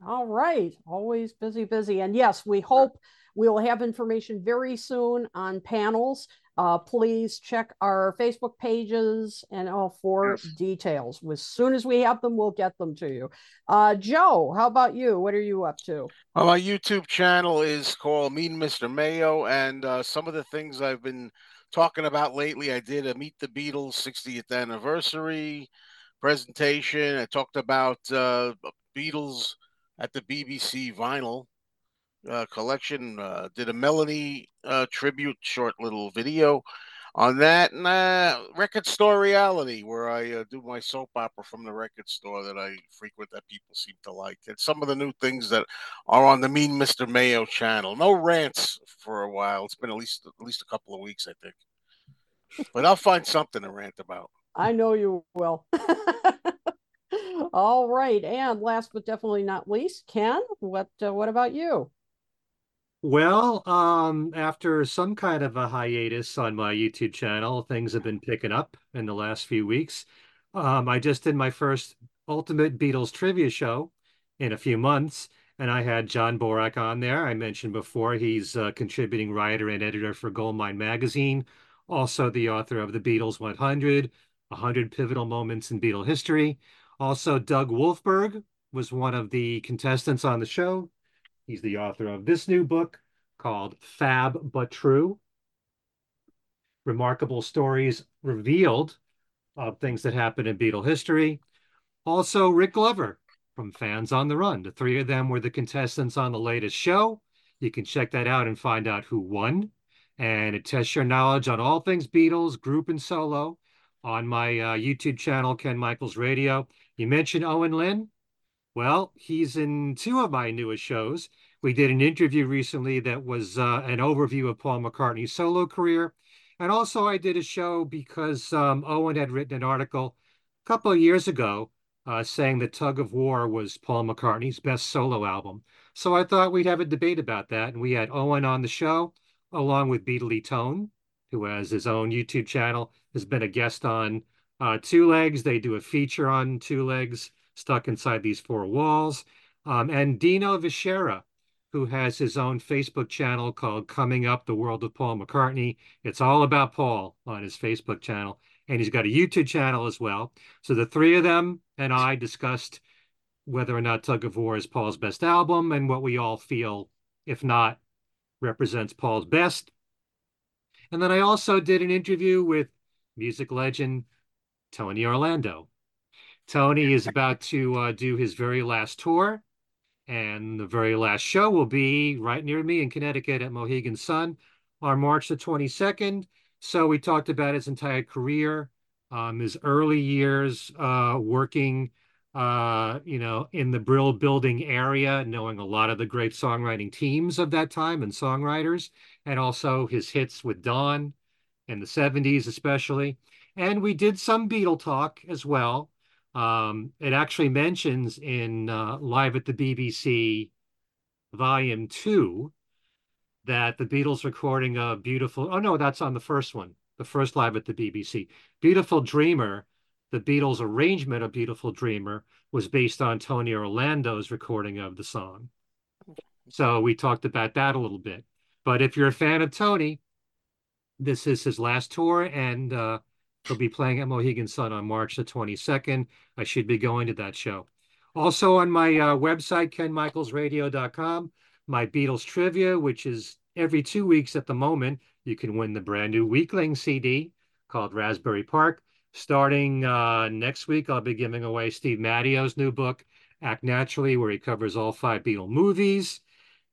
All right. Always busy, busy. And yes, we hope we'll have information very soon on panels. Uh, please check our Facebook pages and all for Yes. details. As soon as we have them, we'll get them to you. Uh, Joe, how about you? What are you up to? Well, my YouTube channel is called Mean Mr. Mayo, and uh, some of the things I've been talking about lately, I did a Meet the Beatles 60th anniversary presentation. I talked about uh, Beatles at the BBC vinyl uh, collection. Uh, did a Melanie uh, tribute short little video on that, and uh, Record Store Reality, where I uh, do my soap opera from the record store that I frequent that people seem to like, and some of the new things that are on the Mean Mr. Mayo channel. No rants for a while. It's been at least at least a couple of weeks, I think. But I'll find something to rant about. I know you will. (laughs) All right. And last but definitely not least, Ken, what uh, what about you? Well, um, after some kind of a hiatus on my YouTube channel, things have been picking up in the last few weeks. Um, I just did my first Ultimate Beatles trivia show in a few months, and I had John Borack on there. I mentioned before he's a contributing writer and editor for Goldmine Magazine, also the author of The Beatles 100, 100 Pivotal Moments in Beatle History. Also, Doug Wolfberg was one of the contestants on the show. He's the author of this new book called Fab But True Remarkable Stories Revealed of Things That Happened in Beatle History. Also, Rick Glover from Fans on the Run. The three of them were the contestants on the latest show. You can check that out and find out who won. And it tests your knowledge on all things Beatles, group and solo, on my uh, YouTube channel, Ken Michaels Radio. You mentioned Owen Lynn. Well, he's in two of my newest shows. We did an interview recently that was uh, an overview of Paul McCartney's solo career. And also, I did a show because um, Owen had written an article a couple of years ago uh, saying that Tug of War was Paul McCartney's best solo album. So I thought we'd have a debate about that. And we had Owen on the show, along with Beatley Tone, who has his own YouTube channel, has been a guest on uh, Two Legs. They do a feature on Two Legs, Stuck Inside These Four Walls. Um, and Dino Vishera, who has his own Facebook channel called Coming Up the World of Paul McCartney. It's all about Paul on his Facebook channel. And he's got a YouTube channel as well. So the three of them and I discussed whether or not Tug of War is Paul's best album and what we all feel, if not, represents Paul's best. And then I also did an interview with music legend Tony Orlando. Tony is about to uh, do his very last tour and the very last show will be right near me in Connecticut at Mohegan Sun on March the 22nd. So we talked about his entire career, um, his early years uh, working, uh, you know, in the Brill building area, knowing a lot of the great songwriting teams of that time and songwriters, and also his hits with Dawn in the 70s, especially. And we did some Beatle talk as well. Um, it actually mentions in uh, Live at the BBC, Volume 2, that the Beatles recording a beautiful, oh no, that's on the first one, the first Live at the BBC. Beautiful Dreamer, the Beatles' arrangement of Beautiful Dreamer was based on Tony Orlando's recording of the song. So we talked about that a little bit. But if you're a fan of Tony, this is his last tour, and uh, He'll be playing at Mohegan Sun on March the 22nd. I should be going to that show. Also on my uh, website, kenmichaelsradio.com, my Beatles trivia, which is every two weeks at the moment. You can win the brand new Weekling CD called Raspberry Park. Starting uh, next week, I'll be giving away Steve Matteo's new book, Act Naturally, where he covers all five Beatle movies.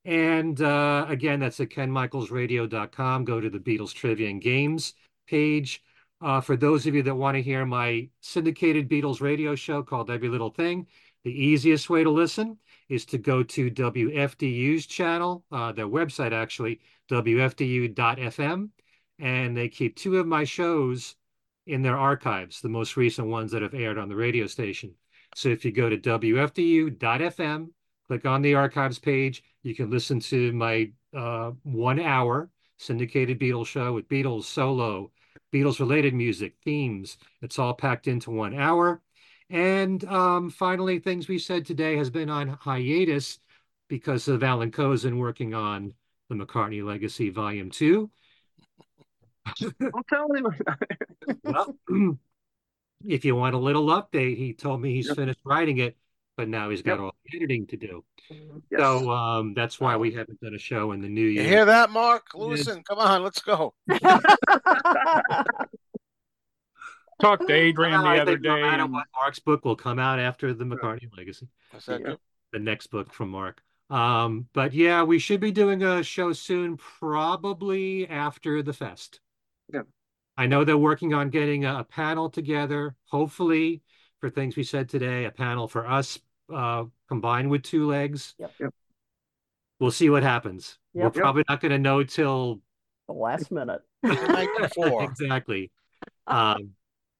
And uh, again, that's at kenmichaelsradio.com. Go to the Beatles Trivia and Games page. Uh, for those of you that want to hear my syndicated Beatles radio show called Every Little Thing, the easiest way to listen is to go to WFDU's channel, uh, their website actually, WFDU.FM, and they keep two of my shows in their archives, the most recent ones that have aired on the radio station. So if you go to WFDU.FM, click on the archives page, you can listen to my uh, one hour syndicated Beatles show with Beatles solo, Beatles related music, themes. It's all packed into one hour. And um, finally, Things We Said Today has been on hiatus because of Allan Kozinn working on the McCartney Legacy Volume 2. Don't tell anyone. (laughs) well, (clears throat) if you want a little update, he told me he's yep. finished writing it, but now he's got yep. all the editing to do. Yes. So um, that's why we haven't done a show in the new year. You hear that, Mark? Listen, come on, let's go. (laughs) Talked to Adrian the other day. No matter what, Mark's book will come out after the McCartney Legacy. That's that yeah. The next book from Mark. Um, but yeah, we should be doing a show soon, probably after the fest. Yeah. I know they're working on getting a, a panel together, hopefully for things we said today, a panel for us uh, combined with two legs. Yep. yep. We'll see what happens. Yep. We're probably not going to know till the last minute. (laughs) exactly. Um,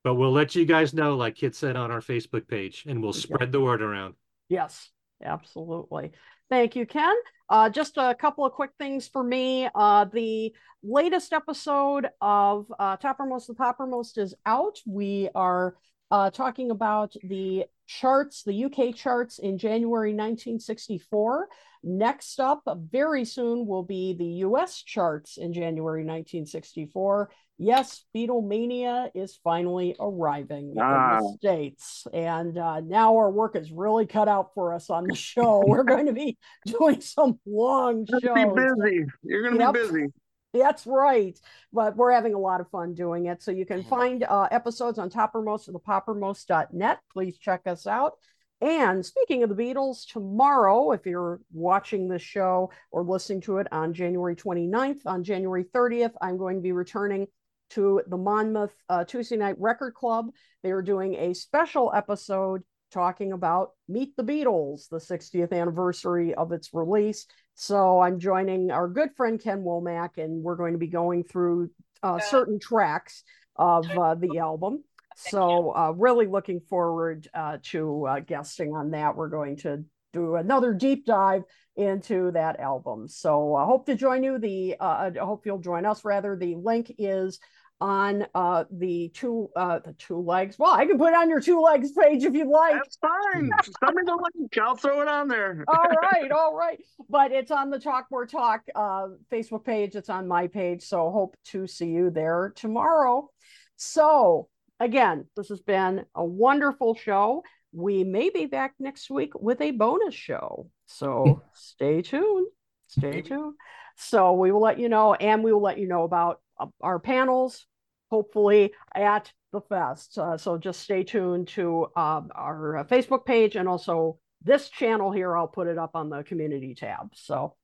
but we'll let you guys know, like Kit said on our Facebook page, and we'll spread the word around. Yes, absolutely. Thank you, Ken. Uh, just a couple of quick things for me. Uh, the latest episode of uh, Toppermost the Poppermost is out. We are uh, talking about the charts, the UK charts in January 1964. Next up, very soon, will be the US charts in January 1964. Yes, Beatlemania is finally arriving ah. in the States. And uh, now our work is really cut out for us on the show. We're (laughs) going to be doing some long shows. Be busy. You're going to yep. be busy. That's right. But we're having a lot of fun doing it. So you can find uh, episodes on Toppermost of the Poppermost.net. Please check us out. And speaking of the Beatles, tomorrow, if you're watching this show or listening to it on January 29th, on January 30th, I'm going to be returning to the Monmouth uh, Tuesday Night Record Club. They are doing a special episode talking about Meet the Beatles, the 60th anniversary of its release. So I'm joining our good friend Ken Womack, and we're going to be going through uh, certain tracks of uh, the album. So, uh, really looking forward uh, to uh, guesting on that. We're going to do another deep dive into that album. So, I hope to join you. The uh, I hope you'll join us. Rather, the link is on uh the two uh the two legs. Well i can put it on your two legs page if you'd like. That's fine. Send me the link. I'll throw it on there. (laughs) All right (laughs) all right. But it's on the talk more talk uh facebook page. It's on my page so hope to see you there tomorrow. So again this has been a wonderful show. We may be back next week with a bonus show. So (laughs) stay tuned. Stay tuned. So we will let you know and we will let you know about our panels, hopefully at the fest. Uh, so just stay tuned to uh, our Facebook page and also this channel here. I'll put it up on the community tab. So,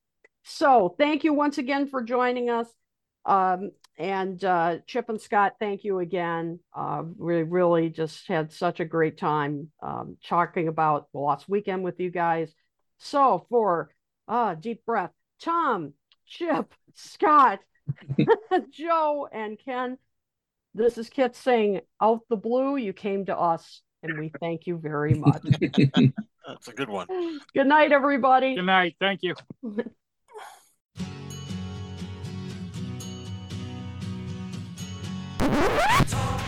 so thank you once again for joining us. Um, and uh, Chip and Scott, thank you again. Uh, we really just had such a great time um, talking about the Lost Weekend with you guys. So for uh, deep breath, Tom, Chip, Scott, (laughs) Joe and Ken, this is Kit saying, out the blue, you came to us, and we thank you very much. (laughs) That's a good one. (sighs) Good night, everybody. Good night. Thank you. (laughs)